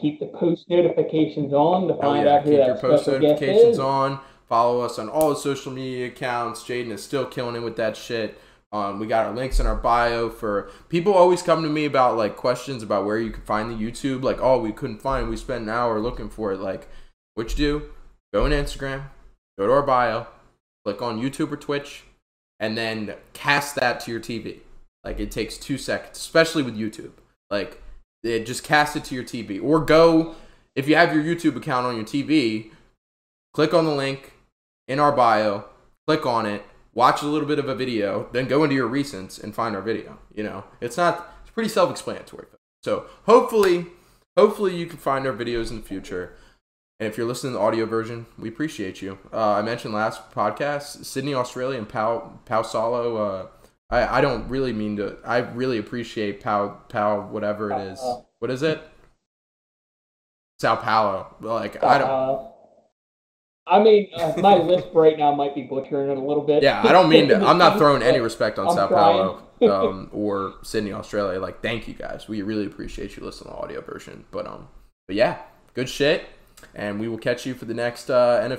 keep the post notifications on to Oh find yeah, out who keep that your post notifications on. Follow us on all the social media accounts. Jaden is still killing it with that shit. Um, we got our links in our bio for people always come to me about like questions about where you can find the YouTube. Like, oh, we couldn't find. We spent an hour looking for it. Like, what you do? Go on Instagram, go to our bio, click on YouTube or Twitch, and then cast that to your TV. Like, it takes two seconds, especially with YouTube. Like, it just cast it to your TV or go if you have your YouTube account on your TV, click on the link in our bio, click on it, watch a little bit of a video, then go into your recents and find our video. You know, it's not it's pretty self-explanatory. So hopefully, hopefully you can find our videos in the future. And if you're listening to the audio version, we appreciate you. Uh, I mentioned last podcast, Sydney, Australia, and Pau Pau Salo. Uh, I I don't really mean to. I really appreciate Pau Pau whatever it is. What is it? Sao Paulo. Like I don't. I mean, uh, my lisp right now might be butchering it a little bit. Yeah, I don't mean to. I'm not throwing any respect on I'm Sao. Paulo um, or Sydney, Australia. Like, thank you guys. We really appreciate you listening to the audio version. But um, but yeah, good shit. And we will catch you for the next uh,